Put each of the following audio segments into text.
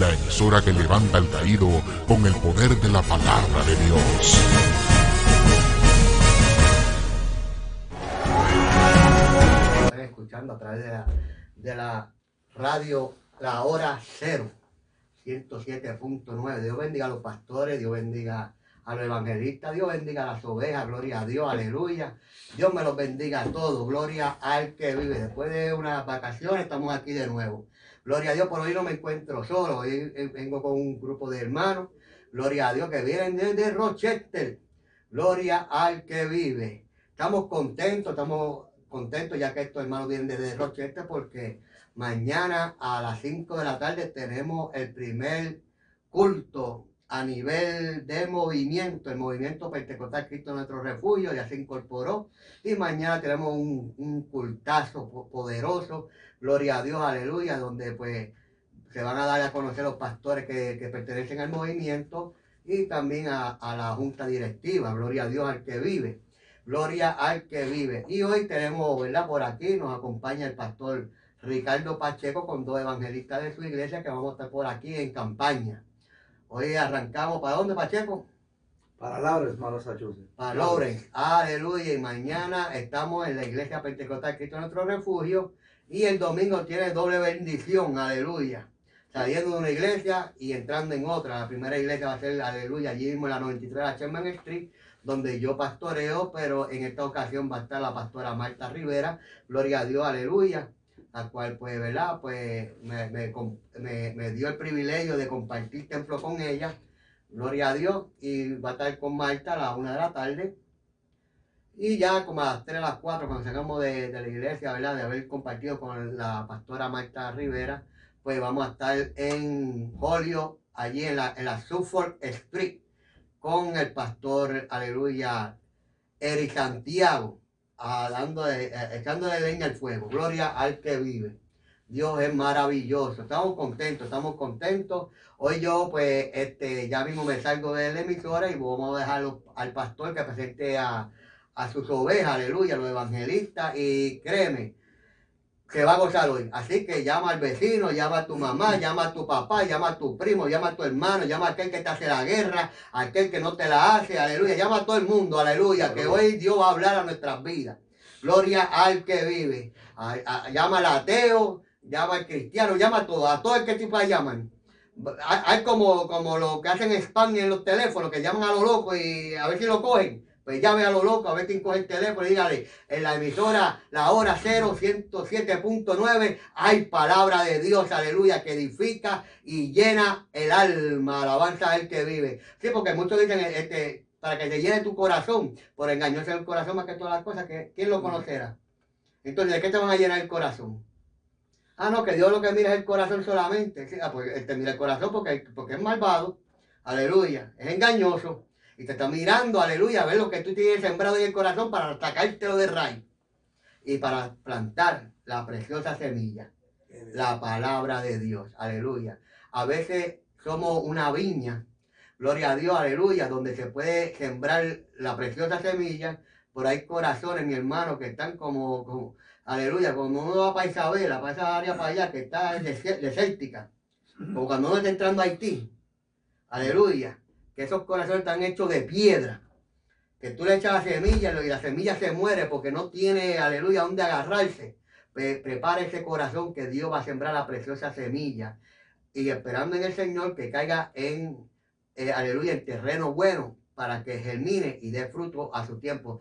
la emisora que levanta al caído con el poder de la palabra de Dios. escuchando a través de la, de la radio La Hora Cero, 107.9. Dios bendiga a los pastores, Dios bendiga a los evangelistas, Dios bendiga a las ovejas, gloria a Dios, aleluya. Dios me los bendiga a todos, gloria al que vive. Después de unas vacaciones estamos aquí de nuevo. Gloria a Dios, por hoy no me encuentro solo, hoy vengo con un grupo de hermanos, gloria a Dios, que vienen desde Rochester. Gloria al que vive. Estamos contentos, estamos contentos ya que estos hermanos vienen desde Rochester porque mañana a las 5 de la tarde tenemos el primer culto a nivel de movimiento, el movimiento Pentecostal Cristo nuestro refugio, ya se incorporó. Y mañana tenemos un, un cultazo poderoso, gloria a Dios, aleluya, donde pues se van a dar a conocer los pastores que, que pertenecen al movimiento y también a, a, la junta directiva, gloria a Dios al que vive, gloria al que vive. Y hoy tenemos, ¿verdad? Por aquí nos acompaña el pastor Ricardo Pacheco con dos evangelistas de su iglesia que vamos a estar por aquí en campaña. Hoy arrancamos, ¿para dónde, Pacheco? Para Lawrence, Massachusetts. Para Lawrence, aleluya. Y mañana estamos en la iglesia Pentecostal Cristo Nuestro Refugio. Y el domingo tiene doble bendición, aleluya. Saliendo de una iglesia y entrando en otra. La primera iglesia va a ser, aleluya, allí mismo en la 93 de la Sherman Street, donde yo pastoreo, pero en esta ocasión va a estar la pastora Marta Rivera. Gloria a Dios, aleluya la cual pues, ¿verdad? Pues me, dio el privilegio de compartir templo con ella, gloria a Dios, y va a estar con Marta a las una de la tarde. Y ya como a las 3 a las 4, cuando salgamos de, de, la iglesia, ¿verdad? De haber compartido con la pastora Marta Rivera, pues vamos a estar en Julio, allí en la, en Suffolk Street, con el pastor, aleluya, Eric Santiago dando de, eh, echándole leña al fuego. Gloria al que vive. Dios es maravilloso. Estamos contentos, estamos contentos. Hoy yo, pues, este, ya mismo me salgo de la emisora y vamos a dejar al pastor que presente a, a sus ovejas, aleluya, a los evangelistas. Y créeme, que va a gozar hoy. Así que llama al vecino, llama a tu mamá, llama a tu papá, llama a tu primo, llama a tu hermano, llama a aquel que te hace la guerra, a aquel que no te la hace, aleluya. Llama a todo el mundo, aleluya, que hoy Dios va a hablar a nuestras vidas. Gloria al que vive. llama al ateo, llama al cristiano, llama a todo, a todo el que tipo llaman. Hay como, como lo que hacen en España en los teléfonos, que llaman a lo loco y a ver si lo cogen. Pues llame a lo loco, a ver quién coge el teléfono y dígale, en la emisora La Hora 0, 107.9, hay palabra de Dios, aleluya, que edifica y llena el alma, alabanza del que vive. Sí, porque muchos dicen, este, para que te llene tu corazón, por engañarse el corazón más que todas las cosas, ¿quién lo conocerá? Entonces, ¿de qué te van a llenar el corazón? Ah, no, que Dios lo que mira es el corazón solamente. Ah, pues te mira el corazón porque, porque es malvado, aleluya, es engañoso. Y te está mirando, aleluya, a ver lo que tú tienes sembrado en el corazón para atacártelo de raíz. Y para plantar la preciosa semilla. La palabra de Dios. Aleluya. A veces somos una viña. Gloria a Dios, aleluya, donde se puede sembrar la preciosa semilla. Por ahí corazones, mi hermano, que están como, como aleluya, cuando uno va para Isabela, para esa área para allá, que está desértica. Como cuando uno está entrando a Haití. Aleluya esos corazones están hechos de piedra. Que tú le echas la semilla y la semilla se muere porque no tiene, aleluya, dónde agarrarse. prepara ese corazón que Dios va a sembrar la preciosa semilla. Y esperando en el Señor que caiga en, eh, aleluya, en terreno bueno para que germine y dé fruto a su tiempo.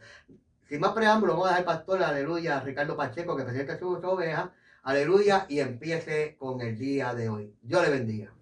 Sin más preámbulo, vamos a dejar al pastor, aleluya, Ricardo Pacheco, que presente su oveja, aleluya, y empiece con el día de hoy. Dios le bendiga.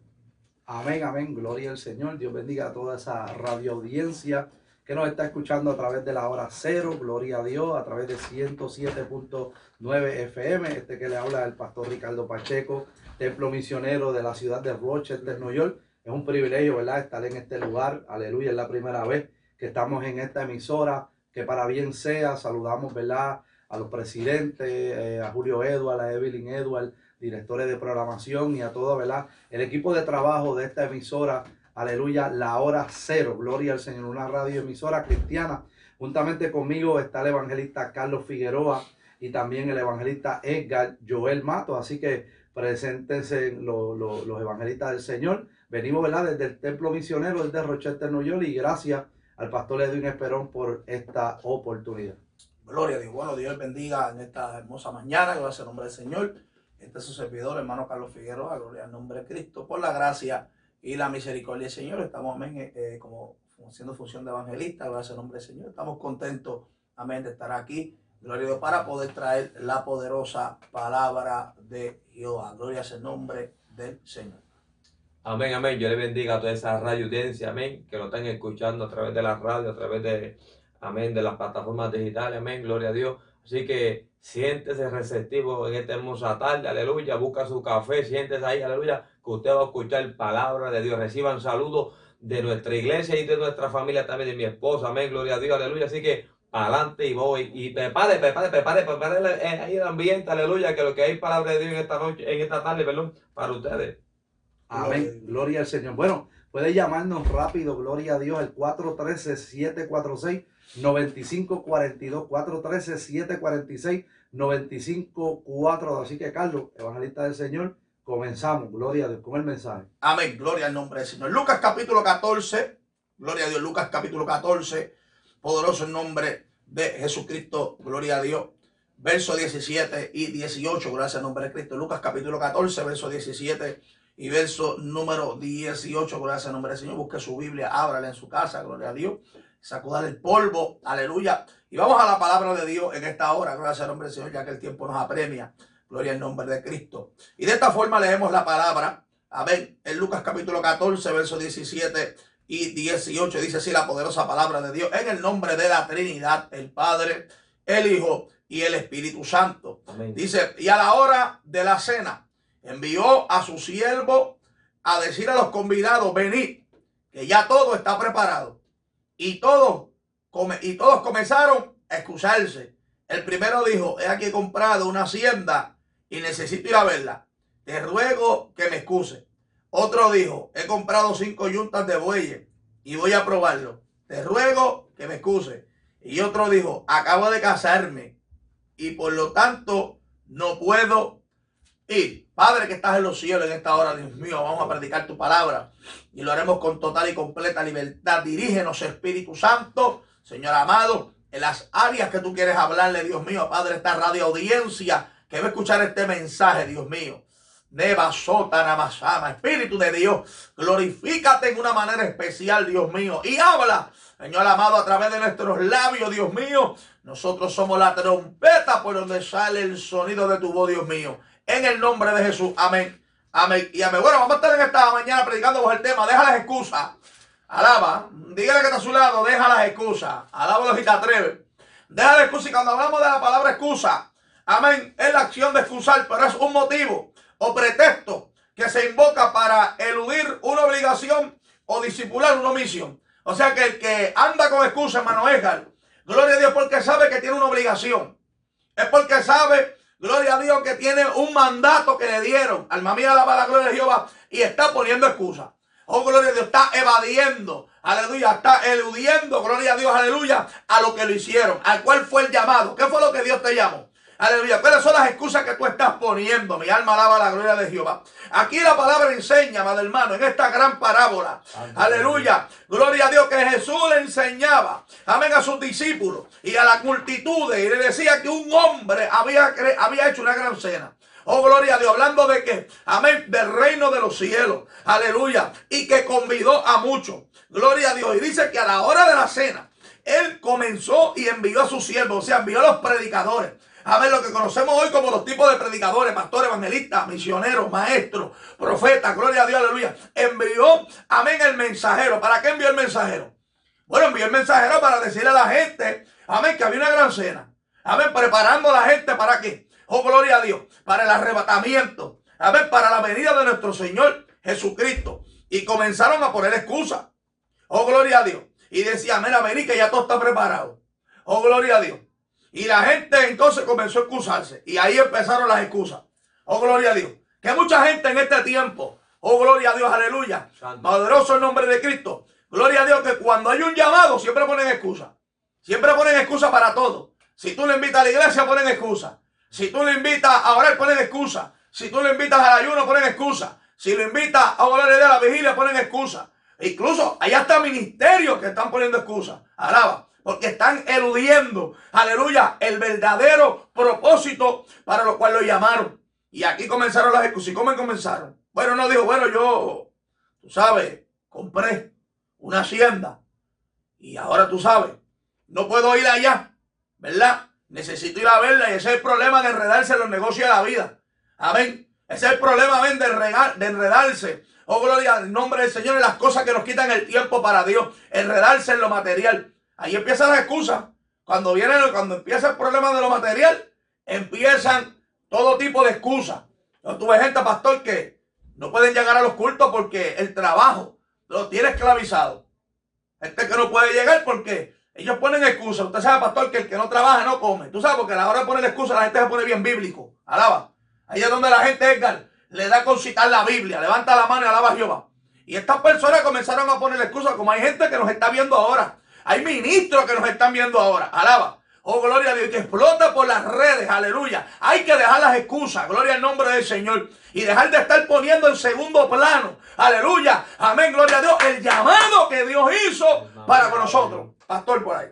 Amén, amén. Gloria al Señor. Dios bendiga a toda esa radio audiencia que nos está escuchando a través de la hora cero. Gloria a Dios. A través de 107.9 FM. Este que le habla el pastor Ricardo Pacheco, templo misionero de la ciudad de Rochester, New York. Es un privilegio, ¿verdad? Estar en este lugar. Aleluya. Es la primera vez que estamos en esta emisora. Que para bien sea, saludamos, ¿verdad? A los presidentes, eh, a Julio Edward, a Evelyn Edward directores de programación y a todo, ¿verdad? El equipo de trabajo de esta emisora, aleluya, la hora cero, gloria al Señor, una radio emisora cristiana. Juntamente conmigo está el evangelista Carlos Figueroa y también el evangelista Edgar Joel Mato. Así que Preséntense los, evangelistas del Señor. Venimos, ¿verdad? Desde el Templo Misionero, desde Rochester, New York, y gracias al pastor Edwin Esperón por esta oportunidad. Gloria a Dios. Bueno, Dios bendiga en esta hermosa mañana. Gracias al nombre del Señor. Este es su servidor, hermano Carlos Figueroa. Gloria al nombre de Cristo. Por la gracia y la misericordia del Señor. Estamos, amén, eh, eh, como haciendo función de evangelista. Gracias al nombre del Señor. Estamos contentos, amén, de estar aquí. Gloria a Dios para poder traer la poderosa palabra de Jehová. Gloria al nombre del Señor. Amén, amén. Yo le bendiga a toda esa radio audiencia, amén, que lo están escuchando a través de la radio, a través de, amén, de las plataformas digitales, amén, gloria a Dios. Así que siéntese receptivo en esta hermosa tarde, aleluya, busca su café, siéntese ahí, aleluya, que usted va a escuchar palabra de Dios. Reciban saludos de nuestra iglesia y de nuestra familia también, de mi esposa, amén, gloria a Dios, aleluya. Así que adelante y voy. Y prepare, prepare, prepare, prepare ahí el ambiente, aleluya, que lo que hay palabra de Dios en esta noche, en esta tarde, perdón, para ustedes. Amén. Gloria al Señor. Bueno, puede llamarnos rápido, gloria a Dios, el 413-746. 9542 413 746 954 así que Carlos evangelista del Señor comenzamos. Gloria a Dios con el mensaje. Amén gloria al nombre del Señor. Lucas capítulo 14 gloria a Dios Lucas capítulo 14 poderoso el nombre de Jesucristo gloria a Dios. Verso 17 y 18 gracias al nombre de Cristo. Lucas capítulo 14 verso 17 y verso número 18 gracias al nombre del Señor. Busque su Biblia ábrala en su casa gloria a Dios sacudar el polvo, aleluya. Y vamos a la palabra de Dios en esta hora, gracias al nombre del Señor, ya que el tiempo nos apremia. Gloria al nombre de Cristo. Y de esta forma leemos la palabra. A ver, en Lucas capítulo 14, versos 17 y 18, dice así la poderosa palabra de Dios. En el nombre de la Trinidad, el Padre, el Hijo y el Espíritu Santo. Dice, y a la hora de la cena, envió a su siervo a decir a los convidados, venid, que ya todo está preparado. Y todos, y todos comenzaron a excusarse. El primero dijo, he aquí comprado una hacienda y necesito ir a verla. Te ruego que me excuse. Otro dijo, he comprado cinco yuntas de bueyes y voy a probarlo. Te ruego que me excuse. Y otro dijo, acabo de casarme y por lo tanto no puedo ir. Padre que estás en los cielos en esta hora, Dios mío, vamos a predicar tu palabra y lo haremos con total y completa libertad. Dirígenos, Espíritu Santo, Señor amado, en las áreas que tú quieres hablarle, Dios mío, Padre, esta radio audiencia que va a escuchar este mensaje, Dios mío. Neva Sota Namasama, Espíritu de Dios, glorifícate en una manera especial, Dios mío, y habla, Señor amado, a través de nuestros labios, Dios mío. Nosotros somos la trompeta por donde sale el sonido de tu voz, Dios mío en el nombre de Jesús. Amén. Amén. Y amén. Bueno, vamos a estar en esta mañana predicando el tema. Deja las excusas. Alaba. Dígale que está a su lado. Deja las excusas. Alábalo si te atreves. Deja las excusas. Y cuando hablamos de la palabra excusa, amén, es la acción de excusar, pero es un motivo o pretexto que se invoca para eludir una obligación o disipular una omisión. O sea que el que anda con excusa, hermano Edgar, gloria a Dios porque sabe que tiene una obligación. Es porque sabe Gloria a Dios que tiene un mandato que le dieron. Alma mía, alaba la gloria de Jehová. Y está poniendo excusa. Oh, gloria a Dios, está evadiendo. Aleluya, está eludiendo, gloria a Dios, aleluya, a lo que lo hicieron. ¿Al cual fue el llamado? ¿Qué fue lo que Dios te llamó? Aleluya. ¿Cuáles son las excusas que tú estás poniendo? Mi alma alaba la gloria de Jehová. Aquí la palabra enseña, madre hermano, en esta gran parábola. Aleluya. Gloria a Dios que Jesús le enseñaba. Amén a sus discípulos y a la multitud. Y le decía que un hombre había, había hecho una gran cena. Oh, gloria a Dios. Hablando de que, amén, del reino de los cielos. Aleluya. Y que convidó a muchos. Gloria a Dios. Y dice que a la hora de la cena, él comenzó y envió a sus siervos, o sea, envió a los predicadores a ver lo que conocemos hoy como los tipos de predicadores, pastores, evangelistas, misioneros, maestros, profetas, gloria a Dios, aleluya. Envió, amén, el mensajero. ¿Para qué envió el mensajero? Bueno, envió el mensajero para decirle a la gente, amén, que había una gran cena. Amén, preparando a la gente para qué? Oh, gloria a Dios, para el arrebatamiento. Amén, para la venida de nuestro Señor Jesucristo. Y comenzaron a poner excusas. Oh, gloria a Dios. Y decía, amén, vení que ya todo está preparado. Oh, gloria a Dios. Y la gente entonces comenzó a excusarse. Y ahí empezaron las excusas. Oh, gloria a Dios. Que mucha gente en este tiempo, oh, gloria a Dios, aleluya. Poderoso el nombre de Cristo. Gloria a Dios que cuando hay un llamado siempre ponen excusa. Siempre ponen excusa para todo. Si tú le invitas a la iglesia, ponen excusa. Si tú le invitas a orar, ponen excusa. Si tú lo invitas al ayuno, ponen excusa. Si lo invitas a orar de la vigilia, ponen excusa. Incluso hay hasta ministerios que están poniendo excusa. Alaba. Porque están eludiendo, aleluya, el verdadero propósito para lo cual lo llamaron. Y aquí comenzaron las excusas. ¿Y cómo comenzaron? Bueno, no dijo, bueno, yo, tú sabes, compré una hacienda. Y ahora tú sabes, no puedo ir allá, ¿verdad? Necesito ir a verla y ese es el problema de enredarse en los negocios de la vida. Amén. Ese es el problema, amén, de, de enredarse. Oh, gloria al nombre del Señor en las cosas que nos quitan el tiempo para Dios. Enredarse en lo material. Ahí empieza la excusa. Cuando viene, cuando empieza el problema de lo material, empiezan todo tipo de excusas. Yo tuve gente, pastor, que no pueden llegar a los cultos porque el trabajo lo tiene esclavizado. Gente que no puede llegar porque ellos ponen excusas. Usted sabe, pastor, que el que no trabaja no come. Tú sabes, porque a la hora de poner excusa la gente se pone bien bíblico. Alaba. Ahí es donde la gente, Edgar, le da con citar la Biblia. Levanta la mano y alaba a Jehová. Y estas personas comenzaron a poner excusas, como hay gente que nos está viendo ahora. Hay ministros que nos están viendo ahora. Alaba. Oh, gloria a Dios, que explota por las redes, aleluya. Hay que dejar las excusas, gloria al nombre del Señor. Y dejar de estar poniendo en segundo plano, aleluya. Amén, gloria a Dios. El llamado que Dios hizo para con nosotros. Pastor, por ahí.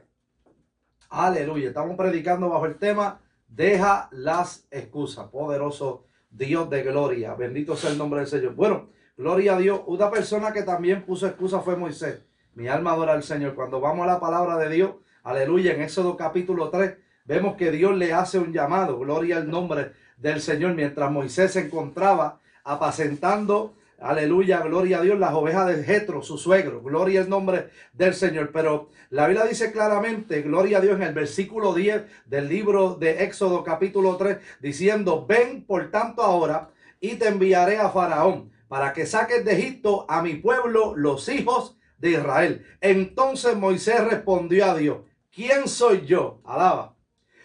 Aleluya. Estamos predicando bajo el tema, deja las excusas. Poderoso Dios de gloria. Bendito sea el nombre del Señor. Bueno, gloria a Dios. Una persona que también puso excusa fue Moisés. Mi alma adora al Señor. Cuando vamos a la palabra de Dios, Aleluya, en Éxodo capítulo 3 vemos que Dios le hace un llamado, gloria al nombre del Señor, mientras Moisés se encontraba apacentando, aleluya, gloria a Dios, las ovejas de Jetro, su suegro, gloria al nombre del Señor. Pero la Biblia dice claramente, gloria a Dios, en el versículo 10 del libro de Éxodo capítulo 3, diciendo, ven por tanto ahora y te enviaré a Faraón para que saques de Egipto a mi pueblo, los hijos de Israel. Entonces Moisés respondió a Dios, ¿quién soy yo? Alaba.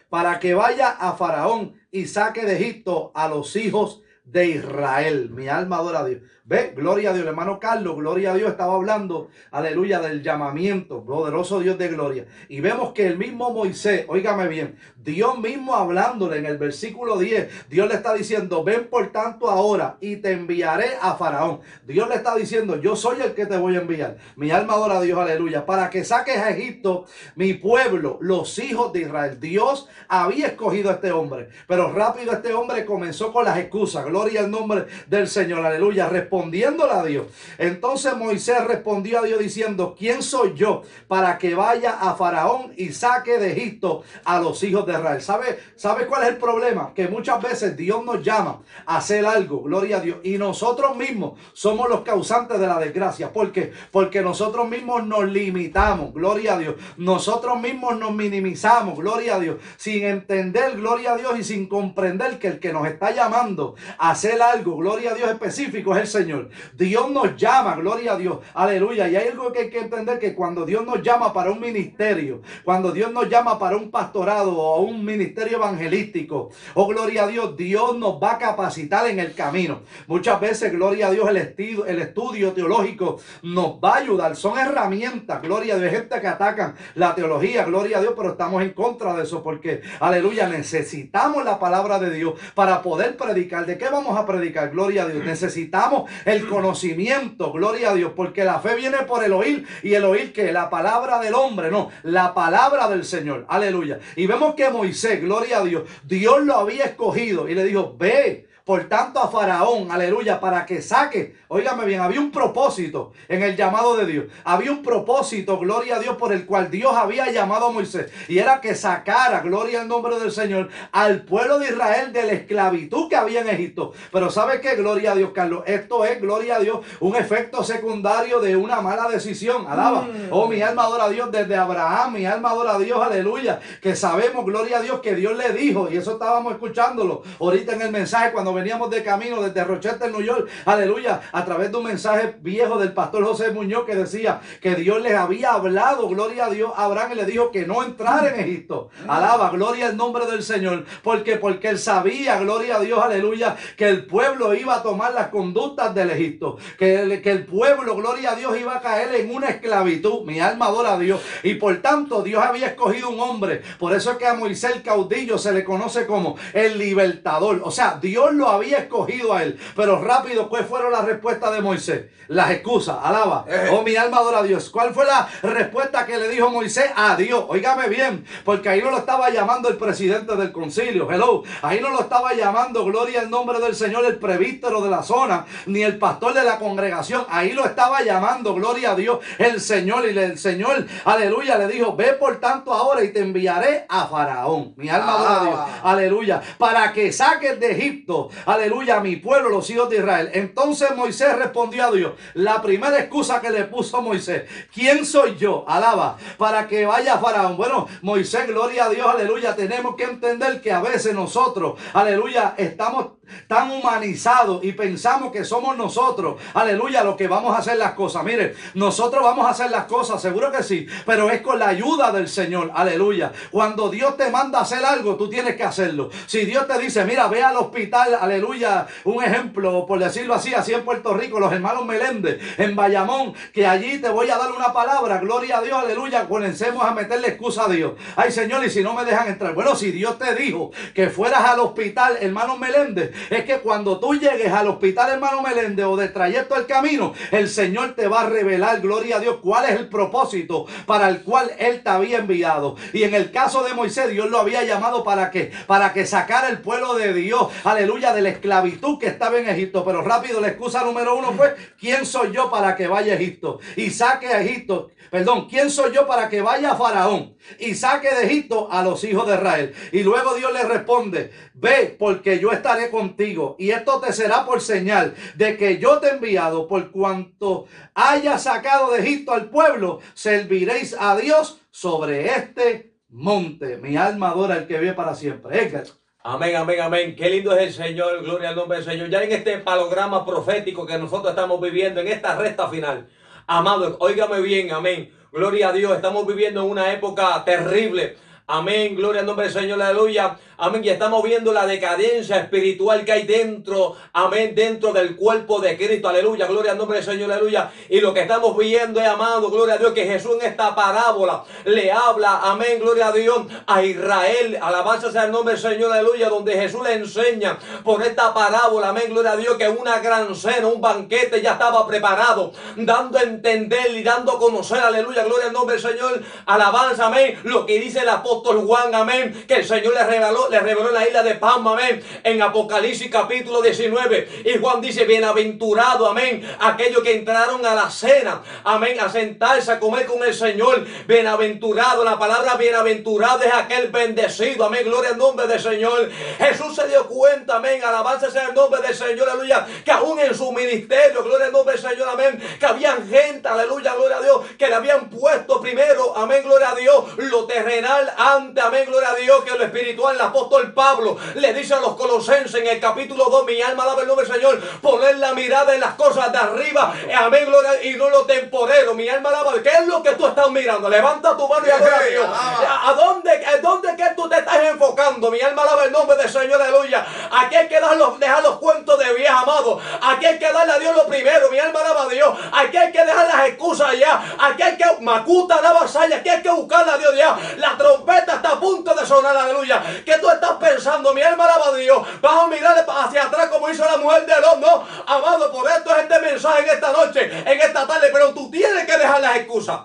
Para que vaya a Faraón y saque de Egipto a los hijos de Israel. Mi alma adora a Dios. Ve, gloria a Dios, hermano Carlos, gloria a Dios, estaba hablando, aleluya, del llamamiento, poderoso Dios de gloria. Y vemos que el mismo Moisés, óigame bien, Dios mismo hablándole en el versículo 10, Dios le está diciendo, ven por tanto ahora y te enviaré a Faraón. Dios le está diciendo, yo soy el que te voy a enviar. Mi alma adora a Dios, aleluya, para que saques a Egipto, mi pueblo, los hijos de Israel. Dios había escogido a este hombre, pero rápido este hombre comenzó con las excusas. Gloria al nombre del Señor, aleluya. Respondió respondiéndole a Dios. Entonces Moisés respondió a Dios diciendo, ¿quién soy yo para que vaya a Faraón y saque de Egipto a los hijos de Israel? ¿Sabe, ¿Sabe cuál es el problema? Que muchas veces Dios nos llama a hacer algo, gloria a Dios, y nosotros mismos somos los causantes de la desgracia. ¿Por qué? Porque nosotros mismos nos limitamos, gloria a Dios. Nosotros mismos nos minimizamos, gloria a Dios, sin entender, gloria a Dios, y sin comprender que el que nos está llamando a hacer algo, gloria a Dios específico, es el Señor. Dios nos llama, gloria a Dios, aleluya. Y hay algo que hay que entender que cuando Dios nos llama para un ministerio, cuando Dios nos llama para un pastorado o un ministerio evangelístico, oh gloria a Dios, Dios nos va a capacitar en el camino. Muchas veces, gloria a Dios, el estudio, el estudio teológico nos va a ayudar. Son herramientas, gloria a Dios, gente que atacan la teología, gloria a Dios, pero estamos en contra de eso porque, aleluya, necesitamos la palabra de Dios para poder predicar. ¿De qué vamos a predicar? Gloria a Dios. Necesitamos el conocimiento, gloria a Dios, porque la fe viene por el oír y el oír que la palabra del hombre, no, la palabra del Señor, aleluya. Y vemos que Moisés, gloria a Dios, Dios lo había escogido y le dijo, ve por tanto a Faraón, aleluya, para que saque, óigame bien, había un propósito en el llamado de Dios. Había un propósito, gloria a Dios, por el cual Dios había llamado a Moisés. Y era que sacara, gloria al nombre del Señor, al pueblo de Israel de la esclavitud que había en Egipto. Pero ¿sabe qué? Gloria a Dios, Carlos. Esto es, gloria a Dios, un efecto secundario de una mala decisión. Alaba. Mm. Oh, mi alma adora a Dios desde Abraham, mi alma adora a Dios, aleluya. Que sabemos, gloria a Dios, que Dios le dijo, y eso estábamos escuchándolo ahorita en el mensaje cuando veníamos de camino desde Rochester, New York, aleluya, a través de un mensaje viejo del pastor José Muñoz que decía que Dios les había hablado, gloria a Dios, Abraham y le dijo que no entrara en Egipto. Alaba, gloria al nombre del Señor, porque porque él sabía, gloria a Dios, aleluya, que el pueblo iba a tomar las conductas del Egipto, que el, que el pueblo, gloria a Dios, iba a caer en una esclavitud. Mi alma adora a Dios y por tanto Dios había escogido un hombre. Por eso es que a Moisés el caudillo se le conoce como el libertador. O sea, Dios lo había escogido a él. Pero rápido, ¿cuál fueron las respuestas de Moisés? Las excusas, alaba. Eh. Oh, mi alma adora a Dios. ¿Cuál fue la respuesta que le dijo Moisés a Dios? Óigame bien, porque ahí no lo estaba llamando el presidente del concilio. Hello. Ahí no lo estaba llamando, gloria al nombre del Señor, el prevístero de la zona, ni el pastor de la congregación. Ahí lo estaba llamando, gloria a Dios, el Señor. Y el Señor, aleluya, le dijo, ve por tanto ahora y te enviaré a Faraón. Mi alma adora a Dios. Ah. Aleluya. Para que saques de Egipto, aleluya, a mi pueblo, los hijos de Israel. Entonces Moisés respondió a Dios. La primera excusa que le puso Moisés. ¿Quién soy yo? Alaba. Para que vaya Faraón. Bueno, Moisés, gloria a Dios, aleluya. Tenemos que entender que a veces nosotros, aleluya, estamos tan humanizados y pensamos que somos nosotros, aleluya, lo que vamos a hacer las cosas. Mire, nosotros vamos a hacer las cosas, seguro que sí, pero es con la ayuda del Señor, aleluya. Cuando Dios te manda a hacer algo, tú tienes que hacerlo. Si Dios te dice, mira, ve al hospital, aleluya, un ejemplo, por decirlo así, así en Puerto Rico, los hermanos Meléndez, en Bayamón, que allí te voy a dar una palabra, gloria a Dios, aleluya, comencemos a meterle excusa a Dios. Ay, Señor, y si no me dejan entrar. Bueno, si Dios te dijo que fueras al hospital, hermano Meléndez, es que cuando tú llegues al hospital, hermano Meléndez, o de trayecto al camino, el Señor te va a revelar, gloria a Dios, cuál es el propósito para el cual Él te había enviado. Y en el caso de Moisés, Dios lo había llamado para que, para que sacara el pueblo de Dios, aleluya, de la esclavitud que estaba en Egipto. Pero rápido, la excusa número uno fue, ¿quién soy yo para que vaya a Egipto? Y saque a Egipto. Perdón, ¿quién soy yo para que vaya a Faraón y saque de Egipto a los hijos de Israel? Y luego Dios le responde, ve porque yo estaré contigo y esto te será por señal de que yo te he enviado por cuanto haya sacado de Egipto al pueblo, serviréis a Dios sobre este monte. Mi alma adora al que vive para siempre. Edgar. Amén, amén, amén. Qué lindo es el Señor, gloria al nombre del Señor. Ya en este palograma profético que nosotros estamos viviendo, en esta recta final. Amado, óigame bien, amén. Gloria a Dios, estamos viviendo en una época terrible. Amén, gloria al nombre del Señor, aleluya. Amén, y estamos viendo la decadencia espiritual que hay dentro, amén, dentro del cuerpo de Cristo, aleluya, gloria al nombre del Señor, aleluya. Y lo que estamos viendo amado, gloria a Dios, que Jesús en esta parábola le habla, amén, gloria a Dios, a Israel, alabanza sea el nombre del Señor, aleluya, donde Jesús le enseña por esta parábola, amén, gloria a Dios, que una gran cena, un banquete ya estaba preparado, dando a entender y dando a conocer, aleluya, gloria al nombre del Señor, alabanza, amén, lo que dice el apóstol Juan, amén, que el Señor le reveló, le reveló en la isla de Palma, amén, en Apocalipsis capítulo 19, y Juan dice, bienaventurado, amén, aquellos que entraron a la cena, amén, a sentarse a comer con el Señor, bienaventurado, la palabra bienaventurado es aquel bendecido, amén, gloria al nombre del Señor, Jesús se dio cuenta, amén, alabanza sea el nombre del Señor, aleluya, que aún en su ministerio, gloria al nombre del Señor, amén, que habían gente, aleluya, gloria a Dios, que le habían puesto primero, amén, gloria a Dios, lo terrenal amén, gloria a Dios, que lo espiritual, el apóstol Pablo le dice a los colosenses en el capítulo 2, mi alma alaba el nombre del Señor, poner la mirada en las cosas de arriba, eh, amén, gloria, y no lo temporero, mi alma alaba, ¿qué es lo que tú estás mirando? Levanta tu mano y adora a Dios. ¿A dónde, a dónde que tú te estás enfocando? Mi alma alaba el nombre del Señor, aleluya. Aquí hay que dar los, dejar los cuentos de vieja, amado. Aquí hay que darle a Dios lo primero, mi alma alaba a Dios. Aquí hay que dejar las excusas allá. Aquí hay que, macuta la vasalla, aquí hay que buscarle a Dios ya. La trompeta está a punto de sonar, aleluya. ¿Qué tú estás pensando? Mi alma alaba Dios. Vas a mirar hacia atrás como hizo la mujer de Lot, no. Amado, por esto es este mensaje en esta noche, en esta tarde. Pero tú tienes que dejar las excusas.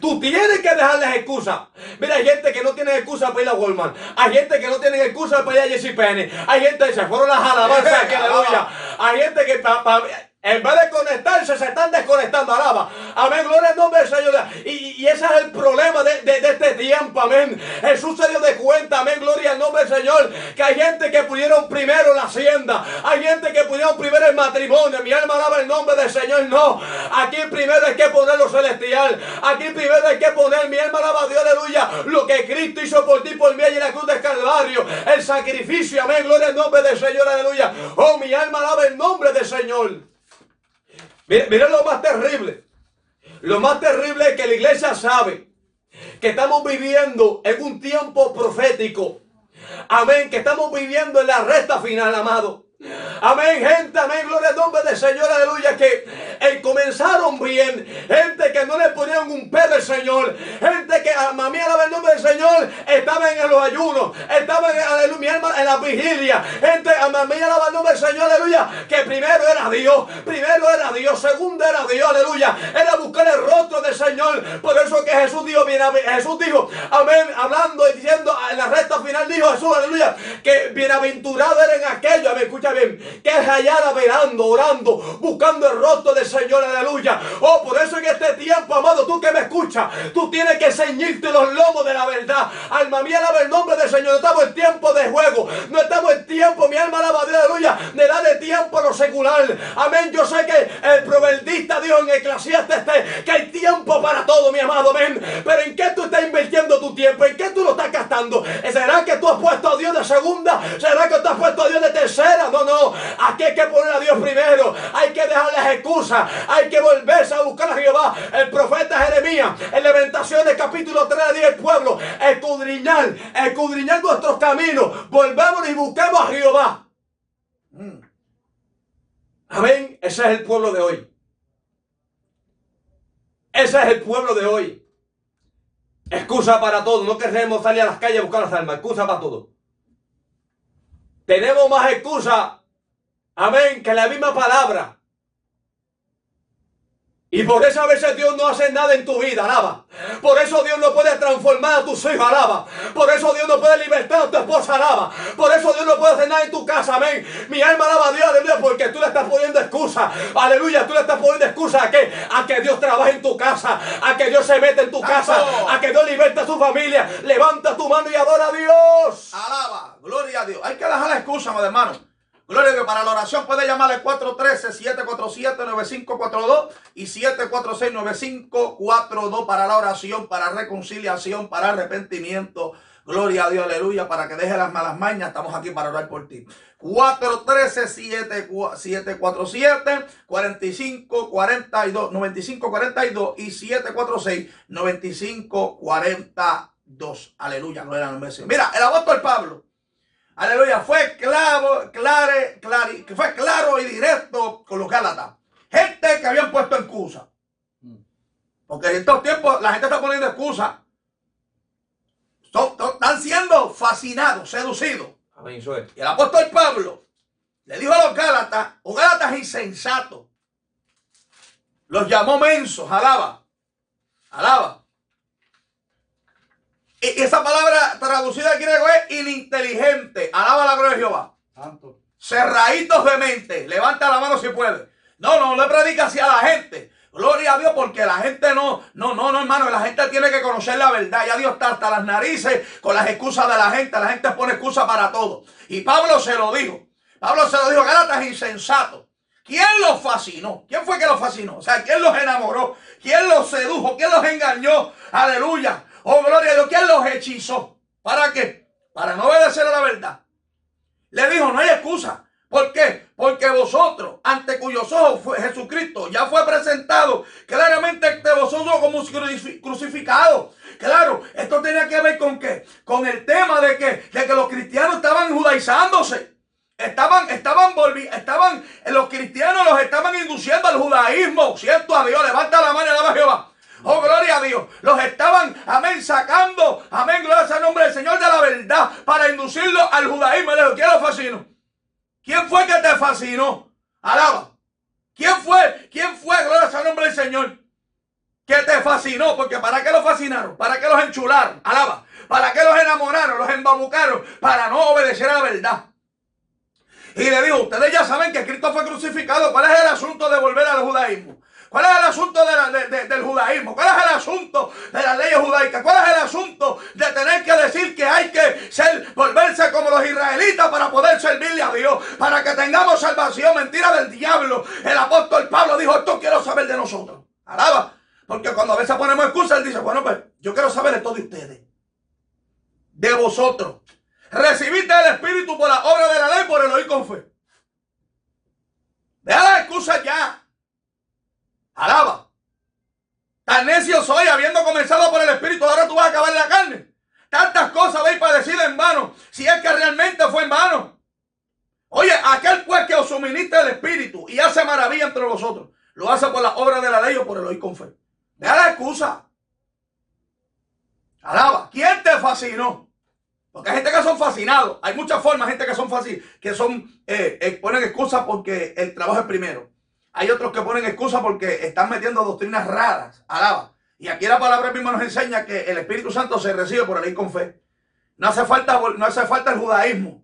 Tú tienes que dejar las excusas. Mira, hay gente que no tiene excusas para ir a Walmart. Hay gente que no tiene excusas para ir a Jesse Penny. Hay gente que se fueron las alabanzas aquí, aleluya. Hay gente que pa- pa- en vez de conectarse se están desconectando. Alaba. Amén. Gloria al nombre del Señor. Y, y ese es el problema de, este tiempo. Amén. Jesús se dio de cuenta. Amén. Gloria al nombre del Señor. Que hay gente que pudieron primero la hacienda. Hay gente que pudieron primero el matrimonio. Mi alma alaba el nombre del Señor. No. Aquí primero hay que poner lo celestial. Aquí primero hay que poner. Mi alma alaba Dios. Aleluya. Lo que Cristo hizo por ti, por mí allí en la cruz del Calvario. El sacrificio. Amén. Gloria al nombre del Señor. Aleluya. Oh, mi alma alaba el nombre del Señor. Mira, mira lo más terrible. Lo más terrible es que la iglesia sabe que estamos viviendo en un tiempo profético. Amén, que estamos viviendo en la recta final, amado. Amén, gente, amén, gloria al nombre del Señor, aleluya, que eh, comenzaron bien, gente que no le ponían un pedo al Señor, gente que, a mí alaba el nombre del Señor, estaban en los ayunos, estaban en, alma, la vigilia, gente, mí alaba el nombre del Señor, aleluya, que primero era Dios, primero era Dios, segundo era Dios, aleluya, era buscar el rostro del Señor. Por eso que Jesús dijo, Jesús dijo, amén, hablando y diciendo en la recta final, dijo Jesús, aleluya, que bienaventurado eran aquellos, me escucha que hallara velando, orando, buscando el rostro del Señor, aleluya. Oh, por eso en este tiempo, amado, tú que me escuchas, tú tienes que ceñirte los lomos de la verdad. Alma mía, alaba el nombre del Señor. No estamos en tiempo de juego, no estamos en tiempo, mi alma alaba, aleluya, de darle tiempo a lo secular. Amén. Yo sé que el proverbista dijo en Eclesiastes que hay tiempo para todo, mi amado, amén. Pero ¿en qué tú estás invirtiendo tu tiempo? ¿En qué tú lo estás gastando? ¿Será que tú has puesto a Dios de segunda? ¿Será que tú has puesto a Dios de tercera? No, no. Aquí hay que poner a Dios primero. Hay que dejar las excusas. Hay que volverse a buscar a Jehová. El profeta Jeremías, en Lamentaciones capítulo 3 de 10, pueblo, escudriñar, escudriñar nuestros caminos. Volvamos y busquemos a Jehová. Mm. Amén. Ese es el pueblo de hoy. Ese es el pueblo de hoy. Excusa para todo. No queremos salir a las calles a buscar las almas. Excusa para todo. Tenemos más excusa. Amén. Que la misma palabra. Y por eso a veces Dios no hace nada en tu vida, alaba. Por eso Dios no puede transformar a tus hijos, alaba. Por eso Dios no puede libertar a tu esposa, alaba. Por eso Dios no puede hacer nada en tu casa, amén. Mi alma alaba a Dios, aleluya, porque tú le estás poniendo excusa. Aleluya, tú le estás poniendo excusa a que, a que Dios trabaje en tu casa, a que Dios se mete en tu casa, a que Dios liberta a tu familia. Levanta tu mano y adora a Dios. Alaba, gloria a Dios. Hay que dejar la excusa, hermano. Gloria a Dios. Para la oración puede llamarle 413-747-9542 y 746-9542 para la oración, para reconciliación, para arrepentimiento. Gloria a Dios, aleluya, para que deje las malas mañas. Estamos aquí para orar por ti. 413-747-4542, 9542 y 746-9542. Aleluya, gloria al Mesías. Mira, el apóstol Pablo aleluya, fue claro, clare, fue claro y directo con los Gálatas. Gente que habían puesto excusa. Porque en estos tiempos la gente está poniendo excusa. están siendo fascinados, seducidos. Y el apóstol Pablo le dijo a los Gálatas, o Gálatas insensatos, los llamó mensos, alaba, alaba. Y esa palabra traducida al griego es ininteligente. Alaba la gloria de Jehová. Santo. Cerraditos de mente. Levanta la mano si puede. No, no, no le predica hacia la gente. Gloria a Dios, porque la gente no, no, no, no, hermano, la gente tiene que conocer la verdad. Ya Dios está hasta las narices con las excusas de la gente. La gente pone excusa para todo. Y Pablo se lo dijo. Pablo se lo dijo, Gálatas insensato. ¿Quién los fascinó? ¿Quién fue que los fascinó? O sea, ¿quién los enamoró? ¿Quién los sedujo? ¿Quién los engañó? Aleluya. Oh, gloria a Dios. ¿Quién los hechizó? ¿Para qué? Para no obedecer a la verdad. Le dijo, no hay excusa. ¿Por qué? Porque vosotros, ante cuyos ojos fue Jesucristo, ya fue presentado claramente ante vosotros como crucificado. Claro, esto tenía que ver con qué? Con el tema de que, de que los cristianos estaban judaizándose. Estaban, estaban estaban, los cristianos los estaban induciendo al judaísmo. Siento a Dios, levanta la mano y alaba a Jehová. Oh, gloria a Dios. Los estaban, amén, sacando, amén, gloria al nombre del Señor de la verdad para inducirlo al judaísmo. Le dijo, ¿quién lo fascinó? ¿Quién fue que te fascinó? Alaba. ¿Quién fue? ¿Quién fue, gloria al nombre del Señor? Que te fascinó. Porque ¿para qué los fascinaron? ¿Para qué los enchularon? Alaba. ¿Para qué los enamoraron? Los embabucaron. Para no obedecer a la verdad. Y le dijo, ustedes ya saben que Cristo fue crucificado. ¿Cuál es el asunto de volver al judaísmo? ¿Cuál es el asunto del judaísmo? ¿Cuál es el asunto de las leyes judaicas? ¿Cuál es el asunto de tener que decir que hay que ser, volverse como los israelitas para poder servirle a Dios? Para que tengamos salvación. Mentira del diablo. El apóstol Pablo dijo, esto quiero saber de nosotros. Alaba. Porque cuando a veces ponemos excusas, él dice, bueno, pues yo quiero saber de todos ustedes. De vosotros. Recibiste el Espíritu por la obra de la ley, por el oír con fe. Deja las excusas ya. Alaba. Tan necio soy, habiendo comenzado por el Espíritu, ahora tú vas a acabar la carne. Tantas cosas para decir en vano, si es que realmente fue en vano. Oye, aquel pues que os suministra el Espíritu y hace maravilla entre vosotros, lo hace por la obra de la ley o por el oír con fe. Deja la excusa. Alaba. ¿Quién te fascinó? Porque hay gente que son fascinados. Hay muchas formas, gente que son fácil, que son, eh, eh, ponen excusas porque el trabajo es primero. Hay otros que ponen excusas porque están metiendo doctrinas raras. Alaba. Y aquí la palabra misma nos enseña que el Espíritu Santo se recibe por la ley con fe. No hace falta, no hace falta el judaísmo.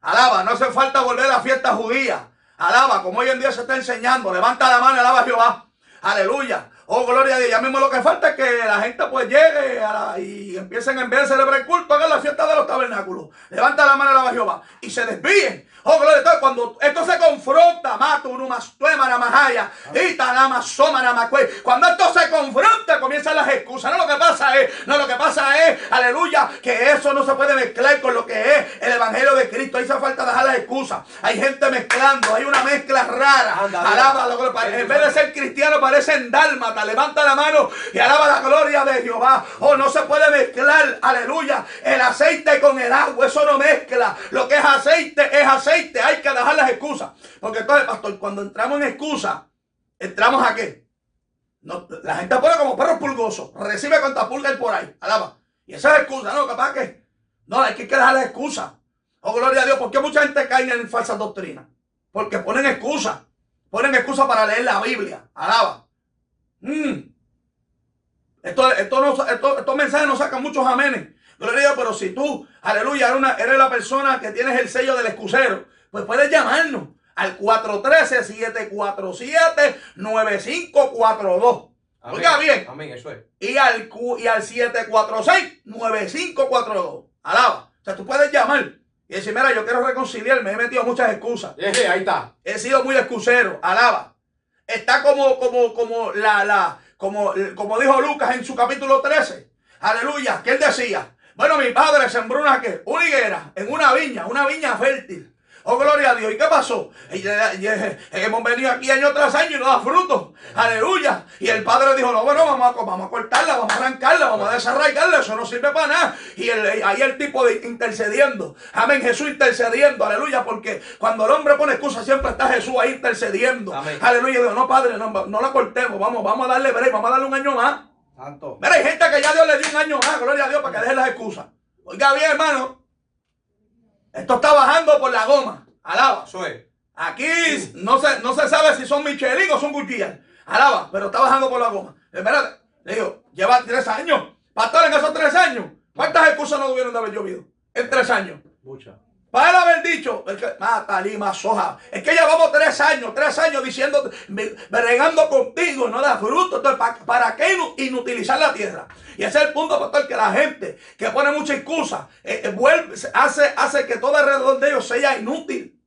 Alaba, no hace falta volver a la fiesta judía. Alaba, como hoy en día se está enseñando. Levanta la mano y alaba a Jehová. Aleluya. Oh, gloria a Dios. Ya mismo lo que falta es que la gente pues llegue y empiecen en vez de celebrar el culto, hagan la fiesta de los tabernáculos. Levanta la mano a Jehová. Y se desvíen. Oh, gloria a Dios. Cuando esto se confronta, mato, tuemana, mahaya, itanama, somana, Cuando esto se confronta, comienzan las excusas. No lo que pasa es, no lo que pasa es, aleluya, que eso no se puede mezclar con lo que es el evangelio de Cristo. Ahí se falta dejar las excusas. Hay gente mezclando, hay una mezcla rara. Alaba, en vez de ser cristiano, parecen Levanta la mano y alaba la gloria de Jehová. Oh, no se puede mezclar, aleluya, el aceite con el agua. Eso no mezcla. Lo que es aceite es aceite hay que dejar las excusas. Porque entonces, pastor, cuando entramos en excusas, ¿entramos a qué? No, la gente pone como perros pulgosos. Recibe cuanta pulga hay por ahí. Alaba. Y esa es excusa, ¿no? Capaz que. No, hay que dejar las excusas. Oh, gloria a Dios. ¿Por qué mucha gente cae en falsas doctrinas? Porque ponen excusas. Ponen excusas para leer la Biblia. Alaba. Mm. Esto, esto no, estos mensajes nos sacan muchos amenes. Gloria pero si tú, aleluya, eres, una, eres la persona que tienes el sello del excusero, pues puedes llamarnos al 413-747-9542. Oiga bien. Amén, eso es. Y al, y al 746-9542. Alaba. O sea, tú puedes llamar y decir, mira, yo quiero reconciliarme, he metido muchas excusas. ahí está. He sido muy excusero. Alaba. Está como, como, como la, la, como, como dijo Lucas en su capítulo 13. Aleluya. Que él decía, bueno, mi padre sembró una, ¿qué? una higuera en una viña, una viña fértil. Oh, gloria a Dios. ¿Y qué pasó? Y, hemos venido aquí año tras año y no da fruto. Aleluya. Y el padre dijo, no, bueno, vamos a, vamos a cortarla, vamos a arrancarla, vamos a desarraigarla. Eso no sirve para nada. Y ahí el tipo de, intercediendo. Amén. Jesús intercediendo. Aleluya. Porque cuando el hombre pone excusa, siempre está Jesús ahí intercediendo. Aleluya. Digo, no, padre, no, no la cortemos. Vamos, vamos a darle break, vamos a darle un año más. Mira, hay gente que ya Dios le dio un año más, gloria a Dios, para que deje las excusas. Oiga bien, hermano. Esto está bajando por la goma. Alaba. Aquí no se, no se sabe si son Michelin o son Gutiérrez. Alaba, pero está bajando por la goma. Espérate, le digo, lleva tres años. Pastor, en esos tres años, ¿cuántas excusas no tuvieron de haber llovido? En tres años. Muchas. Para él haber dicho, es que, mata, lima, soja. Es que llevamos tres años, tres años diciendo, bregando contigo, no da fruto. Entonces, ¿para, qué inutilizar la tierra? Y ese es el punto, pastor, que la gente que pone mucha excusa, eh, eh, vuelve, hace, hace que todo alrededor de ellos sea inútil.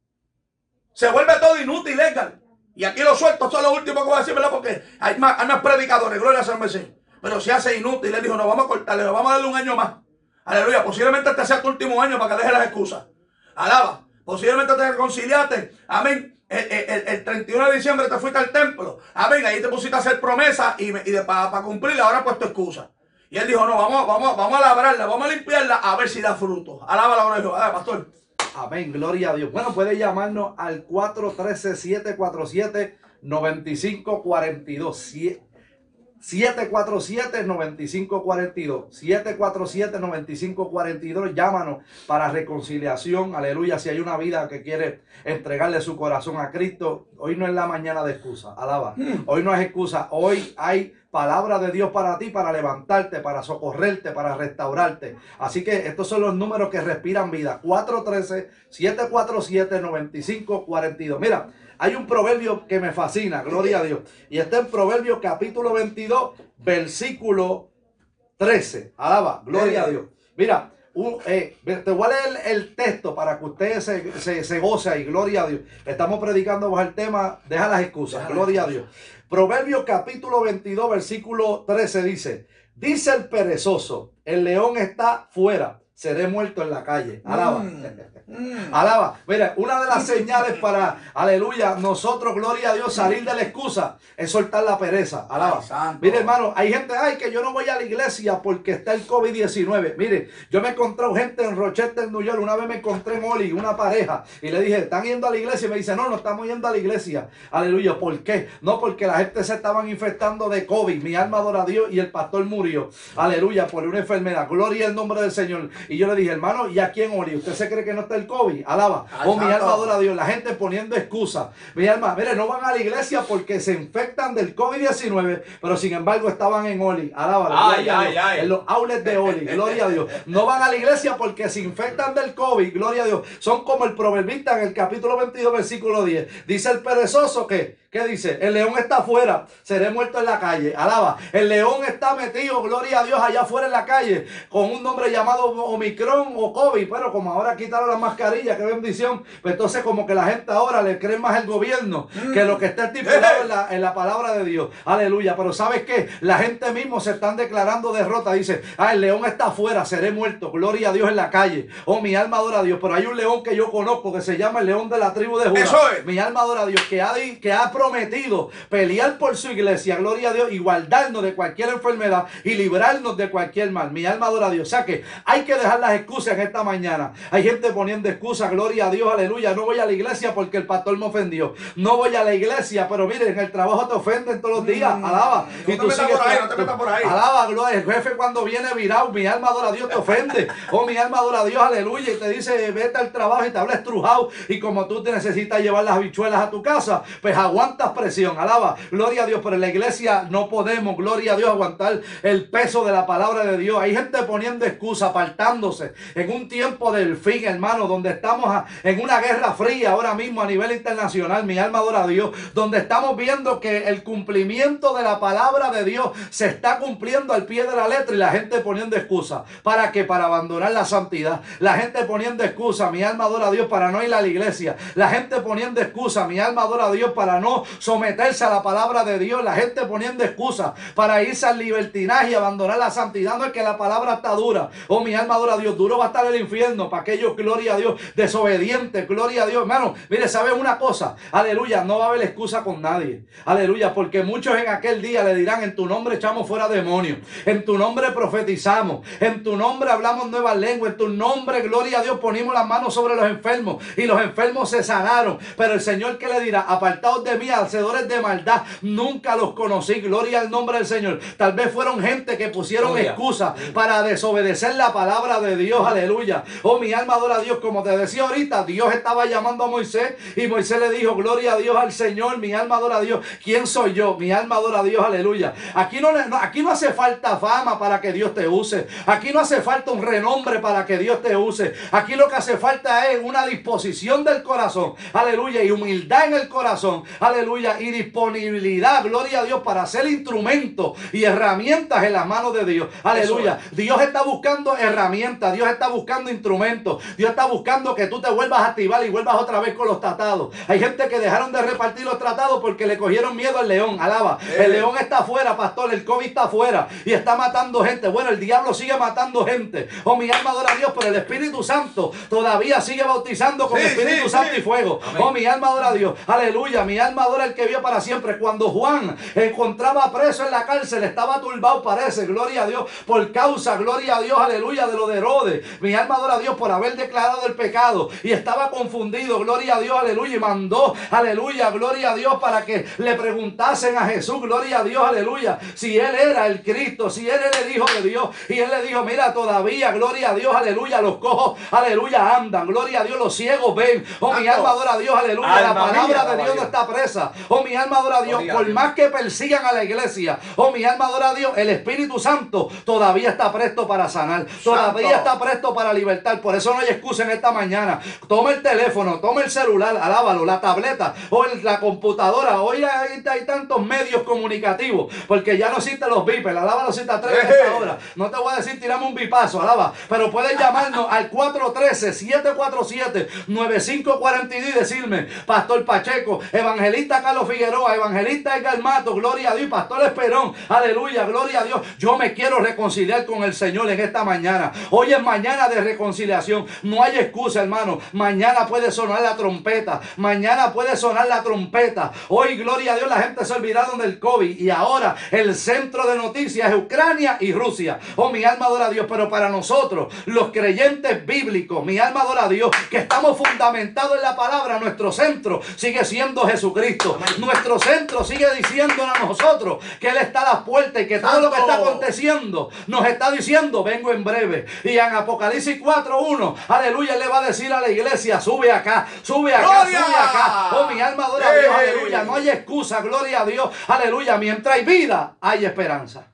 Se vuelve todo inútil, legal. Y aquí lo suelto, esto es lo último que voy a decir. Porque hay más, hay más predicadores, gloria a San Mesías. Pero se hace inútil, le dijo, no vamos a cortarle, vamos a darle un año más. Aleluya, posiblemente este sea tu último año para que deje las excusas. Alaba. Posiblemente te reconciliaste. Amén. El, 31 de diciembre te fuiste al templo. Amén. Ahí te pusiste a hacer promesa y, para cumplirla ahora pues tu excusa. Y él dijo, no, vamos, vamos, vamos a labrarla, vamos a limpiarla a ver si da fruto. Alaba la gloria de pastor. Amén, gloria a Dios. Bueno, puede llamarnos al 413-747-9542. 747-9542. 747-9542. Llámanos para reconciliación. Aleluya. Si hay una vida que quiere entregarle su corazón a Cristo, hoy no es la mañana de excusa. Alaba. Mm. Hoy no es excusa. Hoy hay palabra de Dios para ti, para levantarte, para socorrerte, para restaurarte. Así que estos son los números que respiran vida. 413-747-9542. Mira. Hay un proverbio que me fascina, gloria a Dios. Y está en Proverbio capítulo 22, versículo 13. Alaba, gloria a Dios. Mira, eh, te voy a leer el texto para que ustedes se, se, goce ahí, gloria a Dios. Estamos predicando bajo el tema, deja las excusas, gloria a Dios. Proverbio capítulo 22, versículo 13 dice, dice el perezoso, el león está fuera, seré muerto en la calle. Alaba. Mm. Mm. Alaba. Mira, una de las señales para, aleluya, nosotros, gloria a Dios, salir de la excusa es soltar la pereza. Alaba. Mire, hermano, hay gente, ay, que yo no voy a la iglesia porque está el COVID-19. Mire, yo me encontré gente en Rochester, New York. Una vez me encontré en Oli, una pareja, y le dije, ¿están yendo a la iglesia? Y me dice, no, no estamos yendo a la iglesia. Aleluya. ¿Por qué? No, porque la gente se estaban infectando de COVID. Mi alma adora a Dios y el pastor murió. Aleluya, por una enfermedad. Gloria al nombre del Señor. Y yo le dije, hermano, ¿y aquí en Oli? ¿Usted se cree que no está el COVID? Alaba. Ay, Oh, mi alma adora a Dios. La gente poniendo excusas. Mi alma, mire, no van a la iglesia porque se infectan del COVID-19, pero sin embargo estaban en Oli. Alaba. Ay, a ay, ay. En los outlets de Oli. Gloria a Dios. No van a la iglesia porque se infectan del COVID. Gloria a Dios. Son como el proverbista en el capítulo 22, versículo 10. Dice el perezoso que, ¿qué dice? El león está afuera, seré muerto en la calle. Alaba. El león está metido, gloria a Dios, allá afuera en la calle, con un nombre llamado Omicron o COVID. Pero como ahora quitaron las mascarillas, qué bendición. Pues entonces como que la gente ahora le cree más al gobierno que lo que está estipulado en la, en la palabra de Dios. Aleluya. Pero ¿sabes qué? La gente mismo se están declarando derrota. Dice, ah, el león está afuera, seré muerto. Gloria a Dios en la calle. Oh, mi alma adora a Dios. Pero hay un león que yo conozco que se llama el león de la tribu de Judá. Eso es. Mi alma adora a Dios que ha, que ha prometido pelear por su iglesia. Gloria a Dios y guardarnos de cualquier enfermedad y librarnos de cualquier mal. Mi alma adora a Dios. O sea que hay que dejar las excusas en esta mañana. Hay gente poniendo excusas. Gloria a Dios. Aleluya. No voy a la iglesia porque el pastor me ofendió. No voy a la iglesia. Pero miren, en el trabajo te ofenden todos los días. Mm, Alaba. no te metas por ahí, no te metas por ahí. Alaba, gloria. El jefe cuando viene virado, mi alma adora a Dios, te ofende. Oh, mi alma adora a Dios, aleluya. Y te dice, vete al trabajo y te habla estrujado. Y como tú te necesitas llevar las habichuelas a tu casa, pues aguantas presión. Alaba, gloria a Dios. Pero en la iglesia no podemos, gloria a Dios, aguantar el peso de la palabra de Dios. Hay gente poniendo excusa, apartándose en un tiempo del fin, hermano, donde estamos en una guerra fría ahora mismo a nivel internacional. Mi alma adora a Dios. Donde estamos viendo que el cumplimiento de la palabra de Dios se está cumpliendo al pie de la letra y la gente poniendo excusa. ¿Para qué? Para abandonar la santidad. La gente poniendo excusa. Mi alma adora a Dios para no ir a la iglesia. La gente poniendo excusa. Mi alma adora a Dios para no someterse a la palabra de Dios. La gente poniendo excusa para irse al libertinaje y abandonar la santidad. No es que la palabra está dura. Oh, mi alma adora a Dios. Duro va a estar el infierno para aquellos, gloria a Dios, desobedientes. Gloria a Dios. Hermano, mire, ¿sabe una cosa? Aleluya. No va a haber excusa con nadie. Aleluya. Porque muchos en aquel día le dirán, en tu nombre echamos fuera demonios. En tu nombre profetizamos. En tu nombre hablamos nuevas lenguas. En tu nombre, gloria a Dios, ponimos las manos sobre los enfermos. Y los enfermos se sanaron. Pero el Señor que le dirá, apartados de mí, hacedores de maldad, nunca los conocí. Gloria al nombre del Señor. Tal vez fueron gente que pusieron Gloria. excusa para desobedecer la palabra de Dios. Aleluya. Oh, mi alma adora a Dios. Como te decía ahorita, Dios estaba llamando a Moisés. Y Moisés le dijo, gloria a Dios al Señor. Mi alma adora a Dios. ¿Quién soy yo? Mi alma adora a Dios. Aleluya. Aquí no- aquí no hace falta fama para que Dios te use. Aquí no hace falta un renombre para que Dios te use. Aquí lo que hace falta es una disposición del corazón. Aleluya. Y humildad en el corazón. Aleluya. Y disponibilidad. Gloria a Dios para ser instrumento y herramientas en las manos de Dios. Aleluya. Dios está buscando herramientas. Dios está buscando instrumentos. Dios está buscando que tú te vuelvas a activar y vuelvas otra vez con los tratados. Hay gente que dejaron de repartir los tratados porque le cogieron miedo al león. Alaba. El león está afuera, pastor. El COVID está afuera y está matando gente. Bueno, el diablo sigue matando gente. Oh, mi alma adora a Dios, pero el Espíritu Santo todavía sigue bautizando con Sí, Espíritu sí, Santo sí. y fuego. Amén. Oh, mi alma adora a Dios. Aleluya. Mi alma adora al que vio para siempre. Cuando Juan encontraba preso en la cárcel, estaba turbado, parece. Gloria a Dios. Por causa, gloria a Dios, aleluya, de lo de Herodes. Mi alma adora a Dios por haber declarado el pecado. Y estaba confundido, gloria a Dios, aleluya. Y mandó, aleluya, gloria a Dios, para que le preguntasen a Jesús, gloria a Dios, aleluya. Si él era el Cristo, si él era el Hijo de Dios. Y él le dijo, mira, todavía, gloria a Dios, aleluya. Los cojos, aleluya, andan. Gloria a Dios, los ciegos ven. Oh, mi alma adora a Dios, aleluya. La palabra de Dios no está presa. Oh, mi alma adora a Dios. Por más que persigan a la iglesia. Oh, mi alma adora a Dios. El Espíritu Santo todavía está presto para sanar. Todavía está presto para libertar. Por eso no hay excusa en esta mañana. Toma el teléfono, toma el celular, alábalo, la tableta o el- la computadora. Hoy hay, hay tantos medios comunicativos. Porque ya no existen los bipes. Alábalo si te atreves a hora. No te voy a decir tirame un bipazo, alaba. Pero puedes llamarnos al 413-747-9542 y decirme, Pastor Pacheco, Evangelista Carlos Figueroa, Evangelista Edgar Mato, gloria a Dios, Pastor Esperón, aleluya, gloria a Dios. Yo me quiero reconciliar con el Señor en esta mañana. Hoy es mañana de reconciliación. No hay excusa, hermano. Mañana puede sonar la trompeta. Mañana puede sonar la trompeta. Hoy, gloria a Dios, la gente se olvidaron del COVID y ahora el centro de noticias es Ucrania y Rusia. Oh, mi alma adora a Dios, pero para nosotros, los creyentes bíblicos, mi alma adora a Dios, que estamos fundamentados en la palabra, nuestro centro sigue siendo Jesucristo. Cristo. Nuestro centro sigue diciendo a nosotros que Él está a las puertas y que todo lo que está aconteciendo nos está diciendo, vengo en breve. Y en Apocalipsis 4.1, aleluya, Él le va a decir a la iglesia, sube acá, sube acá, ¡Gloria! sube acá. Oh, mi alma adora a Dios, ¡Ey! aleluya. No hay excusa, gloria a Dios, aleluya. Mientras hay vida, hay esperanza.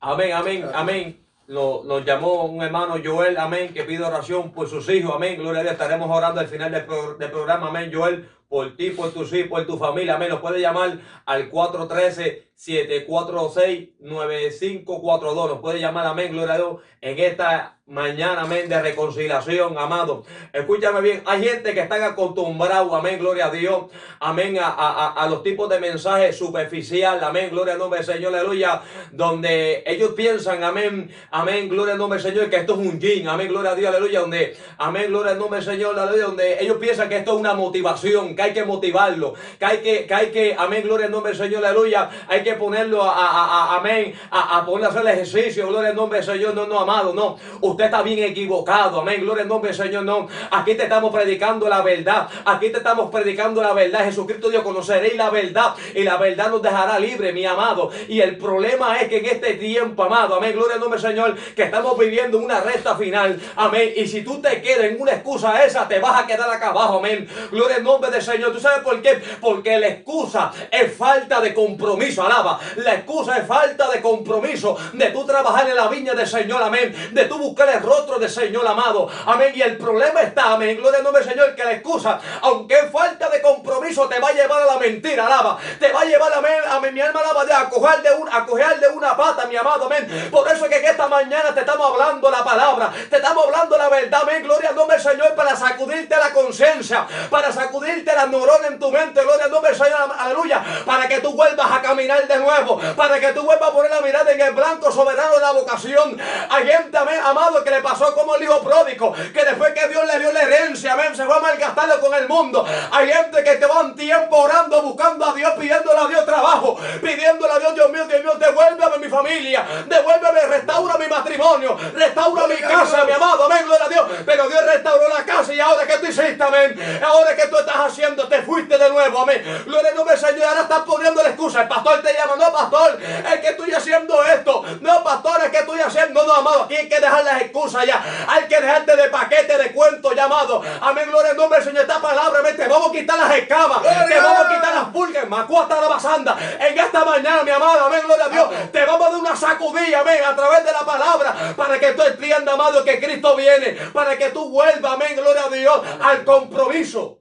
Amén, amén, amén. Nos, nos llamó un hermano Joel, amén, que pide oración por sus hijos, amén. Gloria a Dios, estaremos orando al final del, pro- del programa, amén, Joel, por ti, por tus hijos, por tu familia, amén. Nos puede llamar al 413-746-9542. Nos puede llamar, amén, gloria a Dios, en esta mañana, amén, de reconciliación, amado. Escúchame bien, hay gente que están acostumbrados, amén, gloria a Dios, amén, a, a- a- los tipos de mensajes superficial, amén, gloria al nombre del Señor, aleluya, donde ellos piensan, amén, amén, gloria al nombre del Señor, que esto es un yin, amén, gloria a Dios, aleluya, donde, amén, gloria al nombre del Señor, aleluya, donde ellos piensan que esto es una motivación, que hay que motivarlo, que hay que, que hay que, amén, gloria al nombre del Señor, aleluya, hay que ponerlo a, a- a- amén, a, a poner hacer el ejercicio, gloria al nombre del Señor, no, no, amado, no, usted está bien equivocado, amén, gloria al nombre del Señor, no, aquí te estamos predicando la verdad, aquí te estamos predicando la verdad, Jesucristo Dios, conoceréis la verdad y la verdad nos dejará libre, mi amado, y el problema es que en este tiempo, amado, amén, gloria al nombre del Señor, que estamos viviendo una recta final, amén, y si tú te quedas en una excusa esa, te vas a quedar acá abajo, amén, gloria al nombre del Señor, ¿tú sabes por qué? Porque la excusa es falta de compromiso, alaba, la excusa es falta de compromiso, de tú trabajar en la viña del Señor, amén, de tú buscar el rostro del Señor, amado, amén, y el problema está, amén, gloria al nombre del Señor, que la excusa, aunque es falta de compromiso, te va a llevar a la mentira, alaba, te va a llevar, amén, amén, mi alma alaba, de a coger de, un, a coger de una pata, mi amado, amén, por eso es que en esta mañana te estamos hablando la palabra, te estamos hablando la verdad, amén, gloria al nombre del Señor, para sacudirte la conciencia, para sacudirte la neurona en tu mente, gloria al nombre del Señor, aleluya, para que tú vuelvas a caminar de nuevo, para que tú vuelvas a poner la mirada en el blanco soberano de la vocación. Hay gente, amén, amado, que le pasó como el hijo pródigo, que después que Dios le dio la herencia, amén, se fue a malgastarlo con el mundo. Hay gente que te van tiempo orando, buscando a Dios, pidiéndole a Dios trabajo, pidiéndole a Dios, Dios mío, Dios mío, devuélveme mi familia, devuélveme, restaura mi matrimonio, restaura mi casa, mi amado, amén, gloria a Dios. Pero Dios restauró la casa y ahora que tú hiciste, amén, ahora que tú estás haciendo, te fuiste de nuevo, amén. Gloria al nombre del Señor, ahora estás poniendo la excusa. El pastor te llama, no, pastor, es que estoy haciendo esto. No, pastor, es que estoy haciendo, no, amado. Aquí hay que dejar las excusas ya. Hay que dejarte de paquete de cuentos llamado. Amén, gloria al nombre del Señor. Esta palabra, amén, te vamos a quitar las escamas, te vamos a quitar las pulgas, macuata la basanda. En esta mañana, mi amado, amén, gloria a Dios, te vamos a dar una sacudida, amén, a través de la palabra, para que tú entiendas, amado, que Cristo viene, para que tú vuelvas, amén, gloria a Dios, al compromiso.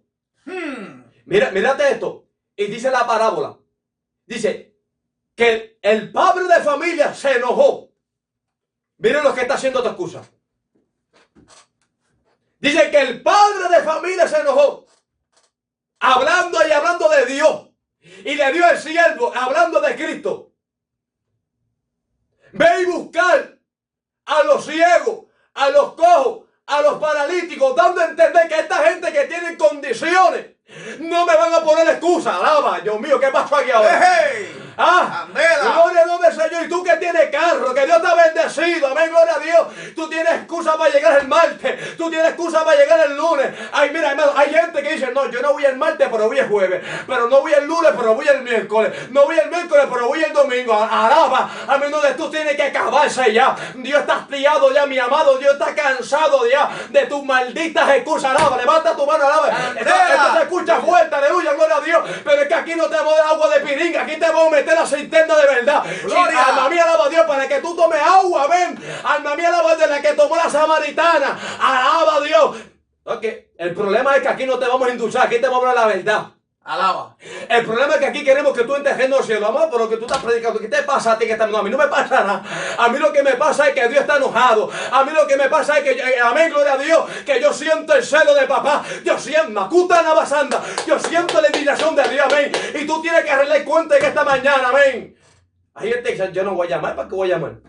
Mira, mírate esto. Y dice la parábola. Dice que el padre de familia se enojó. Miren lo que está haciendo tu excusa. Dice que el padre de familia se enojó. Hablando y hablando de Dios. Y le dio el siervo hablando de Cristo. Ve y buscar a los ciegos, a los cojos, a los paralíticos, dando a entender que esta gente que tiene condiciones no me van a poner excusa. Alaba, Dios mío, ¿qué pasó aquí ahora? Ah, Candela. gloria al nombre del Señor. Y tú que tienes carro, que Dios te ha bendecido. Amén, gloria a Dios. Tú tienes excusa para llegar el martes. Tú tienes excusa para llegar el lunes. Ay, mira, hermano, hay gente que dice, no, yo no voy el martes, pero voy el jueves. Pero no voy el lunes, pero voy el miércoles. No voy el miércoles, pero voy el domingo. Alaba. A mí donde tú tienes que acabarse ya. Dios está hastiado ya, mi amado. Dios está cansado ya de tus malditas excusas. Alaba, levanta tu mano, alaba. Esto, esto se escucha fuerte, aleluya, gloria a Dios. Pero es que aquí no te vamos a dar agua de piringa. Aquí te vamos a meter la cisterna de verdad. Gloria. Sí, alma mía, alaba a Dios para que tú tomes agua, amén. Alma mía, alaba de la que tomó la samaritana. Alaba a Dios. Ok, El problema es que aquí no te vamos a endulzar, aquí te vamos a hablar la verdad. Alaba. El problema es que aquí queremos que tú entres en el cielo, amor, por lo que tú estás predicando. ¿Qué te pasa a ti que estás no, A mí no me pasa nada. A mí lo que me pasa es que Dios está enojado. A mí lo que me pasa es que, eh, amén, gloria a Dios, que yo siento el celo de papá. Yo siento, Macuta Navasanda. Yo siento la indignación de Dios, amén. Y tú tienes que arreglar cuenta en esta mañana, amén. Hay gente que dice, yo no voy a llamar, ¿para qué voy a llamar?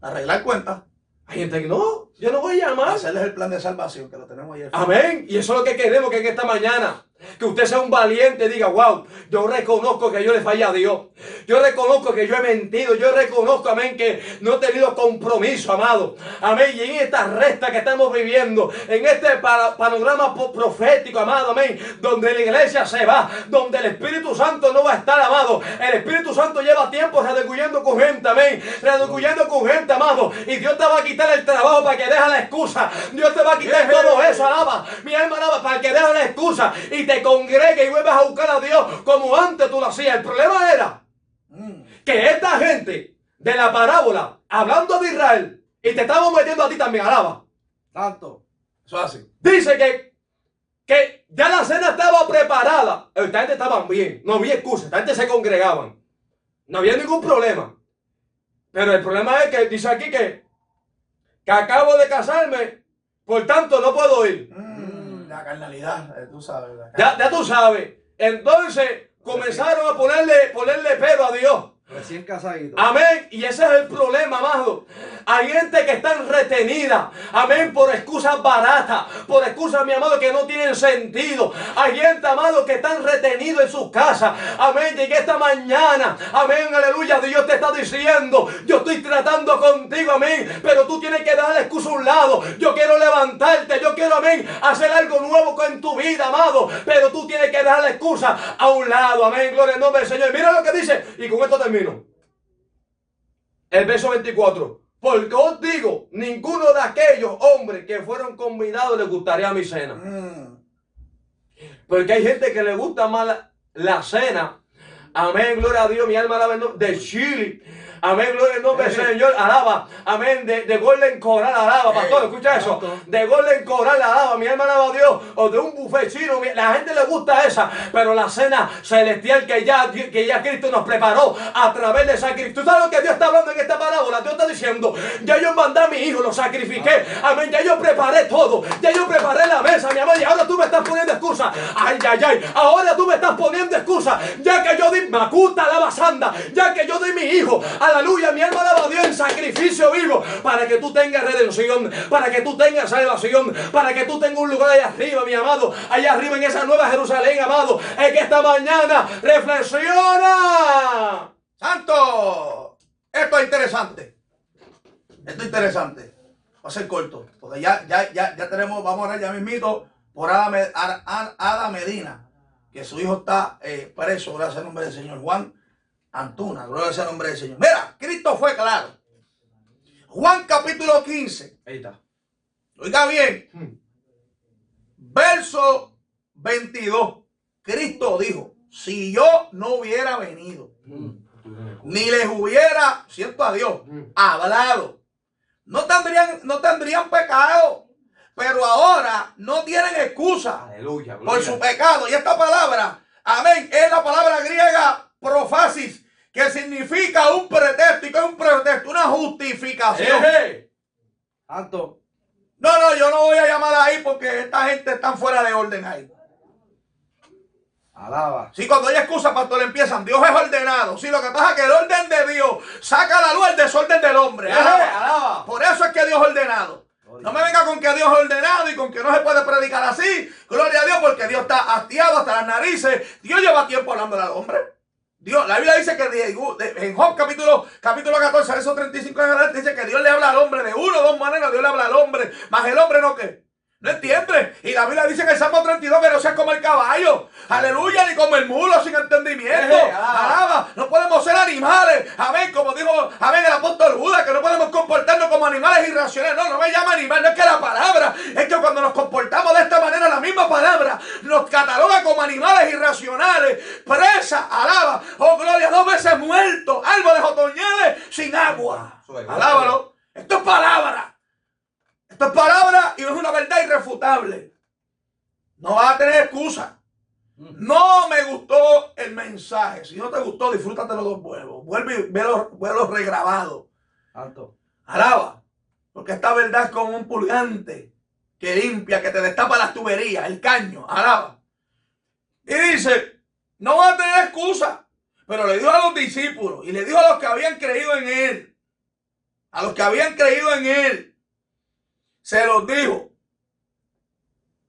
Arreglar cuentas. Hay gente que no, yo no voy a llamar. Hacerles el plan de salvación que lo tenemos ayer. Amén. Y eso es lo que queremos que en esta mañana Que usted sea un valiente y diga, wow, yo reconozco que yo le fallé a Dios. Yo reconozco que yo he mentido. Yo reconozco, amén, que no he tenido compromiso, amado. Amén. Y en esta resta que estamos viviendo, en este pa- panorama profético, amado, amén, donde la iglesia se va, donde el Espíritu Santo no va a estar, amado. El Espíritu Santo lleva tiempo redescuyendo con gente, amén. Redescuyendo con gente, amado. Y Dios te va a quitar el trabajo para que deja la excusa. Dios te va a quitar todo eso, alaba. Mi alma alaba para que deja la excusa y te congregue y vuelvas a buscar a Dios como antes tú lo hacías. El problema era Mm. que esta gente de la parábola, hablando de Israel, y te estamos metiendo a ti también, alaba. Tanto. Eso es así. Dice que, que ya la cena estaba preparada. Esta gente estaban bien, no había excusa, esta gente se congregaban. No había ningún problema. Pero el problema es que dice aquí que, que acabo de casarme, por tanto no puedo ir. Mm, La carnalidad, eh, tú sabes. Ya, ya tú sabes. Entonces comenzaron a ponerle, ponerle pero a Dios. Recién casadito. Amén. Y ese es el problema, amado. Hay gente que está retenida. Amén. Por excusas baratas. Por excusas, mi amado, que no tienen sentido. Hay gente, amado, que están retenidos en sus casas. Amén. Llegué esta mañana. Amén. Aleluya. Dios te está diciendo. Yo estoy tratando contigo. Amén. Pero tú tienes que dejar la excusa a un lado. Yo quiero levantarte. Yo quiero, amén, hacer algo nuevo con tu vida, amado. Pero tú tienes que dejar la excusa a un lado. Amén. Gloria al nombre del Señor. Mira lo que dice. Y con esto termino. El verso 24. Porque os digo, ninguno de aquellos hombres que fueron convidados les gustaría mi cena. Mm. Porque hay gente que le gusta más la, la cena. Amén, gloria a Dios, mi alma el nombre de Chile. Amén, gloria al nombre del Señor, alaba. Amén, de, de Golden Coral, alaba. Pastor, escucha eso. De Golden Coral, alaba. Mi alma alaba a Dios. O de un buffet chino. La gente le gusta esa. Pero la cena celestial que ya, que ya Cristo nos preparó a través de sacrificio. ¿Tú sabes lo que Dios está hablando en esta parábola? Dios está diciendo, ya yo mandé a mi hijo, lo sacrifiqué. Amén, ya yo preparé todo. Ya yo preparé la mesa, mi amor. Y ahora tú me estás poniendo excusa. Ay, ay, ay. Ahora tú me estás poniendo excusa. Ya que yo di macuta la basanda. Ya que yo di mi hijo. Aleluya, mi alma alaba a Dios en sacrificio vivo. Para que tú tengas redención. Para que tú tengas salvación. Para que tú tengas un lugar allá arriba, mi amado. Allá arriba en esa nueva Jerusalén, amado. Es que esta mañana reflexiona. Santo, esto es interesante. Esto es interesante. Va a ser corto. Porque ya, ya, ya, ya tenemos, vamos a orar ya mismito por Ada, Me- Ada- Ada- Ada Medina, que su hijo está eh, preso, gracias al nombre del Señor. Juan Antuna, gracias al nombre del Señor. Mira, Cristo fue claro. Juan capítulo 15. Ahí está. Oiga bien. Hmm. Verso 22. Cristo dijo, si yo no hubiera venido, ni les hubiera, siento a Dios, hablado, no tendrían, no tendrían pecado. Pero ahora no tienen excusa Aleluya. por gloria. su pecado. Y esta palabra, amén, es la palabra griega profasis, que significa un pretexto. ¿Y que es un pretexto? Una justificación. Eje. No, no, yo no voy a llamar ahí porque esta gente está fuera de orden ahí. Alaba. Si cuando hay excusa, pastor, empiezan, Dios es ordenado. Si lo que pasa es que el orden de Dios saca a la luz el desorden del hombre. Alaba. Por eso es que Dios es ordenado. No me venga con que Dios es ordenado y con que no se puede predicar así. Gloria a Dios, porque Dios está hastiado hasta las narices. Dios lleva tiempo hablando al hombre. Dios, la Biblia dice que en Job capítulo, capítulo 14, verso 35 en adelante, dice que Dios le habla al hombre de una o dos maneras. Dios le habla al hombre, más el hombre no que. No entiende. Y la Biblia dice en el Salmo 32 que no seas como el caballo. Aleluya, ni como el mulo sin entendimiento. Eje, alaba. Alaba. No podemos ser animales. Amén. Como dijo, amén, el apóstol Judas, que no podemos comportarnos como animales irracionales. No, no me llama animal. No es que la palabra, es que cuando nos comportamos de esta manera, la misma palabra nos cataloga como animales irracionales. Presa, alaba. Oh, gloria, dos veces muertos. Árboles otoñales sin agua. Alábalo. Esto es palabra. Esto es palabra y es una verdad irrefutable. No vas a tener excusa. No me gustó el mensaje. Si no te gustó, disfrútate los dos vuelos. Vuelve y velo, velo regrabado. Tanto. Alaba. Porque esta verdad es como un pulgante que limpia, que te destapa las tuberías, el caño. Alaba. Y dice, no vas a tener excusa. Pero le dijo a los discípulos y le dijo a los que habían creído en él. A los que habían creído en él. Se los dijo.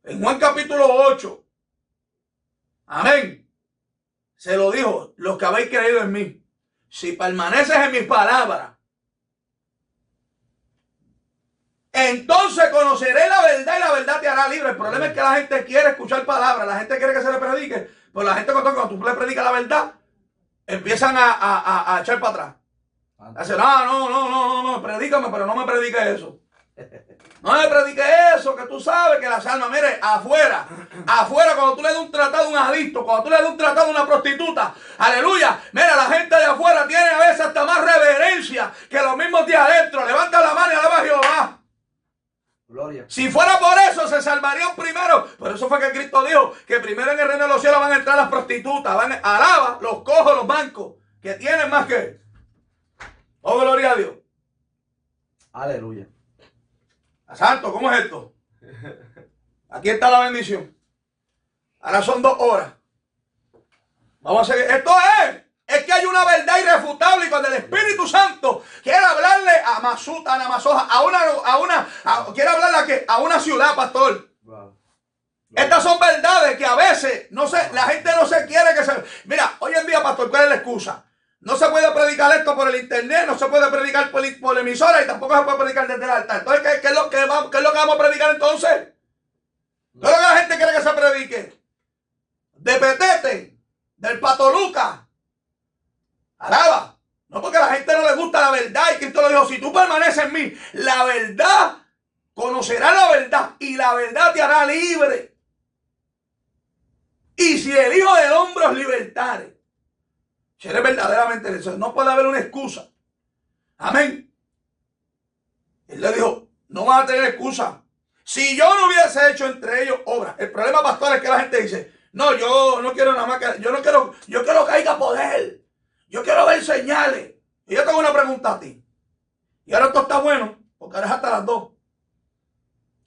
En Juan capítulo 8. Amén. Se lo dijo, los que habéis creído en mí. Si permaneces en mis palabras, entonces conoceré la verdad y la verdad te hará libre. El problema es que la gente quiere escuchar palabras, la gente quiere que se le predique, pero la gente cuando, cuando tú le predicas la verdad, empiezan a, a- a- a echar para atrás. A decir, no, no, no, no, no, no, predícame, pero no me predique eso. No me predique eso, que tú sabes que las almas, mire, afuera, afuera, cuando tú le das un tratado a un adicto, cuando tú le das un tratado a una prostituta, aleluya, mira, la gente de afuera tiene a veces hasta más reverencia que los mismos de adentro. Levanta la mano y alaba a Jehová. Gloria. Si fuera por eso, se salvarían primero. Por eso fue que Cristo dijo que primero en el reino de los cielos van a entrar las prostitutas, van a alaba, los cojos, los bancos, que tienen más que. Oh, gloria a Dios. Aleluya. Santo, ¿cómo es esto? Aquí está la bendición. Ahora son dos horas. Vamos a seguir. Esto es. Es que hay una verdad irrefutable y cuando el Espíritu Santo quiere hablarle a Masuta, a Namazoja, a una, a una, a- quiere hablarle a, qué? a una ciudad, pastor. Wow. Estas son verdades que a veces no sé, la gente no se quiere que se. Mira, hoy en día, pastor, ¿cuál es la excusa? No se puede predicar esto por el internet, no se puede predicar por, por emisora y tampoco se puede predicar desde el altar. Entonces, ¿qué, qué es lo que vamos, qué es lo que vamos a predicar entonces? ¿Qué es lo que la gente quiere que se predique? De Petete, del Patoluca. Alaba. No porque a la gente no le gusta la verdad y Cristo lo dijo, si tú permaneces en mí, la verdad, conocerás la verdad y la verdad te hará libre. Y si el Hijo del Hombre os libertare, si eres verdaderamente eso, no puede haber una excusa. Amén. Él le dijo, no vas a tener excusa. Si yo no hubiese hecho entre ellos obra, el problema, pastor, es que la gente dice, no, yo no quiero nada más que, yo no quiero, yo quiero que poder. Yo quiero ver señales. Y yo tengo una pregunta a ti. Y ahora esto está bueno, porque ahora es hasta las 2.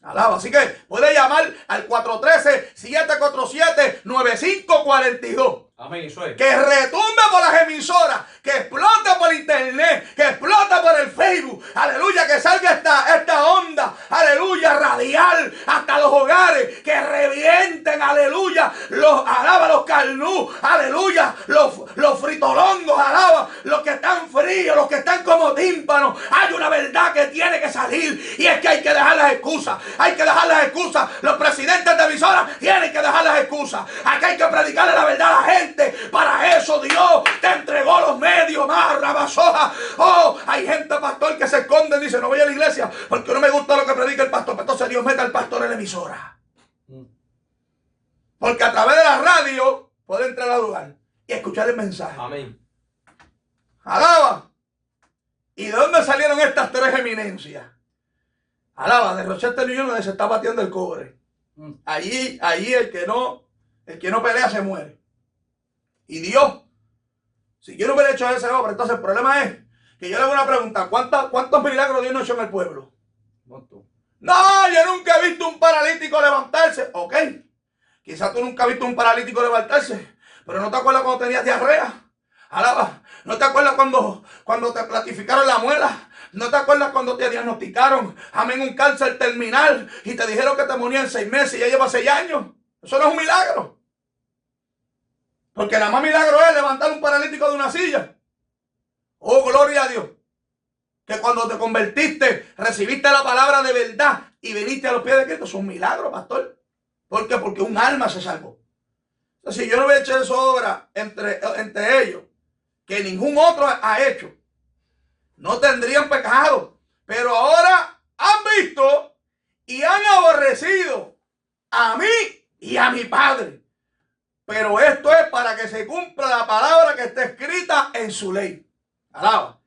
Alaba. Así que puede llamar al 413-747-9542. Amén, eso es. Que retumbe por las emisoras, que explote por internet, que explote por el Facebook. Aleluya, que salga esta, esta onda, aleluya, radial hasta los hogares, que revienten, aleluya, los alaba los carnú, aleluya, los, los fritolongos, alaba, los que están fríos, los que están como tímpanos. Hay una verdad que tiene que salir y es que hay que dejar las excusas, hay que dejar las excusas. Los presidentes de emisoras tienen que dejar las excusas. Aquí hay que predicarle la verdad a la gente. Para eso Dios te entregó los medios, más rabasoja. Oh, hay gente, pastor, que se esconde y dice, no voy a la iglesia porque no me gusta lo que predica el pastor. Pero entonces Dios mete al pastor en la emisora. Mm. Porque a través de la radio puede entrar al lugar y escuchar el mensaje. Amén. Alaba. ¿Y de dónde salieron estas tres eminencias? Alaba, de Rochester New York, donde se está batiendo el cobre. Mm. Allí, allí el que no, el que no pelea se muere. Y Dios, si yo no hubiera hecho esa obra, entonces el problema es que yo le hago una pregunta, ¿cuántas- ¿cuántos milagros Dios no hecho en el pueblo? No, yo nunca he visto un paralítico levantarse. Ok, quizás tú nunca has visto un paralítico levantarse, pero no te acuerdas cuando tenías diarrea. Alaba, no te acuerdas cuando, cuando te platificaron la muela. No te acuerdas cuando te diagnosticaron, amén, un cáncer terminal y te dijeron que te moría en seis meses y ya lleva seis años. Eso no es un milagro. Porque nada más milagro es levantar un paralítico de una silla. Oh, gloria a Dios que cuando te convertiste, recibiste la palabra de verdad y viniste a los pies de Cristo. Es un milagro, pastor. ¿Por qué? Porque un alma se salvó. Entonces, si yo no hubiera hecho esa obra entre, entre ellos, que ningún otro ha hecho, no tendrían pecado. Pero ahora han visto y han aborrecido a mí y a mi Padre. Pero esto es para que se cumpla la palabra que está escrita en su ley. Alaba. O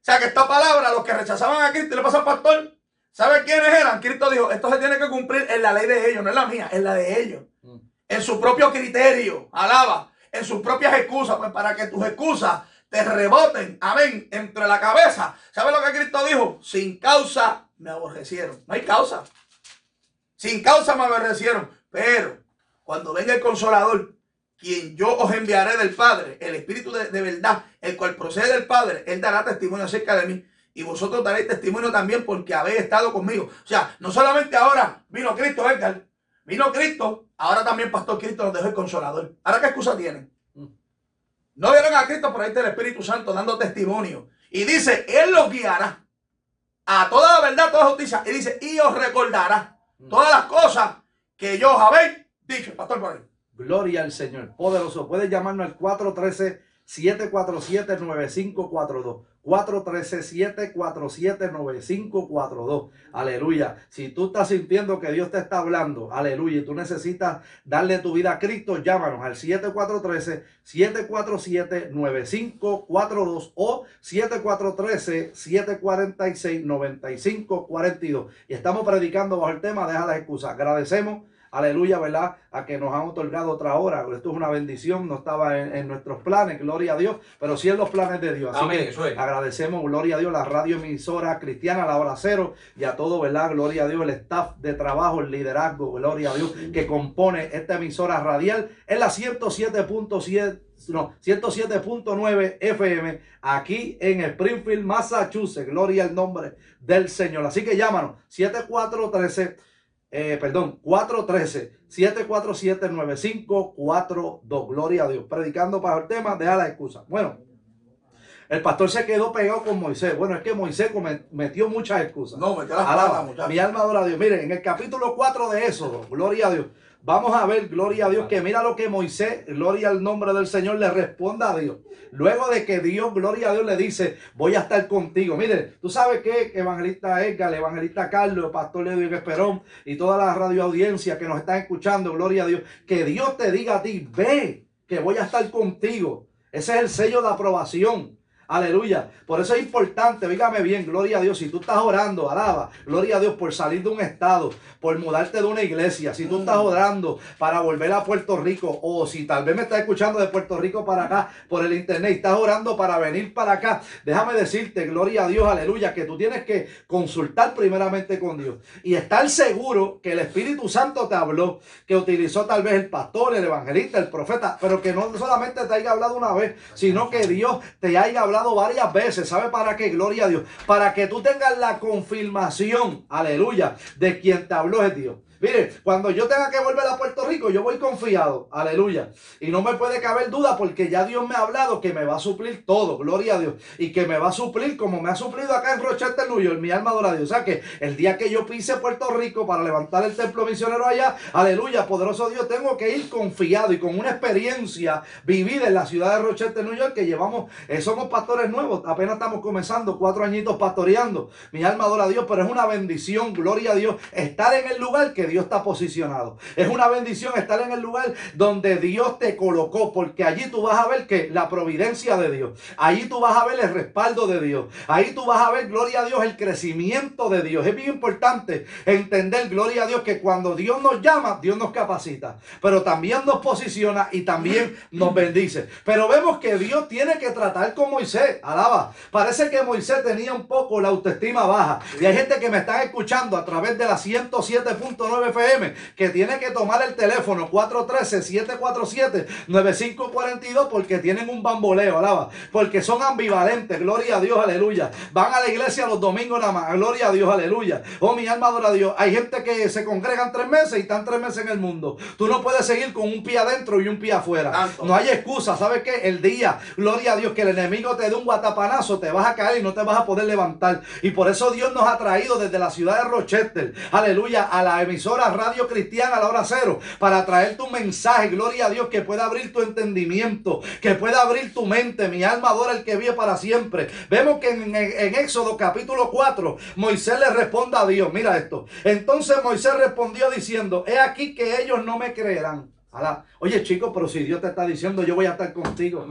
sea que esta palabra, los que rechazaban a Cristo y le pasa al pastor, ¿sabe quiénes eran? Cristo dijo, esto se tiene que cumplir en la ley de ellos, no es la mía, es la de ellos. Mm. En su propio criterio, alaba, en sus propias excusas, pues para que tus excusas te reboten, amén, entre la cabeza. ¿Sabe lo que Cristo dijo? Sin causa me aborrecieron. No hay causa. Sin causa me aborrecieron. Pero cuando venga el consolador, quien yo os enviaré del Padre, el Espíritu de, de verdad, el cual procede del Padre, Él dará testimonio acerca de mí. Y vosotros daréis testimonio también porque habéis estado conmigo. O sea, no solamente ahora vino Cristo, Edgar. Vino Cristo, ahora también Pastor Cristo nos dejó el consolador. ¿Ahora qué excusa tienen? Mm. No vieron a Cristo, por ahí está el Espíritu Santo dando testimonio. Y dice, Él los guiará a toda la verdad, a toda justicia. Y dice, y os recordará Mm. todas las cosas que yo os habéis dicho. Pastor, por ahí. Gloria al Señor. Poderoso. Puedes llamarnos al 413-747-9542. 413-747-9542. Aleluya. Si tú estás sintiendo que Dios te está hablando, aleluya, y tú necesitas darle tu vida a Cristo, llámanos al 7413-747-9542 o 7413-746-9542. Y estamos predicando bajo el tema, deja las excusas. Agradecemos aleluya, ¿verdad? A que nos han otorgado otra hora. Esto es una bendición, no estaba en, en nuestros planes, gloria a Dios, pero sí en los planes de Dios. Así Amén, que eso es. agradecemos, gloria a Dios, la radio emisora cristiana, la hora cero, y a todo, ¿verdad? Gloria a Dios, el staff de trabajo, el liderazgo, gloria a Dios, que compone esta emisora radial en la 107.7 no, 107.9 FM aquí en Springfield, Massachusetts. Gloria al nombre del Señor. Así que llámanos 7413 eh, perdón, 413-747-9542. Gloria a Dios. Predicando para el tema, deja la excusa. Bueno, el pastor se quedó pegado con Moisés. Bueno, es que Moisés metió muchas excusas. No, me las muchachos. Mi alma adora a Dios. Miren, en el capítulo 4 de Éxodo, gloria a Dios. Vamos a ver, gloria a Dios, que mira lo que Moisés, gloria al nombre del Señor, le responda a Dios. Luego de que Dios, gloria a Dios, le dice, voy a estar contigo. Mire, tú sabes que evangelista Edgar, el evangelista Carlos, el pastor Leo Esperón y toda la radioaudiencia que nos están escuchando, gloria a Dios, que Dios te diga a ti, ve que voy a estar contigo. Ese es el sello de aprobación. Aleluya. Por eso es importante, dígame bien, gloria a Dios. Si tú estás orando, alaba, gloria a Dios por salir de un estado, por mudarte de una iglesia. Si tú estás orando para volver a Puerto Rico, o si tal vez me estás escuchando de Puerto Rico para acá por el internet, y estás orando para venir para acá, déjame decirte, gloria a Dios, aleluya, que tú tienes que consultar primeramente con Dios y estar seguro que el Espíritu Santo te habló, que utilizó tal vez el pastor, el evangelista, el profeta, pero que no solamente te haya hablado una vez, sino que Dios te haya hablado varias veces. ¿Sabe para qué? Gloria a Dios. Para que tú tengas la confirmación, aleluya, de quien te habló es Dios. Mire, cuando yo tenga que volver a Puerto Rico, yo voy confiado, aleluya. Y no me puede caber duda porque ya Dios me ha hablado que me va a suplir todo, gloria a Dios. Y que me va a suplir como me ha suplido acá en Rochester, New York, mi alma adora a Dios. O sea que el día que yo pise Puerto Rico para levantar el templo misionero allá, aleluya, poderoso Dios, tengo que ir confiado y con una experiencia vivida en la ciudad de Rochester, New York, que llevamos, eh, somos pastores nuevos, apenas estamos comenzando, cuatro añitos pastoreando. Mi alma adora a Dios, pero es una bendición, gloria a Dios, estar en el lugar que Dios está posicionado. Es una bendición estar en el lugar donde Dios te colocó, porque allí tú vas a ver que la providencia de Dios, allí tú vas a ver el respaldo de Dios, ahí tú vas a ver, gloria a Dios, el crecimiento de Dios. Es bien importante entender, gloria a Dios, que cuando Dios nos llama, Dios nos capacita, pero también nos posiciona y también nos bendice. Pero vemos que Dios tiene que tratar con Moisés, alaba. Parece que Moisés tenía un poco la autoestima baja. Y hay gente que me está escuchando a través de la 107.9 FM que tiene que tomar el teléfono 413-747-9542 porque tienen un bamboleo, alaba. Porque son ambivalentes, gloria a Dios, aleluya. Van a la iglesia los domingos nada más, gloria a Dios, aleluya. Oh, mi alma adora a Dios. Hay gente que se congregan tres meses y están tres meses en el mundo. Tú no puedes seguir con un pie adentro y un pie afuera. No hay excusa, ¿sabes qué? El día, gloria a Dios, que el enemigo te dé un guatapanazo, te vas a caer y no te vas a poder levantar. Y por eso Dios nos ha traído desde la ciudad de Rochester, aleluya, a la emisora Radio Cristiana a la hora cero, para traerte un mensaje, gloria a Dios, que pueda abrir tu entendimiento, que pueda abrir tu mente. Mi alma adora el que vive para siempre. Vemos que en, en- en Éxodo capítulo 4, Moisés le responde a Dios, mira esto. Entonces Moisés respondió diciendo, he aquí que ellos no me creerán. Alá. Oye, chicos, pero si Dios te está diciendo, yo voy a estar contigo.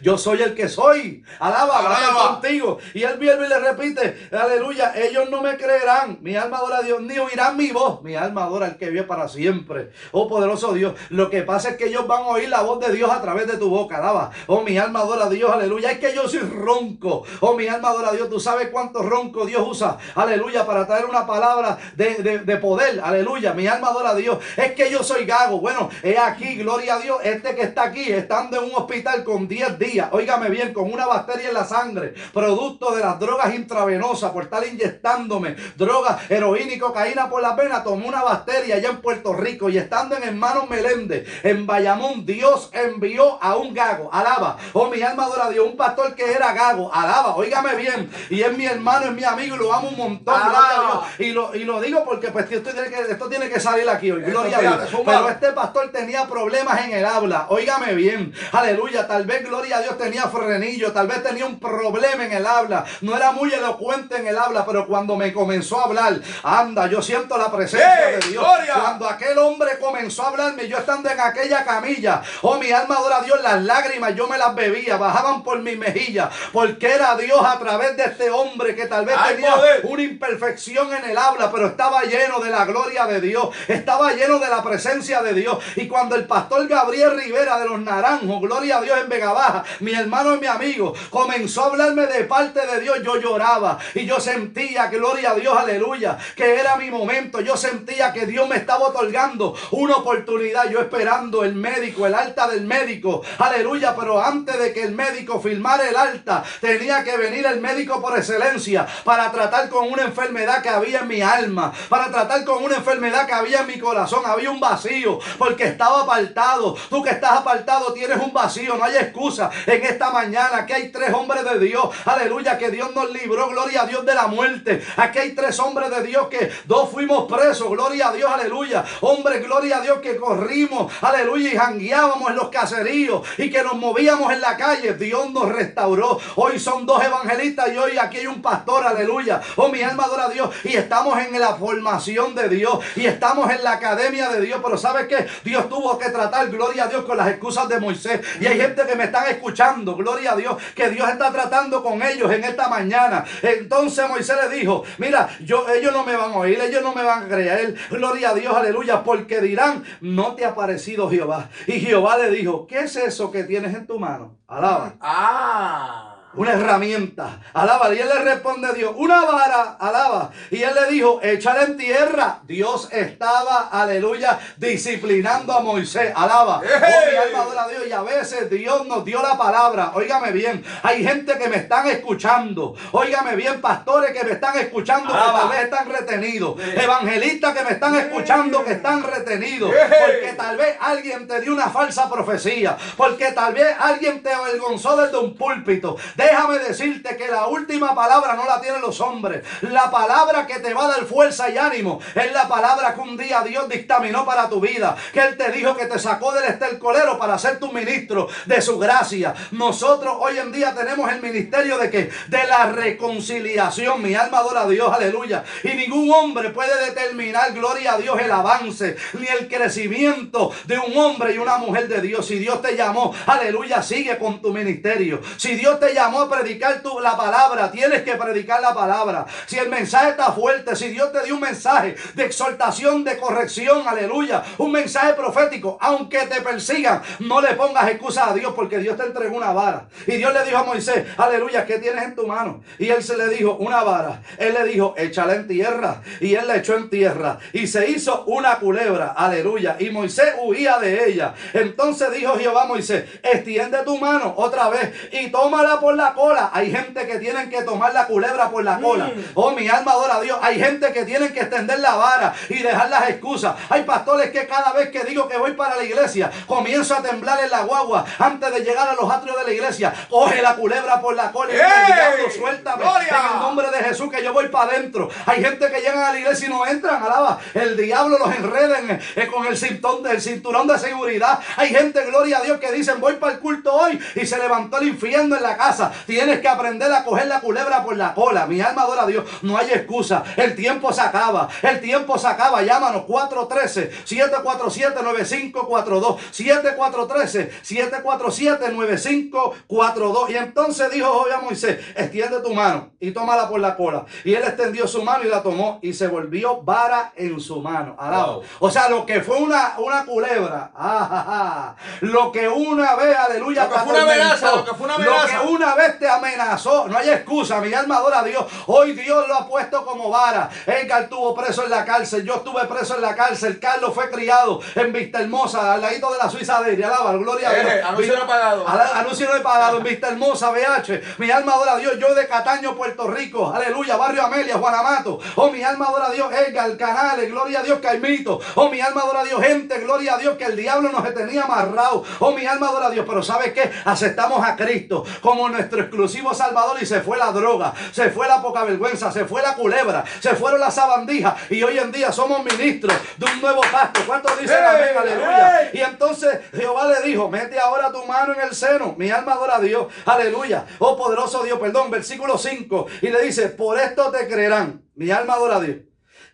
Yo soy el que soy. Alaba, Alaba. contigo. Y él vuelve y le repite, aleluya, ellos no me creerán. Mi alma adora a Dios, ni oirán mi voz. Mi alma adora al que vive para siempre. Oh poderoso Dios. Lo que pasa es que ellos van a oír la voz de Dios a través de tu boca. Alaba. Oh, mi alma adora a Dios, aleluya. Es que yo soy ronco. Oh, mi alma adora a Dios. Tú sabes cuánto ronco Dios usa. Aleluya, para traer una palabra de, de- de poder. Aleluya. Mi alma adora a Dios. Es que yo soy gago. Bueno, he aquí, gloria a Dios. Este que está aquí, estando en un hospital con 10 al día, óigame bien, con una bacteria en la sangre, producto de las drogas intravenosas, por estar inyectándome drogas, heroína y cocaína por la pena, tomó una bacteria allá en Puerto Rico y estando en hermano Meléndez, en Bayamón, Dios envió a un gago, alaba, oh mi alma adora a Dios, un pastor que era gago, alaba, óigame bien, y es mi hermano, es mi amigo y lo amo un montón, Alaba. Dios. Y lo, y lo digo porque pues esto tiene que, esto tiene que salir aquí hoy, gloria a Dios. Pero este pastor tenía problemas en el habla, óigame bien, aleluya, tal vez gloria a Dios tenía frenillo, tal vez tenía un problema en el habla, no era muy elocuente en el habla, pero cuando me comenzó a hablar, anda, yo siento la presencia ¡Ey, de Dios. gloria! Cuando aquel hombre comenzó a hablarme, yo estando en aquella camilla, oh mi alma adora a Dios, las lágrimas yo me las bebía, bajaban por mi mejilla, porque era Dios a través de este hombre que tal vez ¡Ay, tenía poder! una imperfección en el habla, pero estaba lleno de la gloria de Dios, estaba lleno de la presencia de Dios. Y cuando el pastor Gabriel Rivera de los Naranjos, gloria a Dios en Vega Baja, mi hermano y mi amigo, comenzó a hablarme de parte de Dios, yo lloraba y yo sentía, gloria a Dios, aleluya, que era mi momento. Yo sentía que Dios me estaba otorgando una oportunidad, yo esperando el médico, el alta del médico, aleluya, pero antes de que el médico firmara el alta, tenía que venir el médico por excelencia para tratar con una enfermedad que había en mi alma, para tratar con una enfermedad que había en mi corazón. Había un vacío porque estaba apartado. Tú que estás apartado tienes un vacío, no hay excusa. En esta mañana que hay tres hombres de Dios, aleluya, que Dios nos libró, gloria a Dios de la muerte. Aquí hay tres hombres de Dios que dos fuimos presos, gloria a Dios, aleluya. Hombre, gloria a Dios que corrimos, aleluya, y jangueábamos en los caseríos y que nos movíamos en la calle. Dios nos restauró. Hoy son dos evangelistas y hoy aquí hay un pastor, aleluya. Oh, mi alma adora a Dios y estamos en la formación de Dios y estamos en la academia de Dios. Pero ¿sabes qué? Dios tuvo que tratar, gloria a Dios, con las excusas de Moisés. Y hay gente que me están escuchando, gloria a Dios, que Dios está tratando con ellos en esta mañana. Entonces Moisés le dijo, mira, yo, ellos no me van a oír, ellos no me van a creer. Gloria a Dios, aleluya, porque dirán, no te ha parecido Jehová. Y Jehová le dijo, ¿qué es eso que tienes en tu mano? Alaba. Ah. Una herramienta. Alaba. Y él le responde a Dios. Una vara. Alaba. Y él le dijo, échale en tierra. Dios estaba, aleluya, disciplinando a Moisés. Alaba. Oh, mi alma adora a Dios. Y a veces Dios nos dio la palabra. Óigame bien. Hay gente que me están escuchando. Óigame bien, pastores que me están escuchando Alaba. que tal vez están retenidos. Evangelistas que me están escuchando que están retenidos. Porque tal vez alguien te dio una falsa profecía. Porque tal vez alguien te avergonzó desde un púlpito. Déjame decirte que la última palabra no la tienen los hombres. La palabra que te va a dar fuerza y ánimo es la palabra que un día Dios dictaminó para tu vida. Que Él te dijo que te sacó del estercolero para ser tu ministro de su gracia. Nosotros hoy en día tenemos el ministerio de que de la reconciliación. Mi alma adora a Dios, aleluya. Y ningún hombre puede determinar, gloria a Dios, el avance ni el crecimiento de un hombre y una mujer de Dios. Si Dios te llamó, aleluya, sigue con tu ministerio. Si Dios te llamó a predicar tu, la palabra, tienes que predicar la palabra. Si el mensaje está fuerte, si Dios te dio un mensaje de exhortación, de corrección, aleluya, un mensaje profético, aunque te persigan, no le pongas excusas a Dios porque Dios te entregó una vara. Y Dios le dijo a Moisés, aleluya, ¿qué tienes en tu mano? Y él se le dijo, una vara. Él le dijo, échala en tierra. Y él la echó en tierra. Y se hizo una culebra, aleluya. Y Moisés huía de ella. Entonces dijo Jehová a Moisés, extiende tu mano otra vez y tómala por la cola. Hay gente que tienen que tomar la culebra por la cola. Oh, mi alma adora a Dios. Hay gente que tienen que extender la vara y dejar las excusas. Hay pastores que cada vez que digo que voy para la iglesia, comienzo a temblar en la guagua antes de llegar a los atrios de la iglesia. Coge la culebra por la cola y diablo, suéltame. ¡Gloria! En el nombre de Jesús que yo voy para adentro. Hay gente que llegan a la iglesia y no entran, alaba. El diablo los enreda en- eh, con el cinturón, el cinturón de seguridad. Hay gente, gloria a Dios, que dicen voy para el culto hoy y se levantó el infierno en la casa. Tienes que aprender a coger la culebra por la cola. Mi alma adora a Dios. No hay excusa. El tiempo se acaba. El tiempo se acaba. Llámanos 413-747-9542. 7413-747-9542. Y entonces dijo Jehová a Moisés, extiende tu mano y tómala por la cola. Y él extendió su mano y la tomó y se volvió vara en su mano. Alaba. Wow. O sea, lo que fue una, una culebra. ah, ah, ah. Lo que una vez, aleluya, Lo que fue una amenaza, atormentó. lo que fue una Lo amenaza. que una vez te amenazó, no hay excusa, mi alma adora a Dios. Hoy Dios lo ha puesto como vara. Edgar estuvo preso en la cárcel, yo estuve preso en la cárcel, Carlos fue criado en Vista Hermosa, al ladito de la Suiza de Alaba, gloria a Dios. Eh, anuncio no pagado. Al- Anuncio no he pagado en Vista Hermosa, BH. Mi alma adora a Dios. Yo de Cataño, Puerto Rico. Aleluya. Barrio Amelia, Guanamato. Oh, mi alma adora a Dios. Edgar, Canales. Gloria a Dios, Caimito. Oh, mi alma adora a Dios. Gente, gloria a Dios, que el diablo nos tenía amarrado. Oh, mi alma adora a Dios. Pero ¿sabes qué? Aceptamos a Cristo como nuestro exclusivo Salvador y se fue la droga. Se fue la poca vergüenza. Se fue la culebra. Se fueron las sabandijas. Y hoy en día somos ministros de un nuevo pacto. ¿Cuántos dicen ¡Hey! amén? Aleluya. ¡Hey! Y entonces Jehová le dijo, mete ahora tu mano en el seno. Mi alma adora a Dios. Aleluya. Oh poderoso Dios, perdón, versículo 5. Y le dice, por esto te creerán. Mi alma adora a Dios.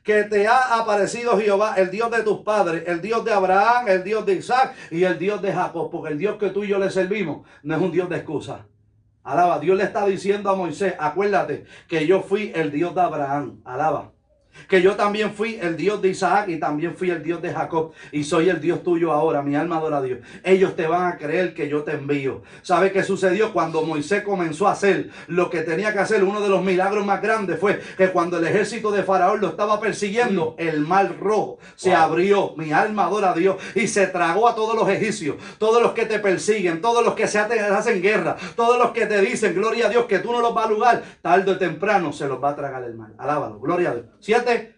Que te ha aparecido Jehová, el Dios de tus padres, el Dios de Abraham, el Dios de Isaac y el Dios de Jacob. Porque el Dios que tú y yo le servimos no es un Dios de excusa. Alaba, Dios le está diciendo a Moisés, acuérdate que yo fui el Dios de Abraham. Alaba que yo también fui el Dios de Isaac y también fui el Dios de Jacob y soy el Dios tuyo ahora, mi alma adora a Dios. Ellos te van a creer que yo te envío. ¿Sabe qué sucedió cuando Moisés comenzó a hacer lo que tenía que hacer? Uno de los milagros más grandes fue que cuando el ejército de Faraón lo estaba persiguiendo, el mar rojo se Wow. abrió, mi alma adora a Dios y se tragó a todos los egipcios, todos los que te persiguen, todos los que se hacen guerra, todos los que te dicen, gloria a Dios, que tú no los vas a lugar, tarde o temprano se los va a tragar el mar. Alábalo, gloria a Dios. 7,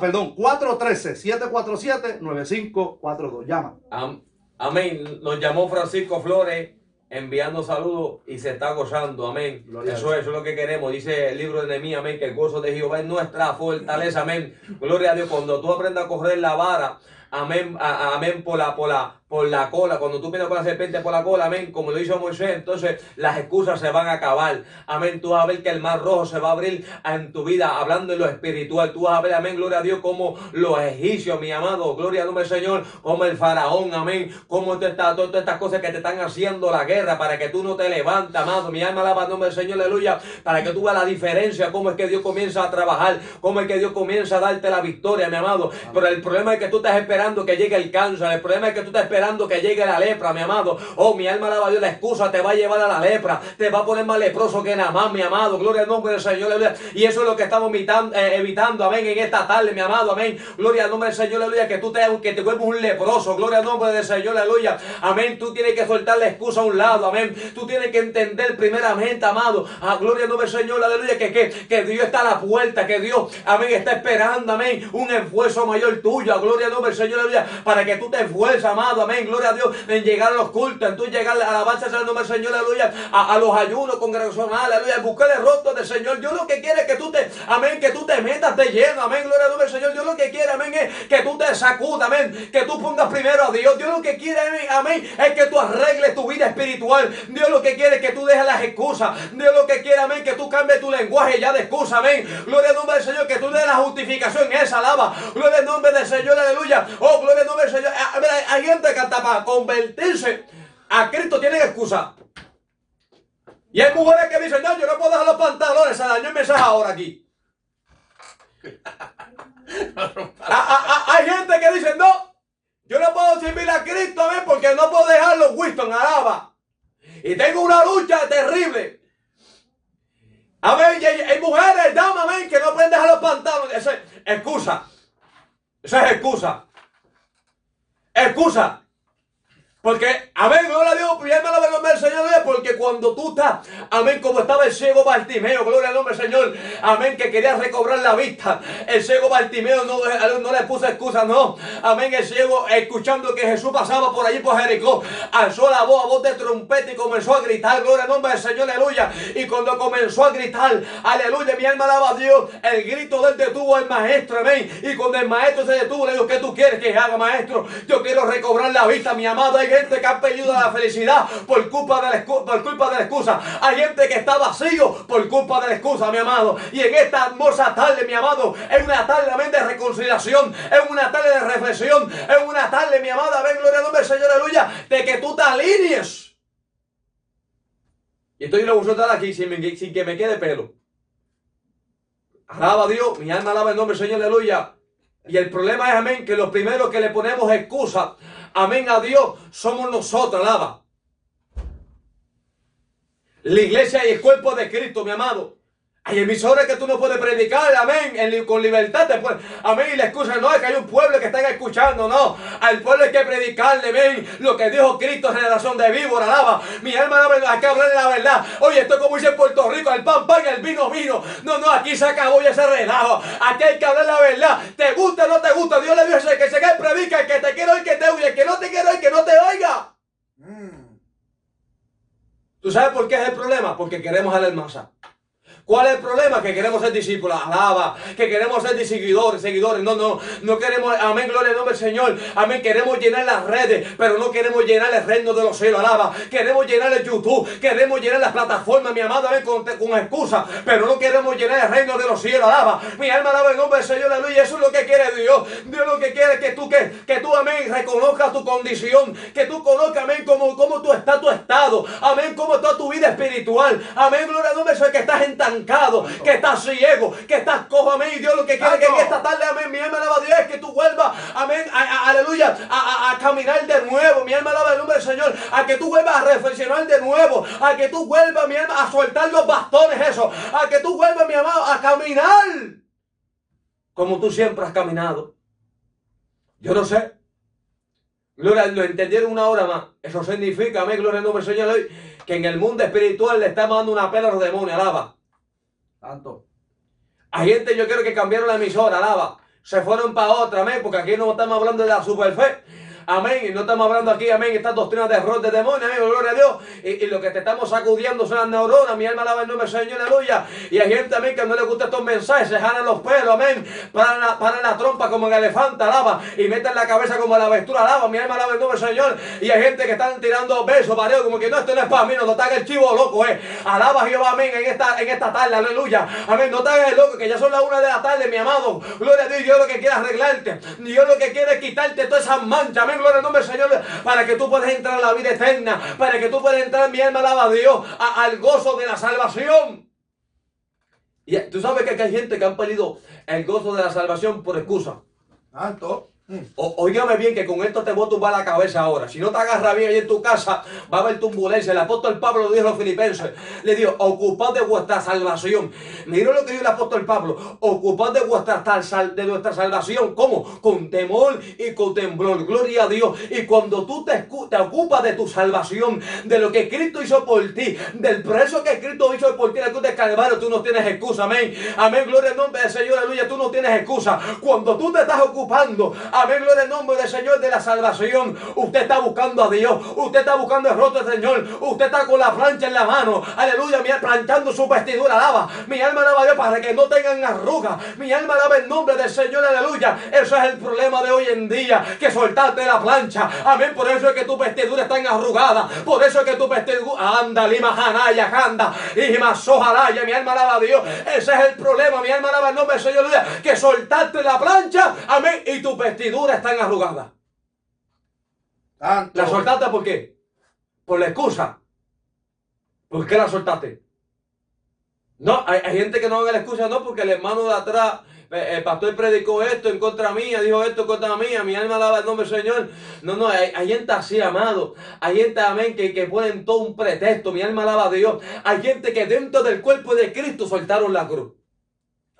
perdón, 413 747 9542. Llama. Am- Amén. Nos llamó Francisco Flores enviando saludos y se está gozando. Amén. Gloria eso, es, eso es lo que queremos. Dice el libro de Nehemías, amén, que el gozo de Jehová es nuestra fortaleza. Amén. Gloria a Dios. Cuando tú aprendas a correr la vara, amén, a- amén, por la, por la, por la cola. Cuando tú vienes con la serpiente por la cola, amén, como lo hizo Moisés, entonces las excusas se van a acabar. Amén. Tú vas a ver que el mar rojo se va a abrir en tu vida, hablando en lo espiritual. Tú vas a ver, amén, gloria a Dios, como los egipcios, mi amado, gloria al nombre del Señor, como el faraón, amén, como todas estas, todas estas cosas que te están haciendo la guerra para que tú no te levantes, amado. Mi alma alaba el nombre del Señor, aleluya, para que tú veas la diferencia, cómo es que Dios comienza a trabajar, cómo es que Dios comienza a darte la victoria, mi amado. Pero el problema es que tú estás esperando que llegue el cáncer, el problema es que tú estás esperando que llegue la lepra, mi amado. Oh, mi alma alaba a Dios, la excusa te va a llevar a la lepra, te va a poner más leproso que nada más, mi amado. Gloria al nombre del Señor, aleluya. Y eso es lo que estamos evitando, eh, evitando, amén, en esta tarde, mi amado, amén. Gloria al nombre del Señor, aleluya, que tú te, que te vuelvas un leproso, gloria al nombre del Señor, aleluya. Amén, tú tienes que soltar la excusa a un lado, amén. Tú tienes que entender primeramente, amado, a gloria al nombre del Señor, aleluya, que, que, que Dios está a la puerta, que Dios, amén, está esperando, amén, un esfuerzo mayor tuyo, a gloria al nombre del Señor, aleluya, para que tú te esfuerces, amado, amén, gloria a Dios, en llegar a los cultos, en tú llegar a la alabanza al nombre del Señor, aleluya, a, los ayunos congregacionales, aleluya, buscar el rostro del Señor. Dios lo que quiere es que tú te, amén, que tú te metas de lleno, amén, gloria al nombre del Señor. Dios lo que quiere, amén, es que tú te sacudas, amén, que tú pongas primero a Dios. Dios lo que quiere, amén, amén, es que tú arregles tu vida espiritual. Dios lo que quiere es que tú dejes las excusas. Dios lo que quiere, amén, que tú cambies tu lenguaje ya de excusa, amén. Gloria al nombre del Señor, que tú des la justificación esa alaba. Gloria al nombre del Señor, aleluya. Oh, gloria al nombre del Señor. A ver, hay gente que hasta para convertirse a Cristo tienen excusa. Y hay mujeres que dicen, no, yo no puedo dejar los pantalones, se dañó el mensaje ahora aquí. A- a- a- hay gente que dice, no, yo no puedo servir a Cristo, amén, porque no puedo dejar los Winston, alaba. Y tengo una lucha terrible. Amén, y hay, hay mujeres, damas, amén, que no pueden dejar los pantalones. Eso es excusa. Eso es excusa. Excusa. Porque, amén, gloria a Dios, primero la nombre del Señor, aleluya, porque cuando tú estás, amén, como estaba el ciego Bartimeo, gloria al nombre del Señor, amén, que quería recobrar la vista, el ciego Bartimeo no, no le puso excusa, no, amén, el ciego, escuchando que Jesús pasaba por allí por Jericó, alzó la voz a voz de trompeta y comenzó a gritar, gloria al nombre del Señor, aleluya, y cuando comenzó a gritar, aleluya, mi alma alaba a Dios, el grito del detuvo al maestro, amén, y cuando el maestro se detuvo, le dijo, ¿qué tú quieres que haga, maestro? Yo quiero recobrar la vista, mi amado, hay gente que ha perdido la felicidad por culpa de la, por culpa de la excusa. Hay gente que está vacío por culpa de la excusa, mi amado. Y en esta hermosa tarde, mi amado, es una tarde de reconciliación, es una tarde de reflexión, es una tarde, mi amada, ven, gloria al nombre del Señor, aleluya, de que tú te alinees. Y estoy en la vosotros aquí sin, que me quede pelo. Alaba a Dios, mi alma alaba el nombre del Señor, aleluya. Y el problema es, amén, que los primeros que le ponemos excusa, amén, a Dios, somos nosotros, alaba. La iglesia y el cuerpo de Cristo, mi amado. Hay emisoras que tú no puedes predicar, amén, en- con libertad. Te puedes- amén, y la excusa no es que hay un pueblo que están escuchando, no. Al pueblo hay que predicarle, ven, lo que dijo Cristo, generación de víbora, alaba. Mi alma, alaba, hay que hablarle la verdad. Oye, esto es como dice en Puerto Rico, el pan, pan, el vino, vino. No, no, aquí se acabó ya ese relajo. Aquí hay que hablar la verdad. Te gusta o no te gusta, Dios le dijo que se que predica, el que te quiere oír, que te oiga, el que no te quiere oír, que no te oiga. Mm. ¿Tú sabes por qué es el problema? Porque queremos a la masa. ¿Cuál es el problema? Que queremos ser discípulos, alaba, que queremos ser seguidores, seguidores. No, no, no queremos, amén, gloria al nombre del Señor. Amén, queremos llenar las redes, pero no queremos llenar el reino de los cielos, alaba. Queremos llenar el YouTube, queremos llenar las plataformas, mi amado, amén, con, con excusa, pero no queremos llenar el reino de los cielos, alaba. Mi alma alaba el nombre del Señor, aleluya. Eso es lo que quiere Dios. Dios lo que quiere es que tú, que, que tú, amén, reconozcas tu condición, que tú conozcas, amén, cómo, cómo tú estás, tu estado, amén, cómo está tu vida espiritual, amén, gloria al nombre del Señor, que estás que estás ciego, que estás cojo, amén, y Dios lo que quiere que en esta tarde, amén, mi alma alaba a Dios, es que tú vuelvas, amén, a- a- aleluya, a, caminar de nuevo, mi alma alaba el nombre del Señor, a que tú vuelvas a reflexionar de nuevo, a que tú vuelvas, mi alma, a soltar los bastones, eso, a que tú vuelvas, mi amado, a caminar como tú siempre has caminado. Yo no sé. Gloria, lo entendieron una hora más. Eso significa, amén, gloria al nombre del Señor, que en el mundo espiritual le estamos dando una pela a los demonios, alaba. Santo. Hay gente, yo quiero que cambiaron la emisora, alaba. Se fueron para otra, amén, porque aquí no estamos hablando de la superfe. Amén, y no estamos hablando aquí, amén, estas doctrinas de error de demonios, amén, gloria a Dios. Y, lo que te estamos sacudiendo son las neuronas, mi alma alaba el nombre del Señor, aleluya. Y hay gente, amén, que no le gusta estos mensajes, se jalan los pelos, amén, paran la, paran la trompa como el elefante, alaba, y meten la cabeza como la avestruz, alaba, mi alma alaba el nombre del Señor. Y hay gente que están tirando besos, mareo, como que no, esto no es para mí, no, te hagas el chivo loco, eh. Alaba Jehová, amén, en esta, en esta tarde, aleluya. Amén, no te hagas el loco, que ya son las una de la tarde, mi amado. Gloria a Dios, Dios lo que quiere arreglarte. Dios lo que quiere es quitarte todas esas manchas, amén, nombre Señor, para que tú puedas entrar a la vida eterna, para que tú puedas entrar, mi alma alaba a Dios, al gozo de la salvación. Y tú sabes que hay gente que han perdido el gozo de la salvación por excusa. Santo. Óigame bien que con esto te voy a tumbar la cabeza ahora. Si no te agarra bien ahí en tu casa, va a haber turbulencia. El apóstol Pablo lo dijo a los filipenses. Le dijo, ocupad de vuestra salvación. Mira lo que dijo el apóstol Pablo. Ocupad de vuestra, de nuestra salvación. ¿Cómo? Con temor y con temblor. Gloria a Dios. Y cuando tú te, ocupas de tu salvación, de lo que Cristo hizo por ti, del precio que Cristo hizo por ti la cruz de Calvario, tú no tienes excusa. Amén. Amén. Gloria al nombre del Señor. Aleluya. Tú no tienes excusa. Cuando tú te estás ocupando, amén. Gloria al nombre del Señor de la salvación. Usted está buscando a Dios. Usted está buscando el rostro del Señor. Usted está con la plancha en la mano. Aleluya. Mi planchando su vestidura. Alaba. Mi alma alaba a Dios para que no tengan arrugas. Mi alma alaba el nombre del Señor. Aleluya. Eso es el problema de hoy en día. Que soltaste la plancha. Amén. Por eso es que tu vestidura está arrugada. Por eso es que tu vestidura. Anda, lima, janaya, janda. Y masojalaya. Mi alma alaba a Dios. Ese es el problema. Mi alma alaba el nombre del Señor. Aleluya. Que soltaste la plancha. Amén. Y tu vestidura está arrugada. Santo. ¿La soltaste por qué? Por la excusa. ¿Por qué la soltaste? No, hay, hay gente que no haga la excusa, no, porque el hermano de atrás, eh, el pastor predicó esto en contra mía, dijo esto en contra mía, mi alma alaba el nombre del Señor. No, no, hay, hay gente así, amado. Hay gente, amén, que, que ponen todo un pretexto, mi alma alaba a Dios. Hay gente que dentro del cuerpo de Cristo soltaron la cruz.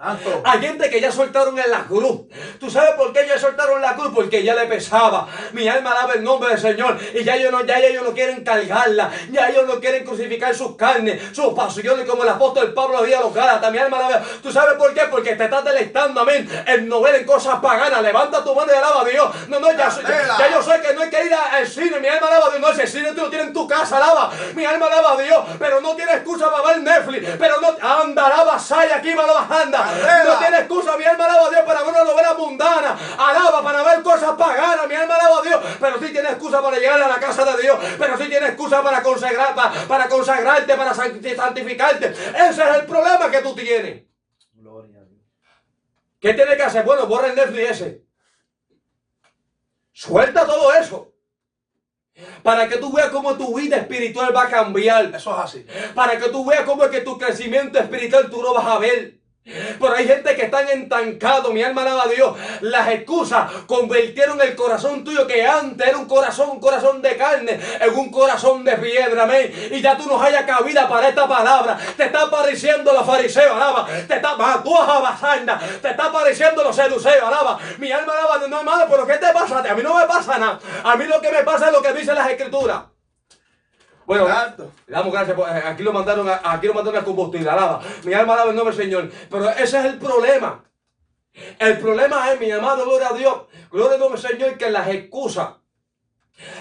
Hay gente que ya soltaron en la cruz. ¿Tú sabes por qué ya soltaron la cruz? Porque ya le pesaba. Mi alma alaba el nombre del Señor. Y ya ellos no, ya ellos no quieren cargarla. Ya ellos no quieren crucificar sus carnes, sus pasiones, como el apóstol Pablo había los. Mi alma alaba. ¿Tú sabes por qué? Porque te estás deleitando, amén, en no ver en cosas paganas. Levanta tu mano y alaba a Dios. No, no, ya, ya, ya yo sé que no hay que ir al cine. Mi alma alaba a Dios. No, ese cine tú lo tienes en tu casa, alaba. Mi alma alaba a Dios. Pero no tiene excusa para ver Netflix. Pero no, anda, alaba, saya, aquí, malaba, anda. No tiene excusa, mi alma alaba a Dios para ver una novela mundana. Alaba para ver cosas paganas, mi alma alaba a Dios. Pero sí tiene excusa para llegar a la casa de Dios. Pero sí tiene excusa para consagrar, para, para consagrarte, para santi- santificarte. Ese es el problema que tú tienes. Gloria a Dios. ¿Qué tienes que hacer? Bueno, borra el Netflix ese. Suelta todo eso. Para que tú veas cómo tu vida espiritual va a cambiar. Eso es así. Para que tú veas cómo es que tu crecimiento espiritual tú lo vas a ver. Pero hay gente que están entancados, mi alma alaba a Dios. Las excusas convirtieron el corazón tuyo que antes era un corazón, un corazón de carne, en un corazón de piedra, amén. Y ya tú no hayas cabida para esta palabra. Te está apareciendo los fariseos, alaba. Te está, ah, tú. Te está apareciendo los seduceos, alaba. Mi alma alaba, no hermano, pero ¿qué te pasa? A mí no me pasa nada. A mí lo que me pasa es lo que dicen las escrituras. Bueno, le damos gracias. por- eh, Aquí lo mandaron a, aquí lo mandaron a combustible. Alaba. Mi alma alaba el nombre del Señor. Pero ese es el problema. El problema es, mi amado, gloria a Dios. Gloria al nombre del Señor, que las excusas.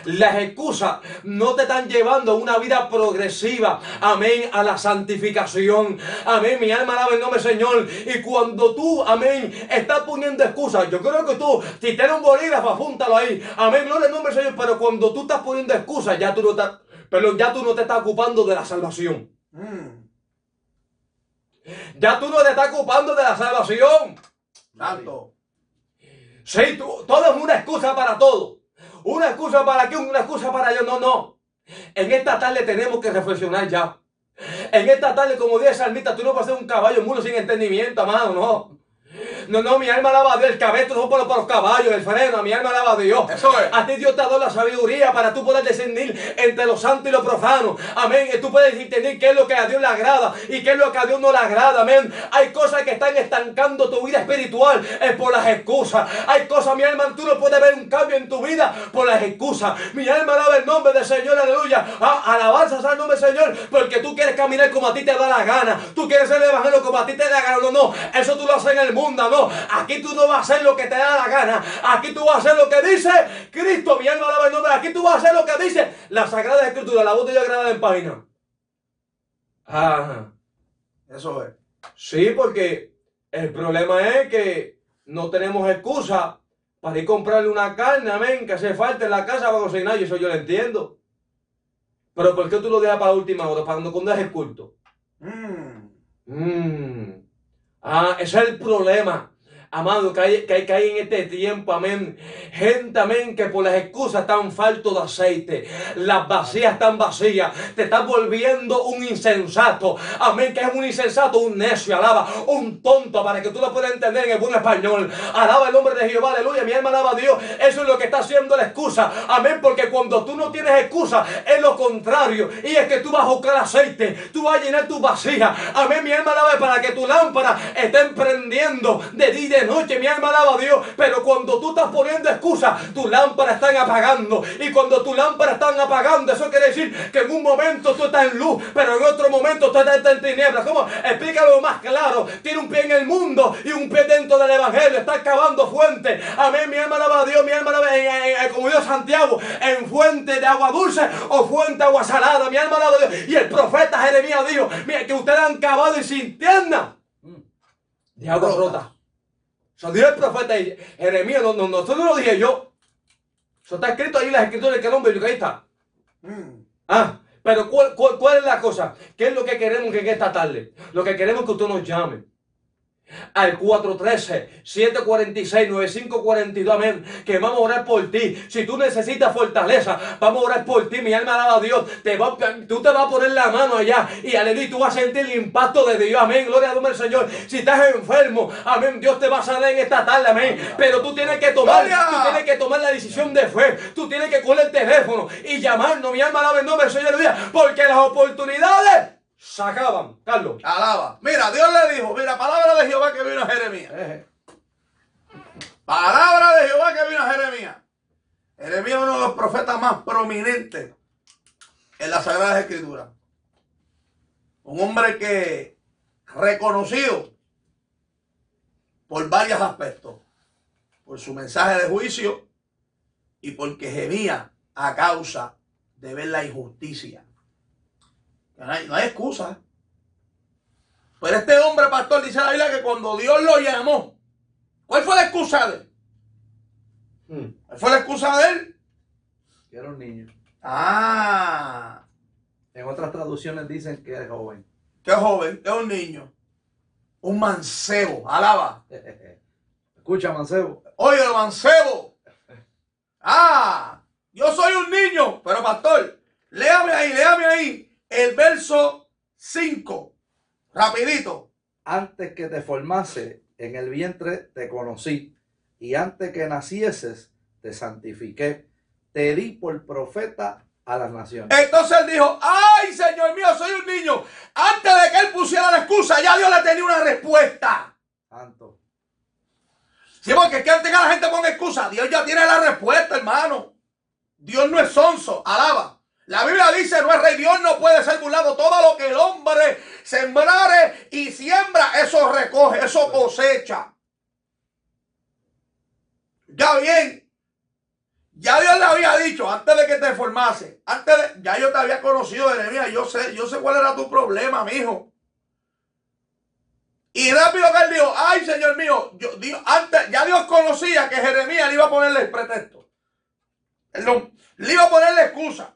Las excusas no te están llevando a una vida progresiva, amén, a la santificación, amén, mi alma alaba el nombre del Señor, y cuando tú, amén, estás poniendo excusas, yo creo que tú, si tienes un bolígrafo, apúntalo ahí, amén, gloria al nombre del Señor, pero cuando tú estás poniendo excusas, ya tú no estás, pero ya tú no te estás ocupando de la salvación, Mm. ya tú no te estás ocupando de la salvación, Santo. Sí, tú- todo es una excusa para todo. Una excusa para qué, una excusa para yo. No, no. En esta tarde tenemos que reflexionar ya. En esta tarde, como dice el salmista, tú no puedes ser un caballo mulo sin entendimiento, amado, no. No, no, mi alma alaba a Dios. El cabestro no para, para los caballos, el freno, mi alma alaba a Dios. Eso es. A ti Dios te ha dado la sabiduría para tú poder discernir entre lo santo y lo profano. Amén. Y tú puedes entender qué es lo que a Dios le agrada y qué es lo que a Dios no le agrada. Amén. Hay cosas que están estancando tu vida espiritual es por las excusas. Hay cosas, mi alma, tú no puedes ver un cambio en tu vida por las excusas. Mi alma alaba el nombre del Señor, aleluya. Ah, alabanza al nombre del Señor, porque tú quieres caminar como a ti te da la gana. Tú quieres ser el evangelio como a ti te da la gana. No, no. Eso tú lo haces en el mundo, no. Aquí tú no vas a hacer lo que te da la gana. Aquí tú vas a hacer lo que dice Cristo. Mi alma alaba el nombre. Aquí tú vas a hacer lo que dice la Sagrada Escritura, la voz de Dios grabada en página. Ajá. Eso es. Sí, porque el problema es que no tenemos excusa para ir a comprarle una carne, amén, que hace falta en la casa para cocinar, y eso yo lo entiendo. Pero ¿por qué tú lo dejas para la última hora, para cuando, cuando es el culto? Mm. Mm. Ah, ese es el problema. Amado, que hay, que, hay, en este tiempo, amén. Gente, amén, que por las excusas están faltos de aceite. Las vacías están vacías. Te estás volviendo un insensato. Amén, que es un insensato, un necio, alaba. Un tonto, para que tú lo puedas entender en el buen español. Alaba el nombre de Jehová, aleluya. Mi alma alaba a Dios. Eso es lo que está haciendo la excusa. Amén, porque cuando tú no tienes excusa, es lo contrario. Y es que tú vas a buscar aceite. Tú vas a llenar tu vasija. Amén, mi alma alaba para que tu lámpara esté prendiendo de día de noche. Mi alma alaba a Dios. Pero cuando tú estás poniendo excusas, tus lámparas están apagando. Y cuando tus lámparas están apagando, eso quiere decir que en un momento tú estás en luz, pero en otro momento tú estás en tinieblas. ¿Cómo? Explícalo más claro. Tiene un pie en el mundo y un pie dentro del evangelio. Está cavando fuente. Amén. Mi alma alaba a Dios. Mi alma alaba, en- en- en- como dijo Santiago, en fuente de agua dulce o fuente de agua salada. Mi alma alaba a Dios. Y el profeta Jeremías dijo: Mira, que ustedes han cavado y sin tierna de agua Rota. rota. Eso dijo el profeta Jeremías, no, no, no, eso no lo dije yo. Eso está escrito ahí en las escrituras del canon bíblico, ahí está. Mm. Ah, pero ¿cuál, cuál, cuál es la cosa? ¿Qué es lo que queremos que en esta tarde? Lo que queremos que usted nos llame. Al 413-746-9542, amén. Que vamos a orar por ti. Si tú necesitas fortaleza, vamos a orar por ti. Mi alma alaba a Dios. Te va, tú te vas a poner la mano allá y aleluya. Tú vas a sentir el impacto de Dios, amén. Gloria a Dios, Señor. Si estás enfermo, amén. Dios te va a sanar en esta tarde, amén. Pero tú tienes que tomar, tú tienes que tomar la decisión de fe. Tú tienes que coger el teléfono y llamarnos. Mi alma alaba el nombre del Señor. Porque las oportunidades se acaban, Carlos. Alaba. Mira, Dios le dijo, mira, palabra de Jehová que vino a Jeremías. Palabra de Jehová que vino a Jeremías. Jeremías es uno de los profetas más prominentes en las Sagradas Escrituras. Un hombre que reconocido por varios aspectos. Por su mensaje de juicio y porque gemía a causa de ver la injusticia. Que No hay, no hay excusa. Pero este hombre, pastor, dice la Biblia que cuando Dios lo llamó, ¿cuál fue la excusa de él? Hmm. ¿Cuál fue la excusa de él? Que era un niño. Ah, En otras traducciones dicen que es joven. qué joven, es un niño. Un mancebo, alaba. Escucha, Mancebo. Oye, el mancebo. Ah, yo soy un niño. Pero pastor, léame ahí, léame ahí el verso 5. Rapidito. antes que te formase en el vientre te conocí, y antes que nacieses te santifiqué, te di por profeta a las naciones. Entonces él dijo, ay Señor mío, soy un niño. Antes de que él pusiera la excusa, ya Dios le tenía una respuesta. Santo. Sí, porque es que antes que la gente ponga excusa, Dios ya tiene la respuesta, hermano. Dios no es sonso, alaba. La Biblia dice, no es rey, Dios no puede ser burlado. Todo lo que el hombre sembrare y siembra, eso recoge, eso cosecha. Ya bien, ya Dios le había dicho antes de que te formase, antes de, ya yo te había conocido, Jeremías, yo sé, yo sé cuál era tu problema, mijo. Y rápido que él dijo, ay Señor mío, yo, Dios, antes, ya Dios conocía que Jeremías le iba a ponerle pretexto. Perdón, le iba a ponerle excusa.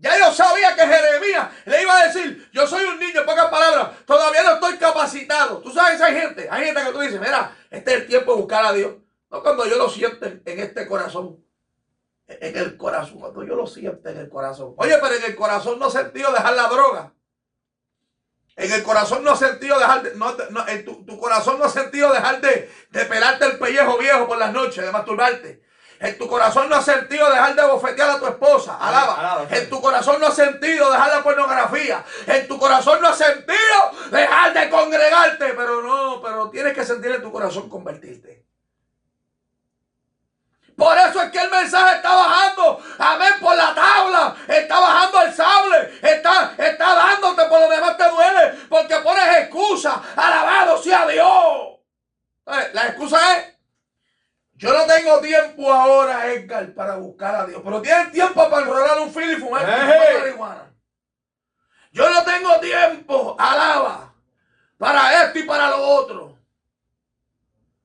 Ya yo sabía que Jeremías le iba a decir, yo soy un niño, en pocas palabras, todavía no estoy capacitado. Tú sabes, hay gente, hay gente que tú dices, mira, este es el tiempo de buscar a Dios. No cuando yo lo siento en, este corazón. En el corazón, cuando yo lo siento en el corazón. Oye, pero en el corazón no he sentido dejar la droga. En el corazón no has sentido dejar de, no, no, en tu, tu, corazón no has sentido dejar de, de pelarte el pellejo viejo por las noches, de masturbarte. En tu corazón no has sentido dejar de bofetear a tu esposa. Alaba. Alaba en tu corazón no has sentido dejar la pornografía. En tu corazón no has sentido dejar de congregarte. Pero no, pero tienes que sentir en tu corazón convertirte. Por eso es que el mensaje está bajando, amén, por la tabla, está bajando el sable, está, está dándote por lo demás te duele, porque pones excusa, alabado sea Dios. La excusa es, yo no tengo tiempo ahora, Edgar, para buscar a Dios, pero tienes tiempo para enrolar un filo y fumar marihuana. Yo no tengo tiempo, alaba, para esto y para lo otro,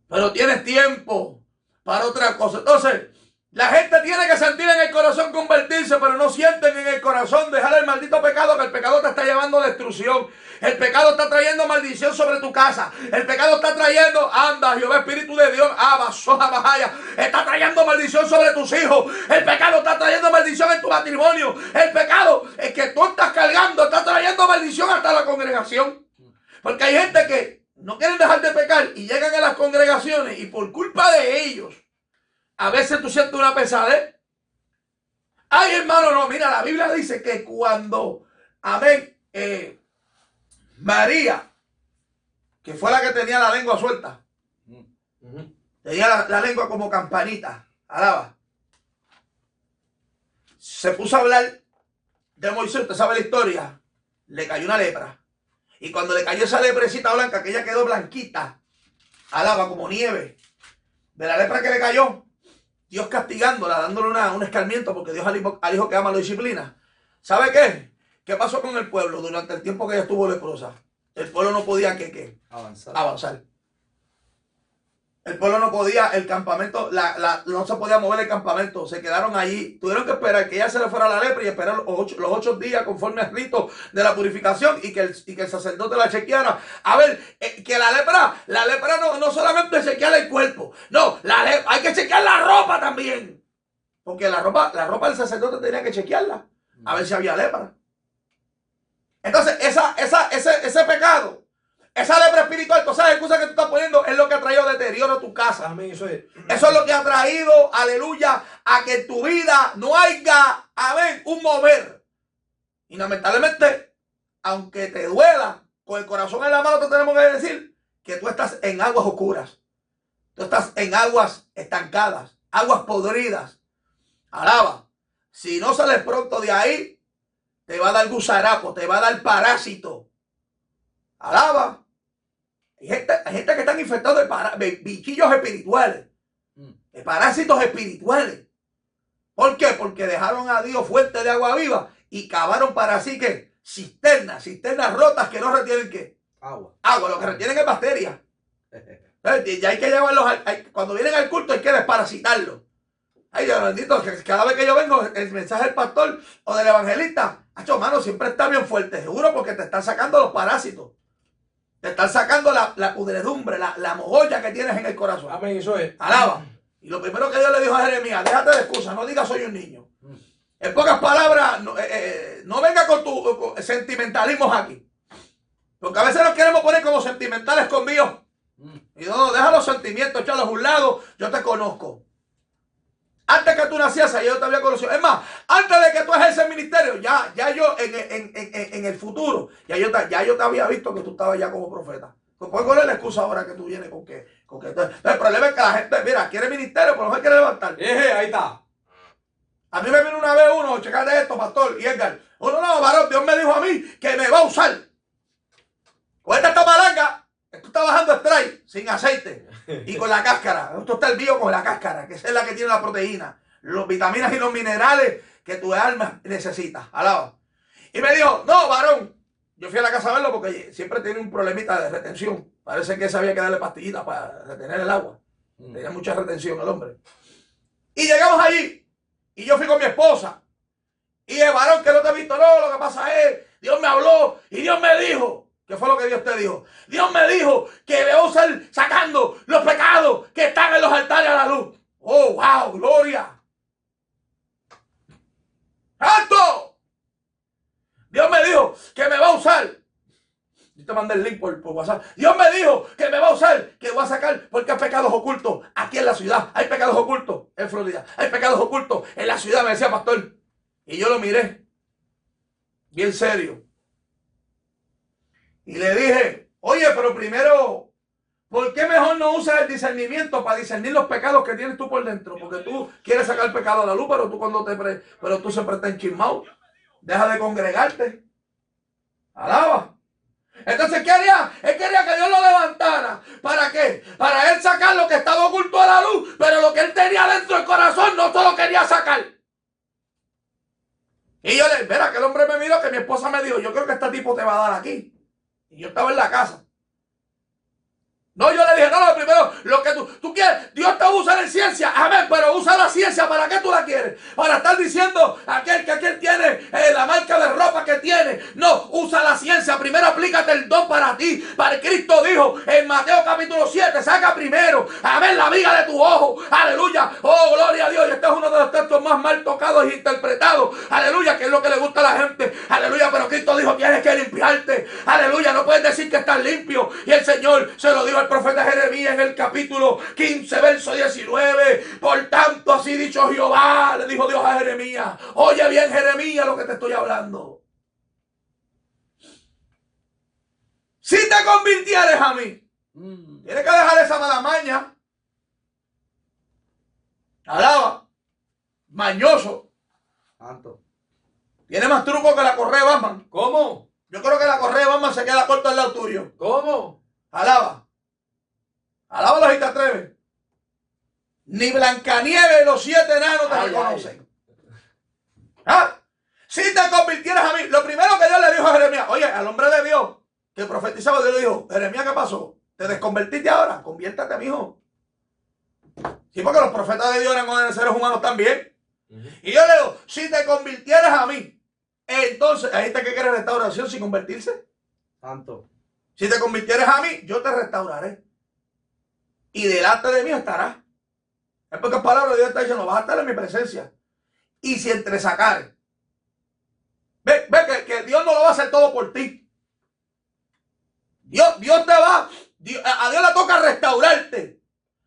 pero tienes tiempo para otra cosa. Entonces, la gente tiene que sentir en el corazón convertirse, pero no sienten en el corazón dejar el maldito pecado, que el pecado te está llevando a destrucción. El pecado está trayendo maldición sobre tu casa. El pecado está trayendo, anda, Jehová Espíritu de Dios, soja, bajaya. Está trayendo maldición sobre tus hijos. El pecado está trayendo maldición en tu matrimonio. El pecado es que tú estás cargando, está trayendo maldición hasta la congregación. Porque hay gente que no quieren dejar de pecar y llegan a las congregaciones y por culpa de ellos, a veces tú sientes una pesadez. Ay, hermano, no, mira, la Biblia dice que cuando, amén, eh, María, que fue la que tenía la lengua suelta, tenía la, la lengua como campanita, alaba, se puso a hablar de Moisés, usted sabe la historia, le cayó una lepra. Y cuando le cayó esa leprecita blanca, que ella quedó blanquita, alaba como nieve, de la lepra que le cayó, Dios castigándola, dándole una, un escarmiento, porque Dios al hijo, al hijo que ama lo disciplina. ¿Sabe qué? ¿Qué pasó con el pueblo durante el tiempo que ella estuvo leprosa? El pueblo no podía ¿qué, qué? Avanzar. avanzar. El pueblo no podía, el campamento, la, la, no se podía mover el campamento, se quedaron allí. Tuvieron que esperar que ella se le fuera la lepra y esperar los ocho, los ocho días conforme al rito de la purificación y que el, y que el sacerdote la chequeara. A ver, eh, que la lepra, la lepra no, no solamente chequear el cuerpo, no, la lepra, hay que chequear la ropa también. Porque la ropa, la ropa del sacerdote tenía que chequearla, a ver si había lepra. Entonces, esa, esa, ese, ese pecado esa lepra espiritual, todas esas excusas que tú estás poniendo es lo que ha traído deterioro a tu casa. Amén, eso es. Eso es lo que ha traído, aleluya, a que en tu vida no haya, amén, un mover. Y lamentablemente, aunque te duela, con el corazón en la mano te tenemos que decir que tú estás en aguas oscuras. Tú estás en aguas estancadas, aguas podridas. Alaba. Si no sales pronto de ahí, te va a dar gusarapo, te va a dar parásito. Alaba. Hay gente, hay gente que están infectados de, para, de bichillos espirituales, de parásitos espirituales. ¿Por qué? Porque dejaron a Dios fuente de agua viva y cavaron para sí que cisternas, cisternas rotas que no retienen qué? Agua. Agua, lo que retienen es bacterias. Ya hay que llevarlos, al- hay- cuando vienen al culto hay que desparasitarlos. Ay, Dios bendito, que cada vez que yo vengo, el mensaje del pastor o del evangelista, hacho, mano, siempre está bien fuerte, seguro, porque te están sacando los parásitos. Te están sacando la, la pudredumbre, la, la mogolla que tienes en el corazón. Amén, eso es. Alaba. Y lo primero que Dios le dijo a Jeremías, déjate de excusas, no digas soy un niño. En pocas palabras, no, eh, eh, no venga con tus sentimentalismos aquí. Porque a veces nos queremos poner como sentimentales conmigo. Mm. Y no, no, deja los sentimientos, échalos a un lado, yo te conozco. Antes que tú nacieras, ya yo te había conocido. Es más, antes de que tú ejerces el ministerio, ya, ya yo en, en- en- en- el futuro, ya yo, te, ya yo te había visto que tú estabas ya como profeta. Pues puedes poner la excusa ahora que tú vienes con que, con que el problema es que la gente, mira, quiere ministerio, pero no se quiere levantar. Eje, ahí está. A mí me vino una vez uno, checate esto, pastor, y Edgar. Uno, no, varón, Dios me dijo a mí que me va a usar. Con esta malanga, esto está bajando strike, sin aceite, y con la cáscara. Esto está el bio con la cáscara, que esa es la que tiene la proteína, los vitaminas y los minerales que tu alma necesita. Alaba. Y me dijo, no, varón. Yo fui a la casa a verlo porque siempre tiene un problemita de retención. Parece que sabía que darle pastillitas para retener el agua. Mm. Tenía mucha retención el hombre. Y llegamos allí. Y yo fui con mi esposa. Y el varón que no te ha visto, no, lo que pasa es, Dios me habló y Dios me dijo. ¿Qué fue lo que Dios te dijo? Dios me dijo que debo estar sacando los pecados que están en los altares a la luz. Oh, wow, gloria. ¡Alto! Dios me dijo que me va a usar. Yo te mandé el link por, por WhatsApp. Dios me dijo que me va a usar, que voy a sacar, porque hay pecados ocultos aquí en la ciudad. Hay pecados ocultos en Florida. Hay pecados ocultos en la ciudad, me decía pastor. Y yo lo miré, bien serio. Y le dije, oye, pero primero, ¿por qué mejor no usas el discernimiento para discernir los pecados que tienes tú por dentro? Porque tú quieres sacar el pecado a la luz, pero tú cuando te pre- pero tú siempre estás enchismado. Deja de congregarte. Alaba. Entonces, ¿qué haría? Él quería que Dios lo levantara. ¿Para qué? Para él sacar lo que estaba oculto a la luz, pero lo que él tenía dentro del corazón no se lo quería sacar. Y yo le, espera, que el hombre me miró, que mi esposa me dijo, yo creo que este tipo te va a dar aquí. Y yo estaba en la casa. No, yo le dije, no, no, primero, lo que tú, tú quieres, Dios te usa en ciencia, amén, pero usa la ciencia, ¿para qué tú la quieres? Para estar diciendo aquel que aquel tiene eh, la marca de ropa que tiene. No, usa la ciencia, primero aplícate el don para ti. Para Cristo dijo en Mateo capítulo 7, saca primero, amén, la viga de tu ojo, aleluya, oh, gloria a Dios, y este es uno de los textos más mal tocados e interpretados, aleluya, que es lo que le gusta a la gente, aleluya, pero Cristo dijo, tienes que limpiarte, aleluya, no puedes decir que estás limpio, y el Señor se lo dijo profeta Jeremías en el capítulo 15, verso 19. Por tanto, así dicho Jehová, le dijo Dios a Jeremías. Oye bien, Jeremías, lo que te estoy hablando. Si te convirtieres a mí, Mm. tienes que dejar esa mala maña. Alaba. Mañoso. Santo. Tiene más truco que la correa Batman. ¿Cómo? Yo creo que la correa Batman se queda corta al lado tuyo. ¿Cómo? Alaba. Alábalo si te atreves. Ni Blancanieves y los siete enanos te Ay, reconocen. ¿Ah? Si te convirtieras a mí, lo primero que Dios le dijo a Jeremías, oye, al hombre de Dios que profetizaba, Dios le dijo, Jeremías, ¿qué pasó? ¿Te desconvertiste ahora? Conviértate, mijo. Sí, porque los profetas de Dios eran seres humanos también. Y yo le digo, si te convirtieras a mí, entonces, hay gente que quiere restauración sin convertirse. Santo. Si te convirtieres a mí, yo te restauraré. Y delante de mí estarás. Es porque palabra de Dios está diciendo, vas a estar en mi presencia. Y si entre sacares. Ve, ve que, que Dios no lo va a hacer todo por ti. Dios, Dios te va, Dios- a Dios le toca restaurarte.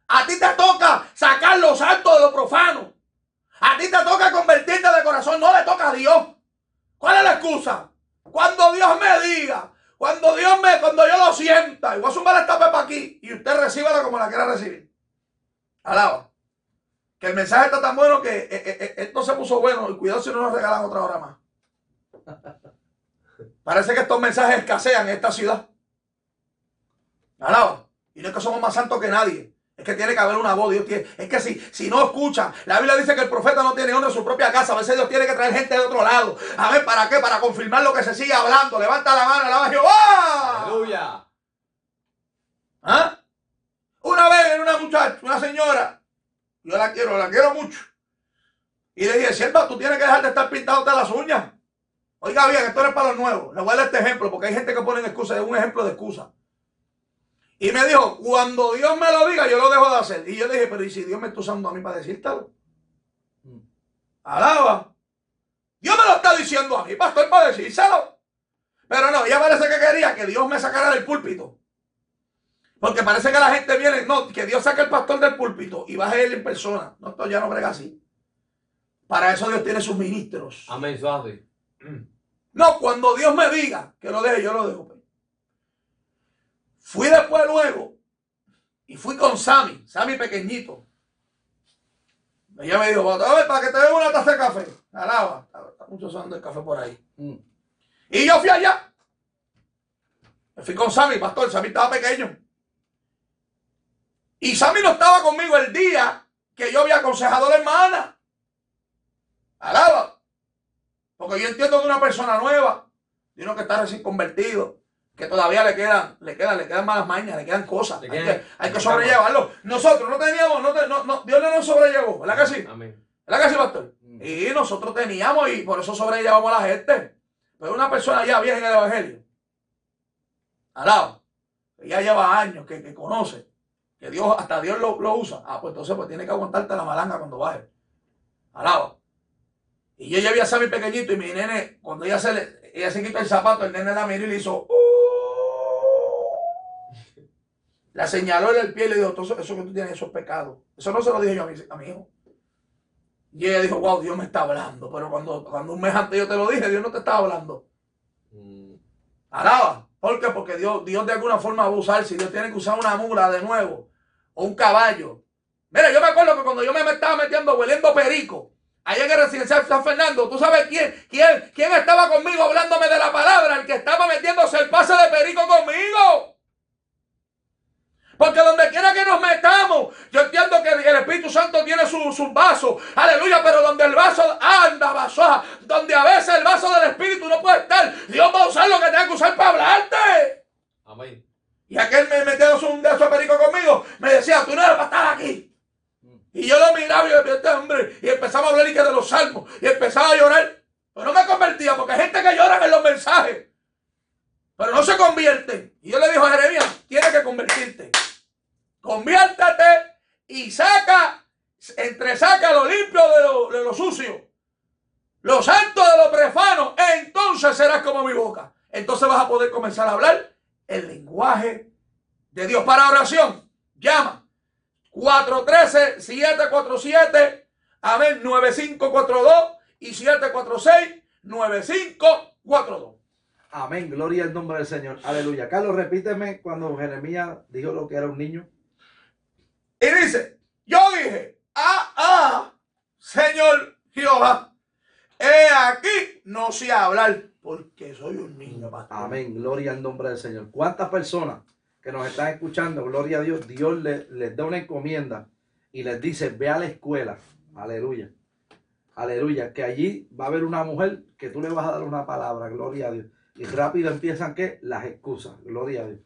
A ti te toca sacar lo santo de lo profano. A ti te toca convertirte de corazón, no le toca a Dios. ¿Cuál es la excusa? Cuando Dios me diga, cuando Dios me, cuando yo lo sienta, y voy a sumar esta pepa aquí, y usted recíbala como la quiera recibir. Alaba. Que el mensaje está tan bueno que eh, eh, eh, esto se puso bueno, y cuidado si no nos regalan otra hora más. Parece que estos mensajes escasean en esta ciudad. Alaba. Y no es que somos más santos que nadie. Es que tiene que haber una voz. Dios tiene, es que si, si no escucha, la Biblia dice que el profeta no tiene honra en su propia casa. A veces Dios tiene que traer gente de otro lado. A ver, ¿para qué? Para confirmar lo que se sigue hablando. Levanta la mano, alaba a Jehová. Aleluya. ¿Ah? Una vez en una muchacha, una señora, yo la quiero, la quiero mucho. Y le dije, sierva, tú tienes que dejar de estar pintándote las uñas. Oiga bien, esto no es para los nuevos. Le voy a dar este ejemplo, porque hay gente que pone excusa, es un ejemplo de excusa. Y me dijo, cuando Dios me lo diga, yo lo dejo de hacer. Y yo le dije, pero ¿y si Dios me está usando a mí para decírtelo? Mm. Alaba. Dios me lo está diciendo a mí, pastor, para decírselo. Pero no, ella parece que quería que Dios me sacara del púlpito. Porque parece que la gente viene, no, que Dios saque el pastor del púlpito y baje él en persona. No, esto ya no brega así. Para eso Dios tiene sus ministros. Amén, suave. No, cuando Dios me diga que lo deje, yo lo dejo. Fui después luego y fui con Sammy, Sammy pequeñito. Ella me dijo, para que te dé una taza de café. Alaba, está, mucho sonando el café por ahí. Mm. Y yo fui allá. Me fui con Sammy, pastor, Sammy estaba pequeño. Y Sammy no estaba conmigo el día que yo había aconsejado a la hermana. Alaba. Porque yo entiendo que una persona nueva, de uno que está recién convertido, que todavía le quedan, le quedan, le quedan malas mañas, le quedan cosas. Le Hay que, hay que le sobrellevarlo. Nosotros no teníamos, no, no- no, Dios no nos sobrellevó, ¿verdad que sí? Amén. ¿Verdad que sí, pastor? Mm. Y nosotros teníamos y por eso sobrellevamos a la gente. Pero una persona ya vieja en el Evangelio, alaba, que ya lleva años, que, que conoce, que Dios, hasta Dios lo, lo usa. Ah, pues entonces pues tiene que aguantarte la malanga cuando baje. Alaba. Y yo vi a Sammy pequeñito y mi nene, cuando ella se, le, ella se quitó el zapato, el nene la miró y le hizo... "Uh". La señaló en el pie y le dijo, "Todo eso, eso que tú tienes, eso es pecado. Eso no se lo dije yo a mi, a mi hijo. Y ella dijo, wow, Dios me está hablando. Pero cuando, cuando un mes antes yo te lo dije, Dios no te estaba hablando. Mm, Alaba. ¿Por qué? Porque Dios, Dios de alguna forma va a usar. Si Dios tiene que usar una mula de nuevo o un caballo. Mira, yo me acuerdo que cuando yo me estaba metiendo, hueliendo perico, allá en el residencial San Fernando, ¿tú sabes quién, quién, quién estaba conmigo hablándome de la palabra? El que estaba metiéndose el pase de perico conmigo. Porque donde quiera que nos metamos, yo entiendo que el Espíritu Santo tiene sus su vasos, aleluya, pero donde el vaso anda, vaso, donde a veces el vaso del Espíritu no puede estar, Dios va a usar lo que tenga que usar para hablarte. Amén. Y aquel me metiéndose un de perico conmigo, me decía, tú no eres para estar aquí. Y yo lo miraba y decía, este hombre, y empezaba a hablar y que de los salmos, y empezaba a llorar. Pero no me convertía, porque hay gente que llora en los mensajes, pero no se convierten. Y yo le dije a Jeremías, tienes que convertirte. Conviértate y saca, entre saca lo limpio de lo, de lo sucio, lo santo de lo profano, entonces serás como mi boca. Entonces vas a poder comenzar a hablar el lenguaje de Dios. Para oración, llama 413-747, amén, 9542 y 746-9542. Amén, gloria al nombre del Señor. Aleluya. Carlos, repíteme cuando Jeremías dijo lo que era un niño. Y dice, yo dije, ah, ah, Señor Jehová, he aquí, no sé hablar, porque soy un niño. Amén, gloria al nombre del Señor. ¿Cuántas personas que nos están escuchando, gloria a Dios, Dios le- les da una encomienda y les dice, ve a la escuela, aleluya, aleluya, que allí va a haber una mujer que tú le vas a dar una palabra, gloria a Dios. Y rápido empiezan que las excusas, gloria a Dios.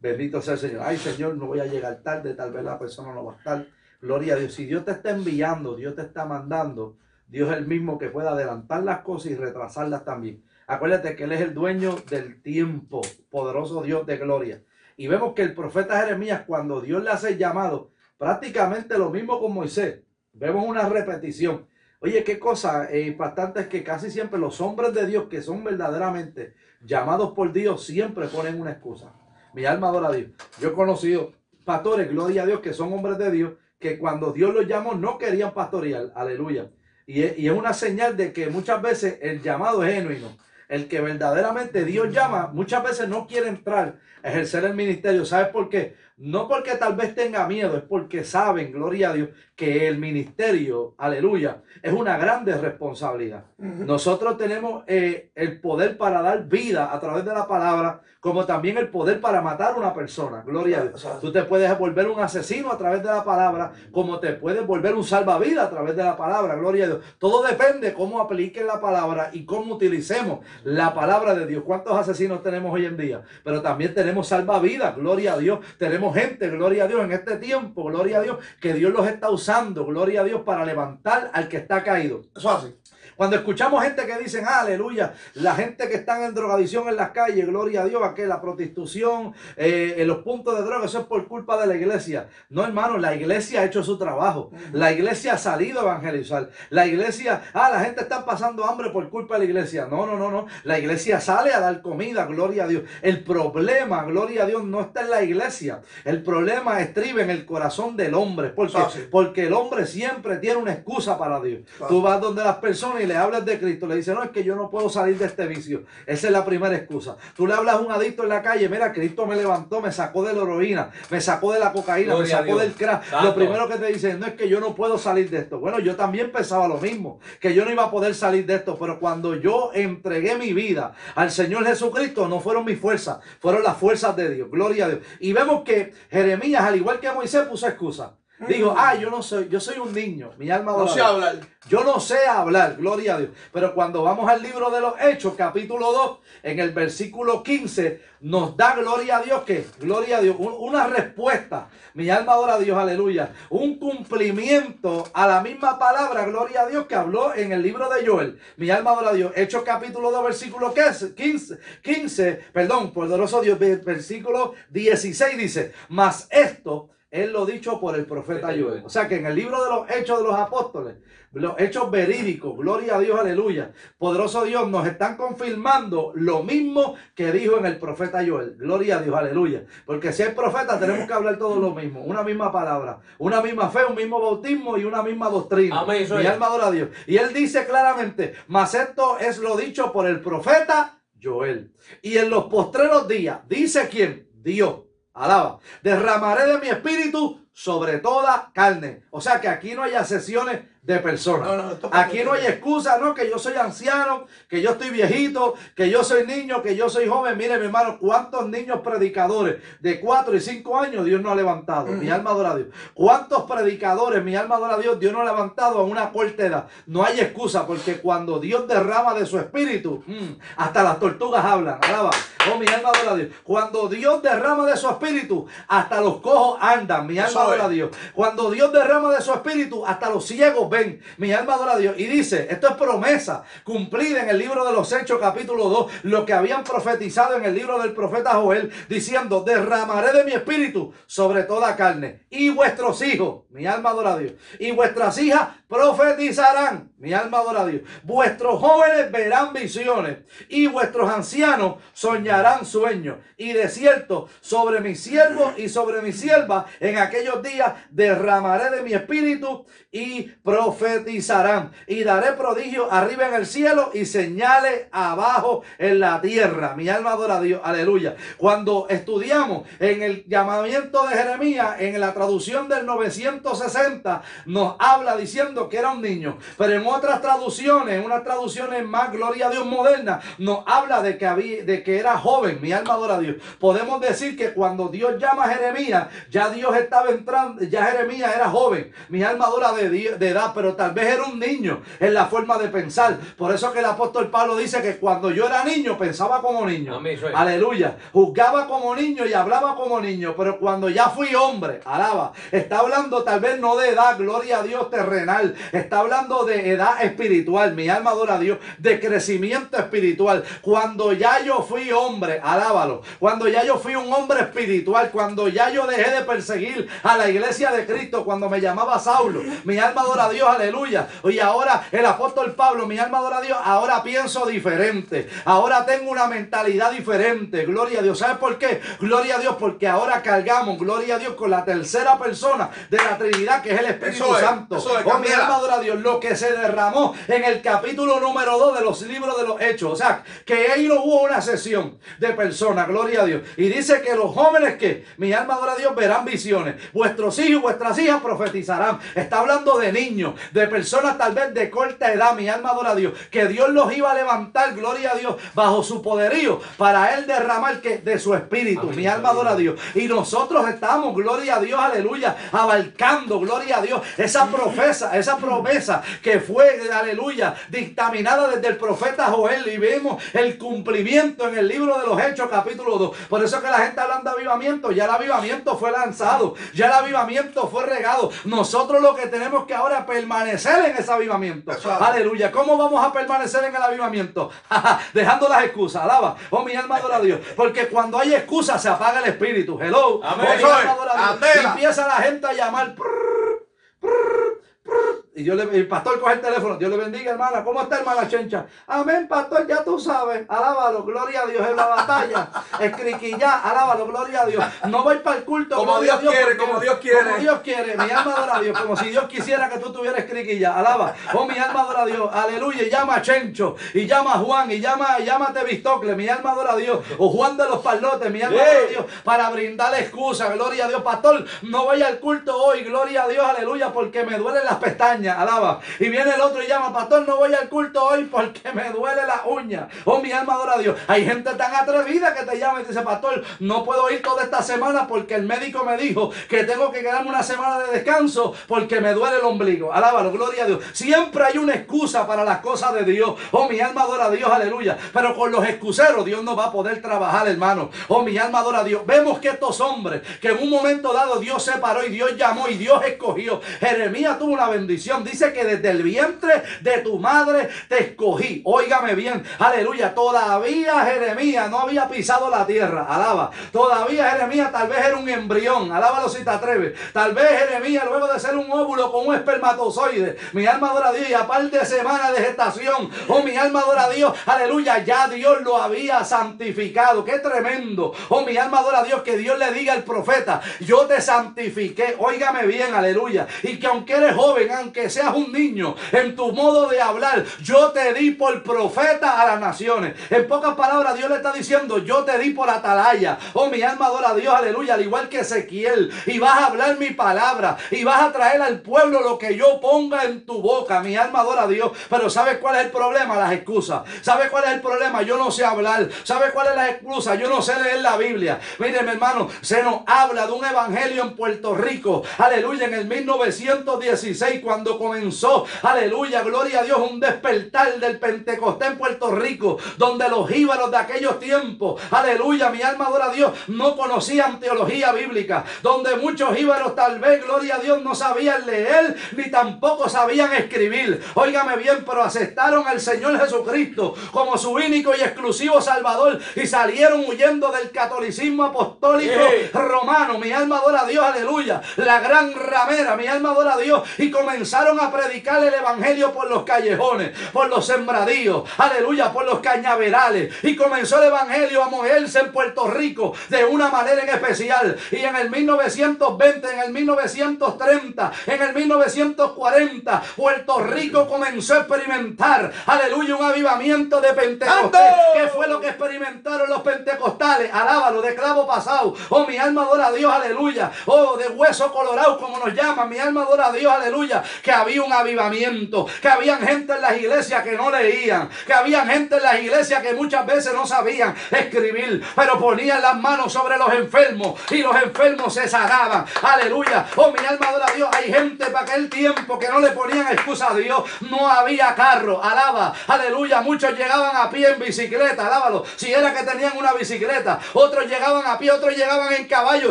Bendito sea el Señor. Ay, Señor, no voy a llegar tarde, tal vez la persona no va a estar. Gloria a Dios. Si Dios te está enviando, Dios te está mandando, Dios es el mismo que puede adelantar las cosas y retrasarlas también. Acuérdate que Él es el dueño del tiempo, poderoso Dios de gloria. Y vemos que el profeta Jeremías, cuando Dios le hace el llamado, prácticamente lo mismo con Moisés. Vemos una repetición. Oye, qué cosa eh, impactante es que casi siempre los hombres de Dios que son verdaderamente llamados por Dios siempre ponen una excusa. Mi alma adora a Dios. Yo he conocido pastores, gloria a Dios, que son hombres de Dios, que cuando Dios los llamó no querían pastorear. Aleluya. Y es, y es una señal de que muchas veces el llamado es genuino. El que verdaderamente Dios llama, muchas veces no quiere entrar a ejercer el ministerio. ¿Sabes por qué? No porque tal vez tenga miedo, es porque saben, gloria a Dios, que el ministerio, aleluya, es una grande responsabilidad. Nosotros tenemos eh, el poder para dar vida a través de la palabra, como también el poder para matar a una persona. Gloria a Dios. Tú te puedes volver un asesino a través de la palabra, como te puedes volver un salvavidas a través de la palabra. Gloria a Dios. Todo depende cómo apliquen la palabra y cómo utilicemos la palabra de Dios. ¿Cuántos asesinos tenemos hoy en día? Pero también tenemos salvavidas. Gloria a Dios. Tenemos gente, gloria a Dios, en este tiempo, gloria a Dios, que Dios los está usando, gloria a Dios, para levantar al que está caído. Eso así. Cuando escuchamos gente que dicen, aleluya, la gente que está en drogadicción en las calles, gloria a Dios, a que la prostitución, eh, en los puntos de droga, eso es por culpa de la iglesia. No, hermano, la iglesia ha hecho su trabajo. La iglesia ha salido a evangelizar. La iglesia, ah, la gente está pasando hambre por culpa de la iglesia. No, no, no, no. La iglesia sale a dar comida, gloria a Dios. El problema, gloria a Dios, no está en la iglesia. El problema estriba en el corazón del hombre. ¿Por qué? Porque el hombre siempre tiene una excusa para Dios. Tú vas donde las personas y le hablas de Cristo, le dices, no, es que yo no puedo salir de este vicio. Esa es la primera excusa. Tú le hablas a un adicto en la calle, mira, Cristo me levantó, me sacó de la heroína, me sacó de la cocaína, Gloria me sacó del crack. Santo. Lo primero que te dicen, no es que yo no puedo salir de esto. Bueno, yo también pensaba lo mismo, que yo no iba a poder salir de esto, pero cuando yo entregué mi vida al Señor Jesucristo, no fueron mis fuerzas, fueron las fuerzas de Dios. Gloria a Dios. Y vemos que Jeremías, al igual que Moisés, puso excusa. Digo, ah, yo no soy, yo soy un niño, mi alma No sé hablar. Yo no sé hablar, gloria a Dios. Pero cuando vamos al libro de los Hechos, capítulo 2, en el versículo 15, nos da gloria a Dios que, gloria a Dios, un- una respuesta. Mi alma adora a Dios, aleluya. Un cumplimiento a la misma palabra, gloria a Dios, que habló en el libro de Joel. Mi alma adora a Dios. Hechos capítulo 2, versículo 15, 15 perdón, poderoso Dios, ve- versículo 16 dice, mas esto es lo dicho por el profeta Joel. O sea que en el libro de los Hechos de los Apóstoles, los hechos verídicos, gloria a Dios, aleluya. Poderoso Dios, nos están confirmando lo mismo que dijo en el profeta Joel. Gloria a Dios, aleluya. Porque si hay profeta, tenemos que hablar todo lo mismo. Una misma palabra, una misma fe, un mismo bautismo y una misma doctrina. Amén, Mi es. alma adora a Dios. Y él dice claramente, mas esto es lo dicho por el profeta Joel. Y en los postreros días, dice quién? Dios. Alaba. Derramaré de mi espíritu sobre toda carne. O sea que aquí no hay sesiones de personas. No, no, esto- Aquí no hay excusa, no, que yo soy anciano, que yo estoy viejito, que yo soy niño, que yo soy joven. Mire, mi hermano, cuántos niños predicadores de 4 y 5 años Dios no ha levantado. Mi alma adora a Dios. Cuántos predicadores, mi alma adora a Dios, Dios no ha levantado a una corta edad. No hay excusa, porque cuando Dios derrama de su espíritu, mm, hasta las tortugas hablan. Alaba. Oh, mi alma adora a Dios. Cuando Dios derrama de su espíritu, hasta los cojos andan. Mi alma adora a. Dios. Cuando Dios derrama de su espíritu, hasta los ciegos ven. Mi alma adora a Dios. Y dice, esto es promesa cumplida en el libro de los Hechos, capítulo 2, lo que habían profetizado en el libro del profeta Joel, diciendo, derramaré de mi espíritu sobre toda carne. Y vuestros hijos, mi alma adora a Dios, y vuestras hijas profetizarán, mi alma adora a Dios. Vuestros jóvenes verán visiones, y vuestros ancianos soñarán sueños. Y de cierto, sobre mis siervos y sobre mis siervas, en aquellos días derramaré de mi espíritu y profetizarán. Y daré prodigio arriba en el cielo y señales abajo en la tierra. Mi alma adora a Dios. Aleluya. Cuando estudiamos en el llamamiento de Jeremías, en la traducción del 960, nos habla diciendo que era un niño. Pero en otras traducciones, unas traducciones más, gloria a Dios moderna, nos habla de que, había, de que era joven. Mi alma adora a Dios. Podemos decir que cuando Dios llama a Jeremías, ya Dios estaba entrando, ya Jeremías era joven. Mi alma adora de, de edad, pero tal vez era un niño en la forma de pensar. Por eso que el apóstol Pablo dice que cuando yo era niño pensaba como niño. Amén. Aleluya. Juzgaba como niño y hablaba como niño, pero cuando ya fui hombre, alaba. Está hablando tal vez no de edad, gloria a Dios terrenal. Está hablando de edad espiritual. Mi alma adora a Dios, de crecimiento espiritual. Cuando ya yo fui hombre, alábalo. Cuando ya yo fui un hombre espiritual, cuando ya yo dejé de perseguir a la iglesia de Cristo, cuando me llamaba Saulo, mi alma adora a Dios, aleluya. Y ahora el apóstol Pablo, mi alma adora a Dios, ahora pienso diferente. Ahora tengo una mentalidad diferente. Gloria a Dios. ¿Sabes por qué? Gloria a Dios, porque ahora cargamos, gloria a Dios, con la tercera persona de la Trinidad, que es el Espíritu Eso Santo. es, oh, mi alma adora a Dios, lo que se derramó en el capítulo número 2 de los libros de los Hechos. O sea, que ahí no hubo una sesión de personas, gloria a Dios. Y dice que los jóvenes que, mi alma adora a Dios, verán visiones. Vuestros hijos y vuestras hijas profetizarán. Está hablando de niños, de personas tal vez de corta edad, mi alma adora a Dios, que Dios los iba a levantar, gloria a Dios, bajo su poderío, para él derramar que de su espíritu. Amén. Mi alma adora a Dios. Y nosotros estamos, gloria a Dios, aleluya, abarcando, gloria a Dios, esa profesa, esa promesa que fue, aleluya, dictaminada desde el profeta Joel. Y vemos el cumplimiento en el libro de los Hechos, capítulo 2. Por eso que la gente habla de avivamiento, ya el avivamiento fue lanzado, ya el avivamiento fue regado. Nosotros lo que tenemos que ahora es permanecer en ese avivamiento. Es. Aleluya. ¿Cómo vamos a permanecer en el avivamiento? Dejando las excusas. Alaba. Oh, mi alma adora a Dios. Porque cuando hay excusas se apaga el espíritu. Hello. Amén. Oh, mi alma es. adora a Dios. Empieza la gente a llamar. prr, prr, prr, Y yo le, el pastor coge el teléfono, Dios le bendiga, hermana. ¿Cómo está, hermana Chencha? Amén, pastor, ya tú sabes. Alábalo, gloria a Dios en la batalla. Escriquilla, alábalo, gloria a Dios. No voy para el culto. Como a Dios quiere, como Dios quiere. Como Dios quiere. Mi alma adora a Dios. Como si Dios quisiera que tú tuvieras escriquilla. Alaba. Oh, mi alma adora a Dios. Aleluya. Y llama a Chencho. Y llama a Juan. Y llama, y llámate Bistocle. Mi alma adora a Dios. O Juan de los Palotes. Mi alma adora a Dios. Para brindarle excusa. Gloria a Dios. Pastor, no voy al culto hoy. Gloria a Dios. Aleluya. Porque me duelen las pestañas. Alaba. Y viene el otro y llama. Pastor, no voy al culto hoy porque me duele la uña. Oh, mi alma adora a Dios. Hay gente tan atrevida que te llama y dice, Pastor, no puedo ir toda esta semana porque el médico me dijo que tengo que quedarme una semana de descanso porque me duele el ombligo. Alábalo, gloria a Dios. Siempre hay una excusa para las cosas de Dios. Oh, mi alma adora a Dios, aleluya. Pero con los excuseros Dios no va a poder trabajar, hermano. Oh, mi alma adora a Dios. Vemos que estos hombres, que en un momento dado Dios separó y Dios llamó y Dios escogió. Jeremías tuvo una bendición. Dice que desde el vientre de tu madre te escogí. Óigame bien, aleluya. Todavía Jeremías no había pisado la tierra. Alaba. Todavía Jeremías tal vez era un embrión. Alábalo si te atreves. Tal vez Jeremías, luego de ser un óvulo con un espermatozoide, mi alma adora a Dios y aparte de semana de gestación, oh mi alma adora a Dios, aleluya, ya Dios lo había santificado. Qué tremendo. Oh mi alma adora a Dios que Dios le diga al profeta, yo te santifiqué. Óigame bien, aleluya. Y que aunque eres joven, aunque seas un niño, en tu modo de hablar, yo te di por profeta a las naciones. En pocas palabras, Dios le está diciendo, yo te di por atalaya. Oh, mi alma adora a Dios, aleluya, al igual que Ezequiel. Y vas a hablar mi palabra. Y vas a traer al pueblo lo que yo ponga en tu boca. Mi alma adora a Dios. Pero ¿sabes cuál es el problema? Las excusas. ¿Sabes cuál es el problema? Yo no sé hablar. ¿Sabes cuál es la excusa? Yo no sé leer la Biblia. Mire, mi hermano, se nos habla de un evangelio en Puerto Rico. Aleluya, en el 1916, cuando comenzó, aleluya, gloria a Dios, un despertar del Pentecostés en Puerto Rico, donde los íbaros de aquellos tiempos, aleluya, mi alma adora a Dios, no conocían teología bíblica, donde muchos íbaros tal vez, gloria a Dios, no sabían leer ni tampoco sabían escribir. Óigame bien, pero aceptaron al Señor Jesucristo como su único y exclusivo Salvador y salieron huyendo del catolicismo apostólico Sí. romano. Mi alma adora a Dios, aleluya. La gran ramera, mi alma adora a Dios. Y comenzaron a predicar el evangelio por los callejones, por los sembradíos, aleluya, por los cañaverales. Y comenzó el evangelio a moverse en Puerto Rico de una manera en especial. Y en el 1920, en el 1930, en el 1940, Puerto Rico comenzó a experimentar, aleluya, un avivamiento de Pentecostés. ¿Qué fue lo que experimentaron los pentecostales? Alábalo, de clavo pasado. Oh, mi alma adora a Dios, aleluya. Oh, de hueso colorado, como nos llaman. Mi alma adora a Dios, aleluya. Que había un avivamiento. Que habían gente en las iglesias que no leían. Que habían gente en las iglesias que muchas veces no sabían escribir. Pero ponían las manos sobre los enfermos. Y los enfermos se sanaban. Aleluya. Oh, mi alma adora a Dios. Hay gente para aquel tiempo que no le ponían excusa a Dios. No había carro. Alaba. Aleluya. Muchos llegaban a pie en bicicleta. Alábalo. Si era que tenían una bicicleta. Otros llegaban a pie. Otros llegaban en caballo.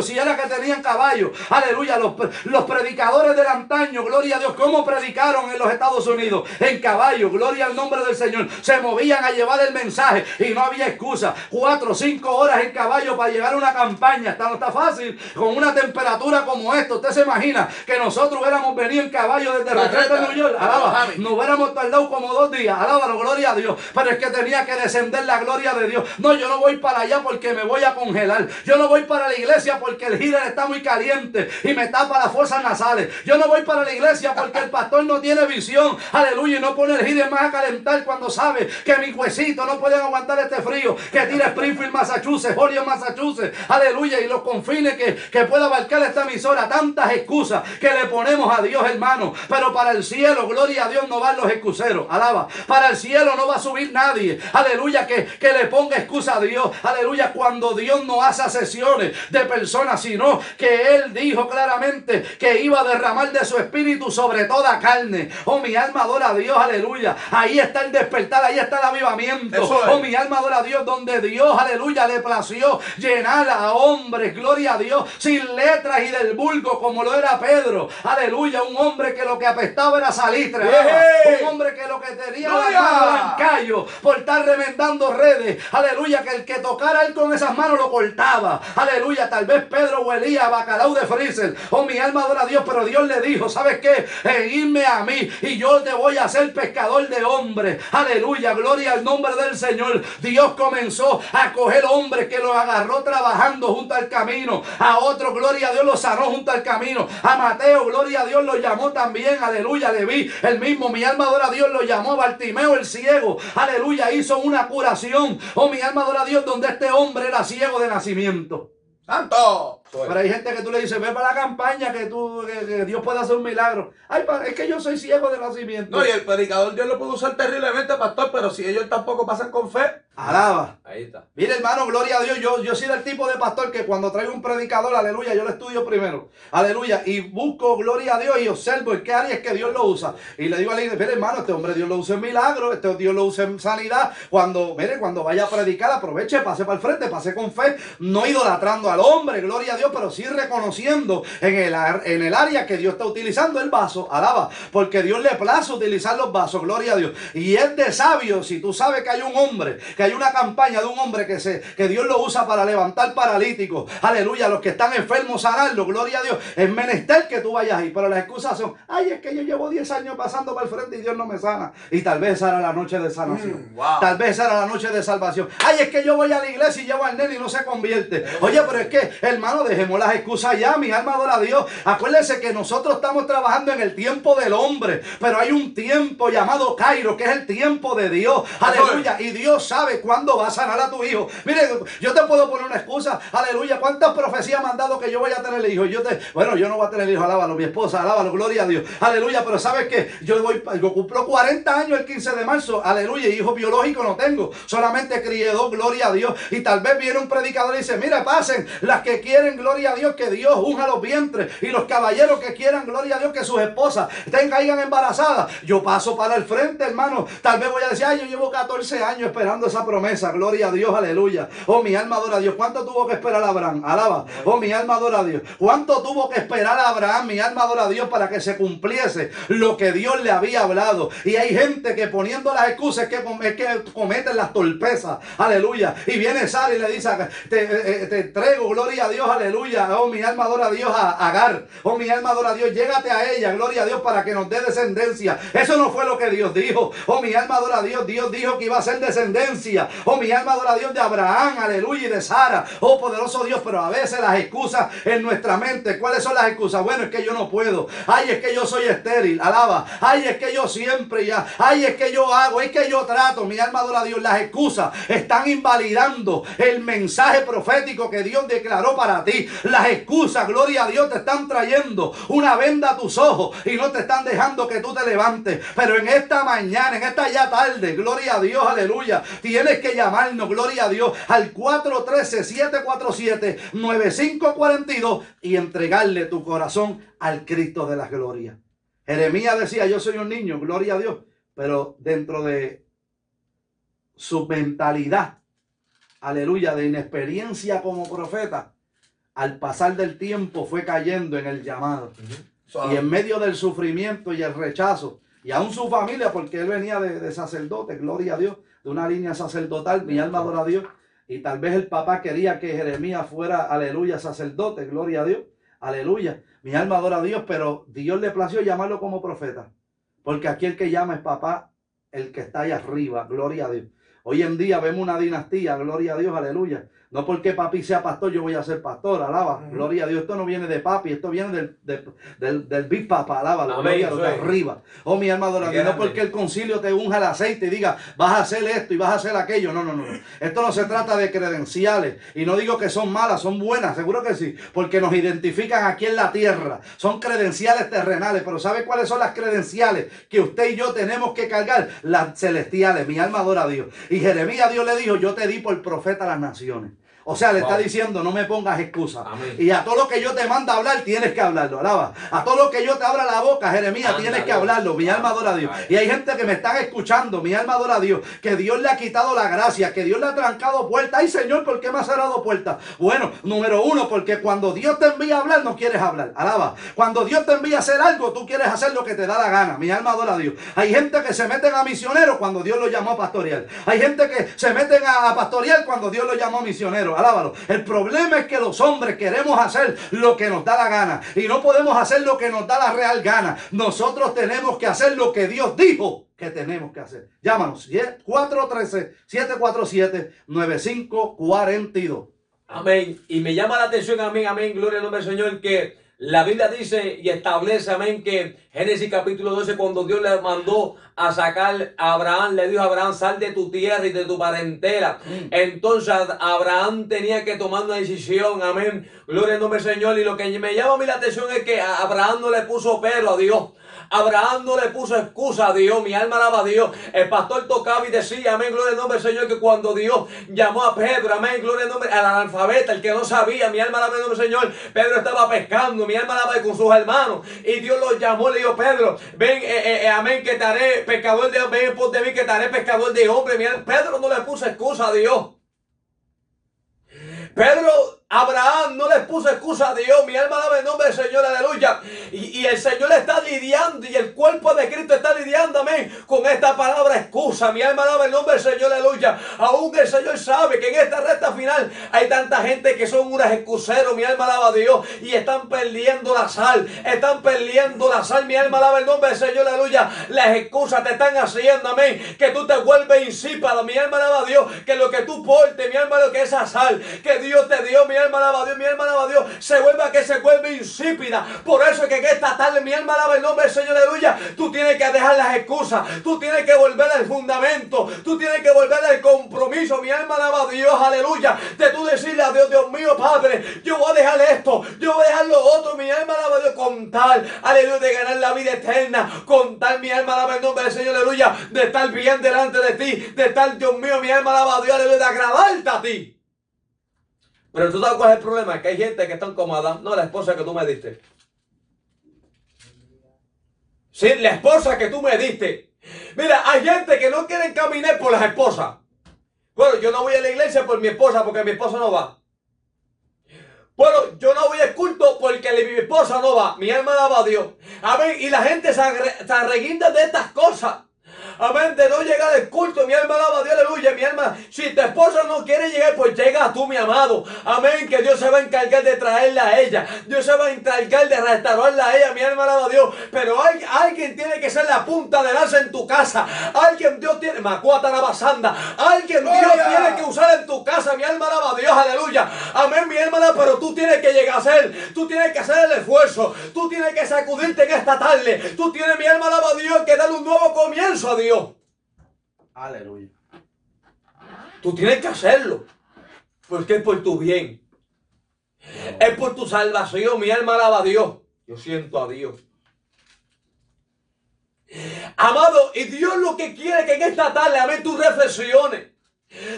Si era que tenían caballo. Aleluya. Los, los predicadores del antaño. Gloria a Dios. ¿Cómo predicaron en los Estados Unidos? En caballo. Gloria al nombre del Señor. Se movían a llevar el mensaje. Y no había excusa. Cuatro o cinco horas en caballo para llegar a una campaña. Está, no está fácil. Con una temperatura como esta. Usted se imagina que nosotros hubiéramos venido en caballo desde La Retrete reta. New York. Alaba. Nos hubiéramos tardado como dos días. Alábalo, gloria a Dios. Pero es que tenía que descender la gloria de Dios. No, yo no voy para allá porque me voy a congelar. Yo no voy para la iglesia porque el heater está muy caliente y me tapa las fosas nasales. Yo no voy para la iglesia porque el pastor no tiene visión. Aleluya. Y no pone el heater más a calentar cuando sabe que mis huesitos no pueden aguantar este frío. Que tira Springfield, Massachusetts, Holyoke, Massachusetts. Aleluya. Y los confines que, que pueda abarcar esta emisora. Tantas excusas que le ponemos a Dios, hermano. Pero para el cielo, gloria a Dios, no van los excuseros. Alaba. Para el cielo no va a subir nadie. Aleluya. Que, que le ponga excusa a Dios. Aleluya. Cuando Dios no hace sesiones de personas, sino que Él dijo claramente que iba a derramar de su espíritu sobre toda carne. Oh, mi alma adora a Dios. Aleluya. Ahí está el despertar. Ahí está el avivamiento. Es. Oh, mi alma adora a Dios. Donde Dios, aleluya, le plació llenar a hombres. Gloria a Dios. Sin letras y del vulgo como lo era Pedro. Aleluya. Un hombre que lo que apestaba era salitre. Un hombre que lo que tenía manos eran callos por estar remendando redes. Aleluya. Que el que tocara él con esas manos lo cortaba. Aleluya. Tal vez Pedro huelía a bacalao de freezer. Oh, mi alma adora a Dios. Pero Dios le dijo, ¿sabes qué? Seguidme a mí y yo te voy a hacer pescador de hombres. Aleluya, gloria al nombre del Señor. Dios comenzó a coger hombres que los agarró trabajando junto al camino. A otro, gloria a Dios, los sanó junto al camino. A Mateo, gloria a Dios, lo llamó también. Aleluya, le vi el mismo. Mi alma adora a Dios, lo llamó Bartimeo el ciego. Aleluya, hizo una curación. Oh, mi alma adora a Dios, donde este hombre era ciego de nacimiento. ¡Santo! Pero hay gente que tú le dices, ve para la campaña que, tú, que, Dios puede hacer un milagro. Ay, es que yo soy ciego de nacimiento. No, y el predicador Dios lo puede usar terriblemente, pastor, pero si ellos tampoco pasan con fe. Alaba. Ahí está. Mire, hermano, gloria a Dios. Yo, yo soy del tipo de pastor que cuando traigo un predicador, aleluya, yo lo estudio primero. Aleluya. Y busco gloria a Dios y observo en qué área es que Dios lo usa. Y le digo a la iglesia, mire, hermano, este hombre Dios lo usa en milagro, este Dios lo usa en sanidad. Cuando, mire, cuando vaya a predicar, aproveche, pase para el frente, pase con fe, no idolatrando al hombre, gloria a Dios, pero sí reconociendo en el, en el área que Dios está utilizando el vaso, alaba, porque Dios le place utilizar los vasos, gloria a Dios. Y es de sabio, si tú sabes que hay un hombre, que hay una campaña de un hombre que, se, que Dios lo usa para levantar paralíticos, aleluya, los que están enfermos sanarlos, gloria a Dios, es menester que tú vayas ahí, pero las excusas son, ay, es que yo llevo 10 años pasando para el frente y Dios no me sana. Y tal vez era la noche de sanación, Mm, tal vez era la noche de salvación. Ay, es que yo voy a la iglesia y llevo al nene y no se convierte. Oye, pero es que, hermano, dejemos las excusas ya, mi alma adora a Dios. Acuérdense que nosotros estamos trabajando en el tiempo del hombre, pero hay un tiempo llamado Cairo, que es el tiempo de Dios. Aleluya. Y Dios sabe cuándo va a sanar a tu hijo. Mire, yo te puedo poner una excusa. Aleluya. ¿Cuántas profecías me han dado que yo voy a tener hijo? Yo te, bueno, yo no voy a tener hijo, alábalo, mi esposa, alábalo, gloria a Dios. Aleluya. Pero sabes que yo voy, yo cumplo 40 años el 15 de marzo. Aleluya. Hijo biológico no tengo. Solamente crié dos, gloria a Dios. Y tal vez viene un predicador y dice, mira, pasen las que quieren, gloria a Dios, que Dios unja los vientres. Y los caballeros que quieran, gloria a Dios, que sus esposas caigan embarazadas. Yo paso para el frente, hermano. Tal vez voy a decir, ay, yo llevo 14 años esperando esa promesa. Gloria a Dios, aleluya. Oh, mi alma adora a Dios. ¿Cuánto tuvo que esperar Abraham? Alaba. Oh, mi alma adora a Dios. ¿Cuánto tuvo que esperar Abraham? Mi alma adora a Dios para que se cumpliese lo que Dios le había hablado. Y hay gente que poniendo las excusas que, es que cometen las torpezas. Aleluya. Y viene Sara y le dice, te, te, te entrego, gloria a Dios, aleluya. Oh, mi alma adora a Dios a Agar. Oh, mi alma adora a Dios. Llégate a ella, gloria a Dios, para que nos dé descendencia. Eso no fue lo que Dios dijo. Oh, mi alma adora a Dios. Dios dijo que iba a ser descendencia. Oh, mi alma adora a Dios de Abraham, aleluya, y de Sara. Oh, poderoso Dios. Pero a veces las excusas en nuestra mente. ¿Cuáles son las excusas? Bueno, es que yo no puedo. Ay, es que yo soy estéril. Alaba. Ay, es que yo siempre ya. Ay, es que yo hago. Es que yo trato. Mi alma adora a Dios. Las excusas están invalidando el mensaje profético que Dios declaró para ti. Las excusas, gloria a Dios, te están trayendo una venda a tus ojos y no te están dejando que tú te levantes. Pero en esta mañana, en esta ya tarde, gloria a Dios, aleluya, tienes que llamarnos, gloria a Dios, al 413-747-9542 y entregarle tu corazón al Cristo de las glorias. Jeremías decía, yo soy un niño, gloria a Dios, pero dentro de su mentalidad, aleluya, de inexperiencia como profeta, al pasar del tiempo fue cayendo en el llamado. Y en medio del sufrimiento y el rechazo, y aún su familia, porque él venía de, de, sacerdote, gloria a Dios, de una línea sacerdotal, mi alma adora a Dios, y tal vez el papá quería que Jeremías fuera, aleluya, sacerdote, gloria a Dios, aleluya, mi alma adora a Dios, pero Dios le plació llamarlo como profeta, porque aquí el que llama es papá, el que está ahí arriba, gloria a Dios. Hoy en día vemos una dinastía, gloria a Dios, aleluya. No porque papi sea pastor, yo voy a ser pastor, alaba. Uh -huh. Gloria a Dios. Esto no viene de papi, esto viene del, del, del, del Big Papa, alaba. La gloria de arriba. Oh, mi alma adorada. No porque el concilio te unja el aceite y diga, vas a hacer esto y vas a hacer aquello. No, no, no. Esto no se trata de credenciales. Y no digo que son malas, son buenas, seguro que sí. Porque nos identifican aquí en la tierra. Son credenciales terrenales. Pero ¿sabe cuáles son las credenciales que usted y yo tenemos que cargar? Las celestiales. Mi alma adora a Dios. Y Jeremías, Dios le dijo, yo te di por profeta a las naciones. O sea, le wow. está diciendo, no me pongas excusas. Y a todo lo que yo te manda a hablar, tienes que hablarlo. Alaba. A todo lo que yo te abra la boca, Jeremías, tienes que hablarlo. Mi alma adora a Dios. Ay. Y hay gente que me están escuchando, mi alma adora a Dios, que Dios le ha quitado la gracia, que Dios le ha trancado puertas. Ay, Señor, ¿por qué me ha cerrado puertas? Bueno, número uno, porque cuando Dios te envía a hablar, no quieres hablar. Alaba. Cuando Dios te envía a hacer algo, tú quieres hacer lo que te da la gana. Mi alma adora a Dios. Hay gente que se meten a misioneros cuando Dios lo llamó a pastorear. Hay gente que se meten a pastorear cuando Dios lo llamó misionero. Alábalo. El problema es que los hombres queremos hacer lo que nos da la gana y no podemos hacer lo que nos da la real gana. Nosotros tenemos que hacer lo que Dios dijo que tenemos que hacer. Llámanos 413-747-9542. Amén. Y me llama la atención, amén, amén, gloria al nombre del Señor, que la Biblia dice y establece, amén, que Génesis capítulo 12, cuando Dios le mandó a sacar a Abraham, le dijo a Abraham, sal de tu tierra y de tu parentela. Entonces Abraham tenía que tomar una decisión, amén, gloria al nombre del Señor. Y lo que me llama a mí la atención es que a Abraham no le puso pero a Dios. Abraham no le puso excusa a Dios, mi alma alaba a Dios. El pastor tocaba y decía, amén, gloria al nombre del Señor, que cuando Dios llamó a Pedro, amén, gloria al nombre, al analfabeta, el que no sabía, mi alma alaba al nombre del Señor, Pedro estaba pescando, mi alma alaba con sus hermanos, y Dios lo llamó, le dijo, Pedro, ven, eh, eh, eh, amén, que te haré pescador de ven por de mí, que te pescador de hombre. Mi Pedro no le puso excusa a Dios. Pedro Abraham no le puso excusa a Dios. Mi alma daba el nombre del Señor, aleluya. Y, el Señor está lidiando y el cuerpo de Cristo está lidiando, amén, con esta palabra excusa. Mi alma daba el nombre del Señor, aleluya. Aún el Señor sabe que en esta recta final hay tanta gente que son unas excuseros. Mi alma alaba a Dios y están perdiendo la sal. Están perdiendo la sal. Mi alma alaba el nombre del Señor, aleluya. Las excusas te están haciendo, amén, que tú te vuelves insípado. Mi alma alaba a Dios que lo que tú portes, mi alma lo que esa sal que Dios te dio, mi alma alaba a Dios, mi alma alaba a Dios, se vuelva que se vuelve insípida. Por eso es que esta tarde mi alma alaba el nombre del Señor, aleluya. Tú tienes que dejar las excusas, tú tienes que volver al fundamento, tú tienes que volver al compromiso, mi alma alaba a Dios, aleluya. De tú decirle a Dios, Dios mío, Padre, yo voy a dejar esto, yo voy a dejar lo otro, mi alma alaba a Dios, con tal, aleluya, de ganar la vida eterna, con tal, mi alma alaba el nombre del Señor, aleluya, de estar bien delante de ti, de estar, Dios mío, mi alma alaba a Dios, aleluya, de agradarte a ti. Pero tú sabes cuál es el problema, que hay gente que está incómoda. No, la esposa que tú me diste. Sí, la esposa que tú me diste. Mira, hay gente que no quiere caminar por las esposas. Bueno, yo no voy a la iglesia por mi esposa porque mi esposa no va. Bueno, yo no voy al culto porque mi esposa no va. Mi alma daba a Dios. Amén. Y la gente se, arreguinda de estas cosas. Amén. De no llegar al culto. Mi alma alaba a Dios. Aleluya. Mi alma. Si tu esposa no quiere llegar, pues llega tú, mi amado. Amén. Que Dios se va a encargar de traerla a ella. Dios se va a encargar de restaurarla a ella. Mi alma alaba a Dios. Pero hay, alguien tiene que ser la punta de lanza en tu casa. Alguien Dios tiene. Macuata la basanda. Alguien Dios tiene que usar en tu casa. Mi alma alaba a Dios. Aleluya. Amén. Mi alma Pero tú tienes que llegar a ser. Tú tienes que hacer el esfuerzo. Tú tienes que sacudirte en esta tarde. Tú tienes, mi alma alaba a Dios, que darle un nuevo comienzo a Dios. Aleluya. Tú tienes que hacerlo. Porque es por tu bien. Es por tu salvación. Mi alma alaba a Dios. Yo siento a Dios. Amado, y Dios lo que quiere que en esta tarde, amén, tus reflexiones.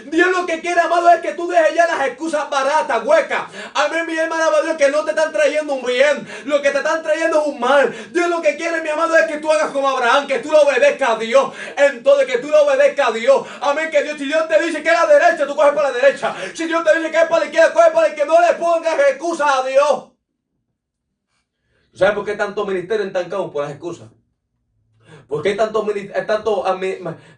Dios lo que quiere, amado, es que tú dejes ya las excusas baratas, huecas. Amén, mi hermano, Dios, que no te están trayendo un bien. Lo que te están trayendo es un mal. Dios lo que quiere, mi amado, es que tú hagas como Abraham, que tú lo obedezcas a Dios. Entonces, que tú lo obedezcas a Dios. Amén, que Dios, si Dios te dice que es la derecha, tú coges para la derecha. Si Dios te dice que es para la izquierda, coges para la izquierda. No le pongas excusas a Dios. ¿Sabes por qué tanto ministerio entancado? Por las excusas. ¿Por qué tanto, tanto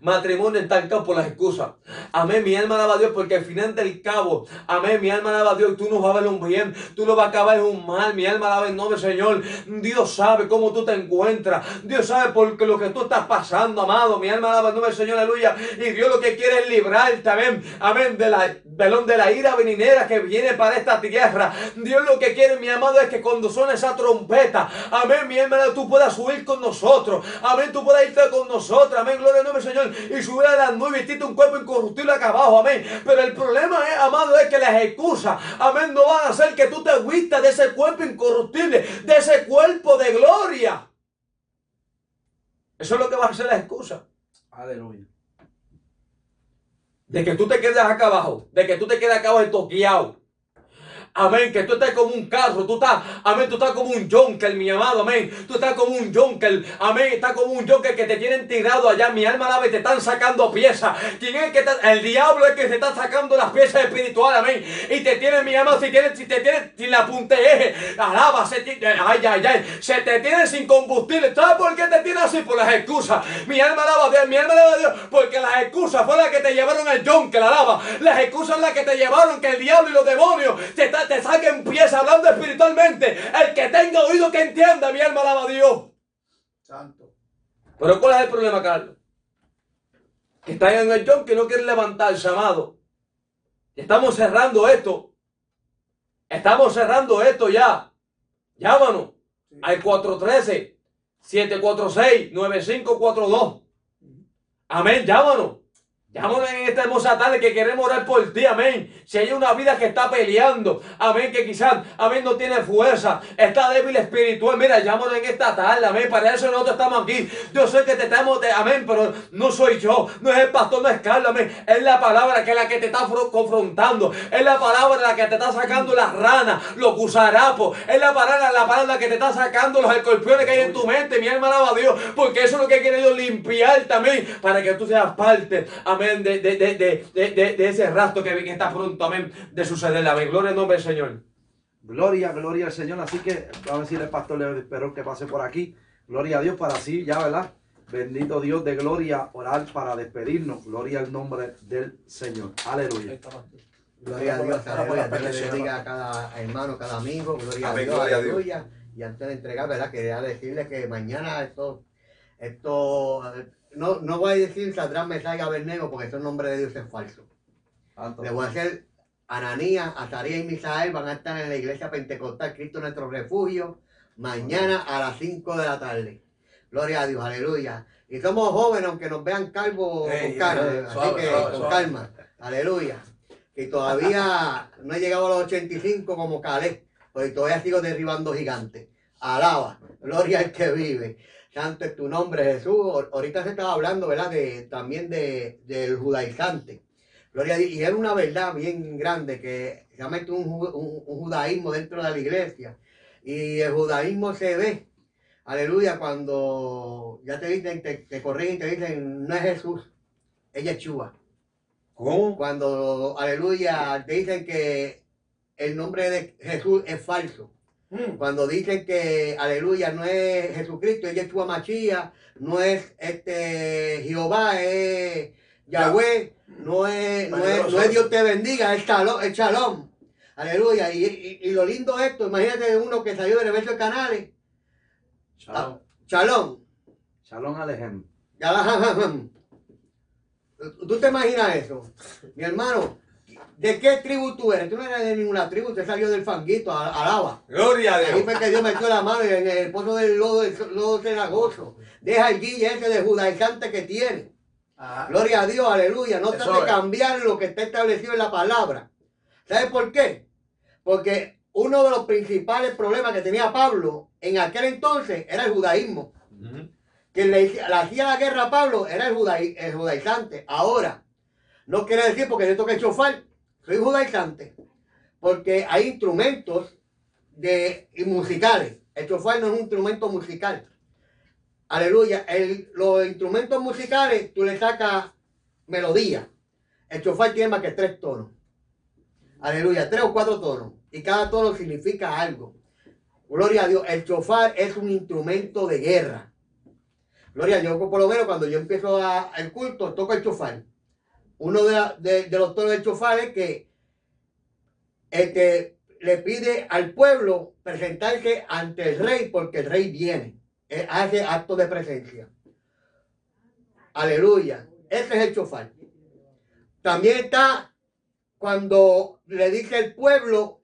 matrimonio estancado por las excusas? Amén, mi alma alaba a Dios porque al final del cabo, amén, mi alma alaba a Dios tú no vas a ver un bien, tú no vas a acabar en un mal, mi alma alaba en nombre Señor. Dios sabe cómo tú te encuentras, Dios sabe por lo que tú estás pasando, amado, mi alma alaba en nombre Señor, aleluya. Y Dios lo que quiere es librarte, amén, amén, de la, de la ira venidera que viene para esta tierra. Dios lo que quiere, mi amado, es que cuando suene esa trompeta, amén, mi alma, tú puedas subir con nosotros, amén, tú puedas irte con nosotros, amén, gloria al nombre del Señor, y subir a las nubes y vestirte un cuerpo incorruptible acá abajo, amén. Pero el problema es, amado, es que las excusas, amén, no van a hacer que tú te vistas de ese cuerpo incorruptible, de ese cuerpo de gloria. Eso es lo que va a hacer las excusas. Aleluya. De que tú te quedes acá abajo, de que tú te quedes acá abajo toqueado. Amén, que tú estás como un carro, tú estás, amén, tú estás como un junker, mi amado, amén. Tú estás como un junker, amén, estás como un junker que te tienen tirado allá, mi alma alaba y te están sacando piezas. ¿Quién es el que está? El diablo es que se está sacando las piezas espirituales, amén. Y te tiene, mi amado, si, tiene, si te tiene sin la punta de eje, alaba, se te, ay, ay, ay, se te tiene sin combustible. ¿Sabes por qué te tiene así? Por las excusas. Mi alma alaba a Dios, mi alma alaba a Dios, porque las excusas fueron las que te llevaron al junker, alaba. Las excusas las que te llevaron que el diablo y los demonios te, está- te saquen piezas hablando espiritualmente. El que tenga oído que entienda, mi alma alaba a Dios. Santo. Pero ¿cuál es el problema, Carlos? Que están en el John que no quieren levantarse, amado. Estamos cerrando esto. Estamos cerrando esto ya. Llámanos al 413-746-9542. Amén, llámanos. Llámanos en esta hermosa tarde que queremos orar por ti, amén. Si hay una vida que está peleando, amén, que quizás, amén, no tiene fuerza, está débil espiritual, mira, llámanos en esta tarde, amén. Para eso nosotros estamos aquí. Yo sé que te estamos, amén, pero no soy yo, no es el pastor, no es Carlos, amén. Es la palabra que es la que te está fro- confrontando, es la palabra la que te está sacando las ranas, los gusarapos, es la palabra, la palabra que te está sacando los escorpiones que hay en tu mente, mi alma alaba a Dios, porque eso es lo que quiere Dios limpiar también, para que tú seas parte, amén, de, de, de, de, de, de- de ese rastro que, que está pronto, amén, de suceder, amén. Gloria al nombre del Señor. Gloria, gloria al Señor. Así que vamos a decirle al pastor Leo Esperón que pase por aquí. Gloria a Dios para así, ya, ¿verdad? Bendito Dios de gloria, orar para despedirnos. Gloria al nombre del Señor. Aleluya. Gloria a Dios, aleluya. le bendiga a cada hermano, cada amigo. Gloria a Amén, Dios, gloria a Dios. aleluya. Y antes de entregar, ¿verdad? Quería decirle que mañana esto, esto, eh, no, no voy a decir Sadrán Mesaya Abednego porque ese nombre de Dios es falso. Le voy a hacer Ananías, Azarías y Misael van a estar en la iglesia pentecostal Cristo nuestro refugio mañana a las 5 de la tarde. Gloria a Dios, aleluya. Y somos jóvenes, aunque nos vean calvos con calma, ey, así suave, que suave, con suave. calma, aleluya. Y todavía no he llegado a los 85 como Caleb, porque todavía sigo derribando gigantes. Alaba, gloria al que vive. Santo es tu nombre, Jesús. Ahor- Ahorita se estaba hablando, ¿verdad? De, también de, del judaizante. Gloria a Dios. Y era una verdad bien grande que se ha metido un, un- un judaísmo dentro de la iglesia. Y el judaísmo se ve, aleluya, cuando ya te dicen, te, te corrigen y te dicen, no es Jesús, es Yeshua. ¿Cómo? Cuando, aleluya, te dicen que el nombre de Jesús es falso. Mm. Cuando dicen que, aleluya, no es Jesucristo, es Yeshua Machía, no es este Jehová, es Yahweh, no es, no es, no es Dios te bendiga, es Shalom. Es shalom. Aleluya. Y, y- y lo lindo de esto, imagínate uno que salió de Reverso Canales, Shalom. Shalom. Shalom Alejem. ¿Tú te imaginas eso? Mi hermano, ¿de qué tribu tú eres? Tú no eres de ninguna tribu, usted salió del fanguito, a- alaba. Gloria a Ahí Dios. fue que Dios metió la mano y en el pozo del lodo, el lodo cenagoso. Deja el guille ese de judaizante que tiene. Gloria a Dios, aleluya. No trate de cambiar lo que está establecido en la palabra. ¿Sabes por qué? Porque uno de los principales problemas que tenía Pablo en aquel entonces era el judaísmo. Ujú. Quien le hacía la guerra a Pablo era el, judaí- el judaizante. Ahora, no quiere decir porque yo toque chofar, soy judaizante. Porque hay instrumentos de, musicales. El chofar no es un instrumento musical. Aleluya. El- los instrumentos musicales, tú le sacas melodía. El chofar tiene más que tres tonos. Aleluya, tres o cuatro tonos. Y cada tono significa algo. Gloria a Dios. El chofar es un instrumento de guerra. Gloria a Dios. Por lo menos cuando yo empiezo a- el culto, toco el chofar. Uno de, la- de- los tonos del chofar es que que le pide al pueblo presentarse ante el rey porque el rey viene. Él hace acto de presencia. Aleluya. Ese es el chofar. También está cuando le dice al pueblo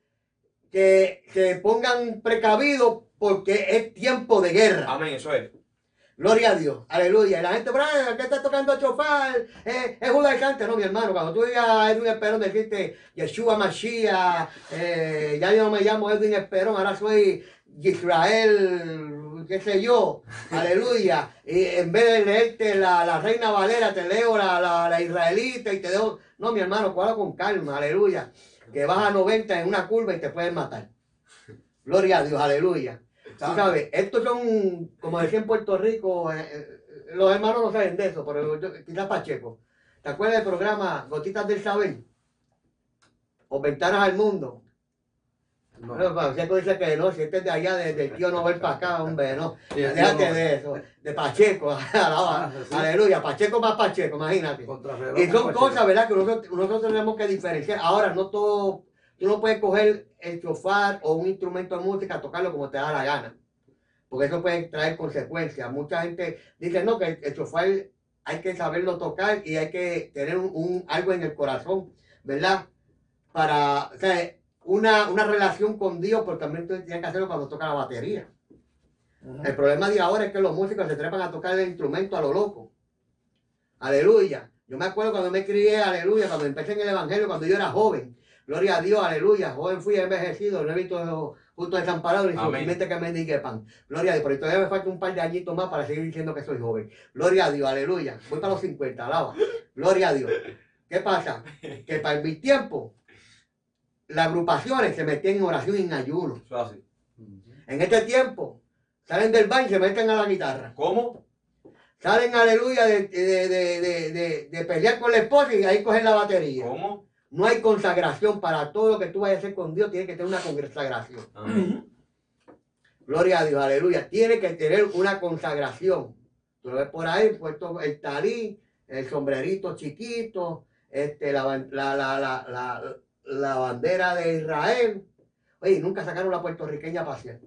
que se pongan precavidos porque es tiempo de guerra. Amén, eso es. Gloria a Dios, aleluya. Y la gente, "Brian, ¿qué está tocando chofar? Eh, es judaizante, no, mi hermano. Cuando tú digas a Edwin Esperón, decirte Yeshua Mashiach, eh, ya yo no me llamo Edwin Esperón, ahora soy Israel, qué sé yo, aleluya. Y en vez de leerte la, la Reina Valera, te leo la, la, la israelita y te dejo. No, mi hermano, cuadra con calma, aleluya. que vas a 90 en una curva y te pueden matar. Gloria a Dios, aleluya. Tú sabes, estos son, como decía en Puerto Rico, eh, eh, los hermanos no saben de eso, pero yo- quizás Pacheco. ¿Te acuerdas del programa Gotitas del Saber? O Ventanas al Mundo. No. Bueno, Pacheco dice que no, si este es de allá, desde el tío Nobel para acá, hombre, no. Sí, Déjate de eso, de Pacheco, alaba, Ah, sí. aleluya, Pacheco más Pacheco, imagínate. Y son cosas. ¿verdad? Que nosotros, nosotros tenemos que diferenciar. Ahora, no todo, tú no puedes coger el chofar o un instrumento de música, tocarlo como te da la gana. Porque eso puede traer consecuencias. Mucha gente dice, no, que el, chofar hay que saberlo tocar y hay que tener un, un- algo en el corazón, ¿verdad? Para, o sea, una, una relación con Dios, pero también tú tienes que hacerlo cuando toca la batería. El problema de ahora es que los músicos se trepan a tocar el instrumento a lo loco. Aleluya. Yo me acuerdo cuando me crié, aleluya, cuando empecé en el Evangelio, cuando yo era joven. Gloria a Dios, aleluya. Joven fui envejecido, no he visto justo desamparado ni su Amén. mente que me diga pan. Gloria a Dios, pero todavía me falta un par de añitos más para seguir diciendo que soy joven. Gloria a Dios, aleluya. Voy para los 50, alaba. Gloria a Dios. ¿Qué pasa? Que para mi tiempo, las agrupaciones se metían en oración y en ayuno. En este tiempo, salen del baño y se meten a la guitarra. ¿Cómo? Salen, aleluya, de, de, de, de, de- de pelear con la esposa y ahí cogen la batería. ¿Cómo? No hay consagración para todo lo que tú vayas a hacer con Dios, tiene que tener una consagración. Amén. Gloria a Dios, aleluya. Tiene que tener una consagración. Tú lo ves por ahí, puesto el tarí, el sombrerito chiquito, este, la, ban- la, la, la, la, la bandera de Israel. Oye, nunca sacaron la puertorriqueña para hacer.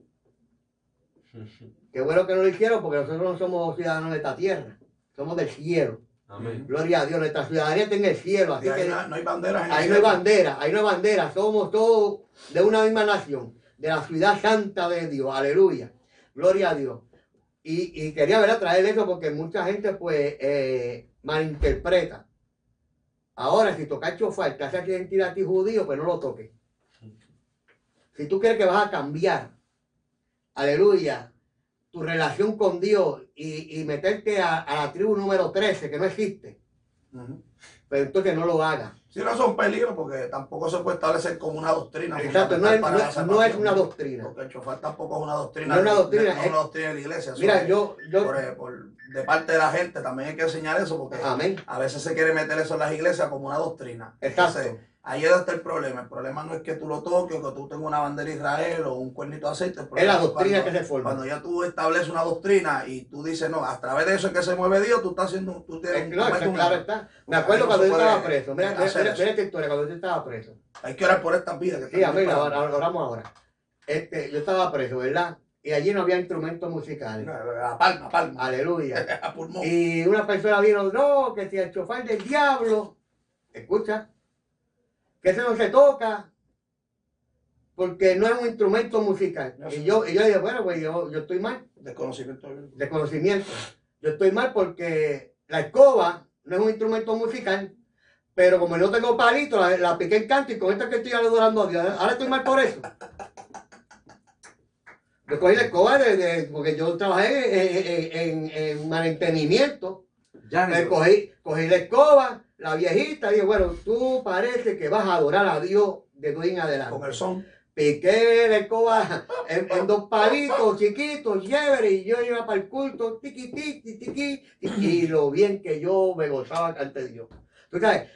Qué bueno que no lo hicieron porque nosotros no somos ciudadanos de esta tierra, somos del cielo. Amén. Gloria a Dios, nuestra ciudadanía está en el cielo, así ahí que no, no hay el ahí no hay bandera, ahí no hay bandera, somos todos de una misma nación, de la ciudad santa de Dios, aleluya, gloria a Dios. Y, y quería ver a traer eso porque mucha gente pues eh, malinterpreta. Ahora, si tocar chofar te hace sentir a ti judío, pues no lo toques. Si tú crees que vas a cambiar, aleluya, tu relación con Dios y, y meterte a, a la tribu número 13, que no existe, Ujú. pero entonces no lo hagas. Sí, no son peligros porque tampoco se puede establecer como una doctrina. Exacto, no es, no es- no es salvación. una doctrina. Porque el chofar tampoco es una doctrina. No es una doctrina, de- no es es- una doctrina de la iglesia. Mira, es yo, yo, por, eh, por- de parte de la gente también hay que enseñar eso porque amén, a veces se quiere meter eso en las iglesias como una doctrina. exacto. Entonces, ahí es donde está el problema. El problema no es que tú lo toques o que tú tengas una bandera de Israel o un cuernito de aceite. Es la doctrina cuando- que se forma. Cuando ya tú estableces una doctrina y tú dices, no, a través de eso es que se mueve Dios, tú estás haciendo, tú tienes No, está claro está. Me acuerdo cuando yo estaba preso. Mira, mira, mira, esta historia, cuando yo estaba preso. Hay que orar por estas vidas que Sí, amén, disparando. ahora, oramos ahora. Este, yo estaba preso, ¿verdad? Y allí no había instrumentos musicales. A palma, a palma. Aleluya. A pulmón. Y una persona vino, no, que si el chofar del diablo, escucha, que eso no se toca, porque no es un instrumento musical. Y yo, y yo dije, bueno, pues yo, yo estoy mal, Desconocimiento bíblico. de conocimiento. Yo estoy mal porque la escoba no es un instrumento musical, pero como no tengo palito, la, la piqué en canto y con esto que estoy adorando a Dios. Ahora estoy mal por eso. Yo cogí la escoba de, de- porque yo trabajé en, en- en mantenimiento. Ya cogí, cogí la escoba, la viejita, y dije, bueno, tú parece que vas a adorar a Dios de hoy en Con el adelante. son. Piqué la escoba en, en dos palitos chiquitos, chévere, y yo iba para el culto, tiqui, tiqui, tiqui, y, y lo bien que yo me gozaba ante Dios. Tú sabes,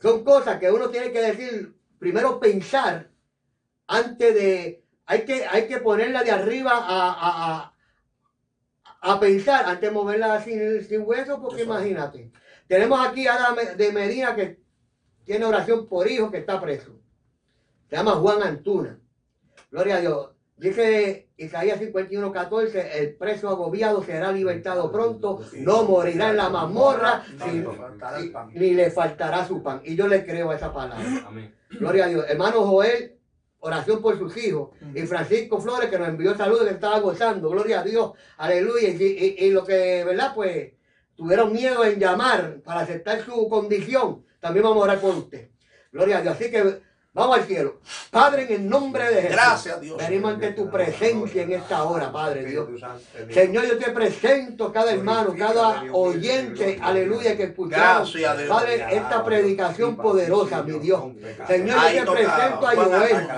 son cosas que uno tiene que decir, primero pensar, antes de, hay que, hay que ponerla de arriba a, a, a, a pensar, antes de moverla sin, sin hueso, porque Eso. imagínate. Tenemos aquí a Ada de Medina que tiene oración por hijo que está preso. Se llama Juan Antuna. Gloria a Dios. Dice Isaías 51, 14, el preso agobiado será libertado pronto, no morirá en la mazmorra, ni- no faltará el pan. ni le faltará su pan. Y yo le creo a esa palabra. Amén. Gloria a Dios. Hermano Joel, oración por sus hijos. Y Francisco Flores, que nos envió saludos, que estaba gozando. Gloria a Dios. Aleluya. Y, y- y lo que, ¿verdad? Pues tuvieron miedo en llamar para aceptar su condición. También vamos a orar por usted. Gloria a Dios. Así que Vamos al cielo. Padre, en el nombre de Jesús. Gracias, Dios. Venimos ante tu presencia en esta hora, Padre Dios. Señor, yo te presento cada hermano, cada oyente, aleluya, que escucharon. Padre, esta predicación poderosa, mi Dios. Señor, yo te presento a Joel.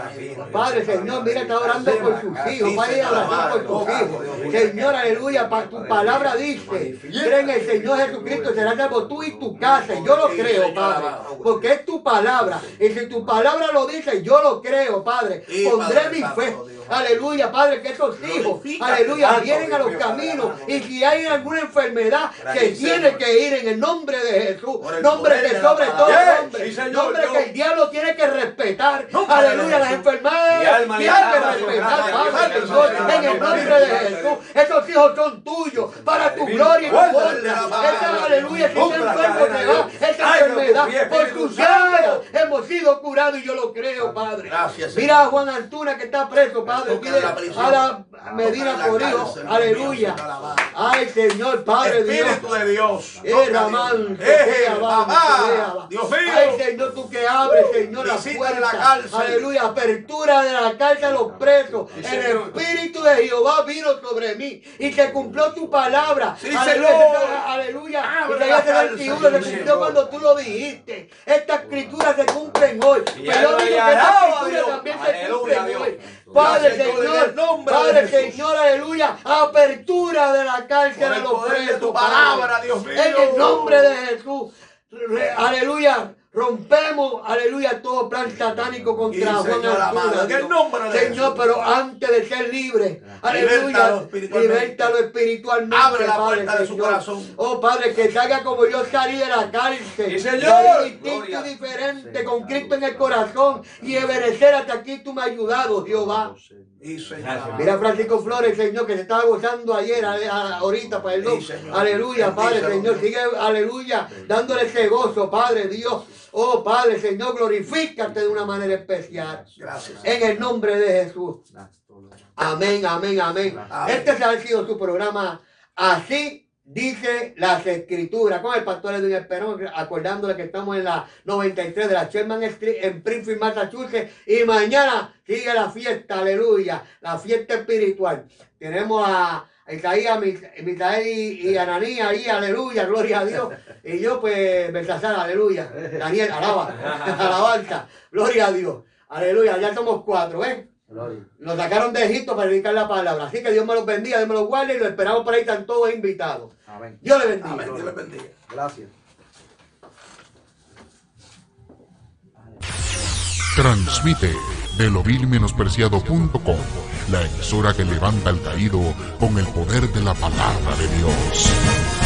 Padre, Señor, mira, está orando por sus hijos. Padre, oración por sus hijos. Señor, aleluya, pa- tu palabra dice, cree en el Señor Jesucristo, será salvo tú y tu casa. Yo lo creo, Padre, porque es tu palabra. Y si tu palabra lo dice, yo lo creo, Padre. Pondré Padre mi fe. Aleluya, Padre, que esos hijos, aleluya, vienen a los caminos. Y si hay alguna enfermedad, Gracias, tiene que ir en el nombre de Jesús. Nombre que sobre todo nombre. Nombre que el diablo tiene que respetar. Aleluya, las enfermedades tienen que respetar, Padre, en el nombre de Jesús. Esos hijos son tuyos, para tu gloria y tu honra. aleluya, si la enfermo te va, enfermedad, por Espíritu tu Santo. sangre hemos sido curados y yo lo creo, Padre. Mira a Juan Antuna que está preso, Padre. La prisión. a la Medina cárcel, Aleluya. Ay, Señor, Padre Dios. Espíritu de Dios. Ramán, Dios. Dios Ay, mío. Señor, tú que abres, Señor, la puerta. Aleluya, apertura de la cárcel a los presos. El. Espíritu de Jehová vino sobre mí y se cumplió tu palabra. Aleluya, aleluya. Abre Isaías la cárcel, 71 se cumplió cuando tú lo dijiste. Estas escrituras se cumplen hoy. Pero yo digo que estas alaba a escrituras Dios. también se Dios. hoy. Padre, Señor, de Padre. Señor, aleluya, apertura de la cárcel el los de presos. palabra, Dios mío. En el nombre de Jesús. Aleluya. Rompemos, aleluya, todo plan satánico contra Juan Señor, amado, Antuna, en el Dios. nombre de Señor, Jesús. pero antes de ser libre, aleluya, Libértalo espiritualmente. Abre la Padre, puerta de su corazón. Oh, Padre, que salga como yo salí de la cárcel. Señor. Distinto y diferente, con Cristo en el corazón y obedecer hasta aquí tú me has ayudado, Jehová. Señor. Mira Francisco Flores, Señor, que se estaba gozando ayer, ale- a- ahorita, perdón. Sí, aleluya, Padre, Señor. Sigue, aleluya, dándole ese gozo, Padre Dios. Oh, Padre, Señor, glorifícate de una manera especial. Gracias. En el nombre de Jesús. Amén, amén, amén. Amén. Este ha sido su programa. Así dice las escrituras. Con el pastor Edwin Esperón, acordándole que estamos en la 93 de la Sherman Street en Springfield, Massachusetts. Y mañana sigue la fiesta, aleluya, la fiesta espiritual. Tenemos a Isaías, Mis- Misael y, y Ananías ahí, aleluya, gloria a Dios. Y yo, pues, Belsasar, aleluya. Daniel, alaba, alabanza, gloria a Dios. Aleluya, ya somos cuatro, ¿ves? Gloria. Nos sacaron de Egipto para dedicar la palabra. Así que Dios me los bendiga, Dios me los guarde y los esperamos por ahí, están todos invitados. Amén. Dios les bendiga. Amén. Dios les bendiga. Gracias. Transmite de lovilmenospreciado.com, la emisora que levanta al caído con el poder de la palabra de Dios.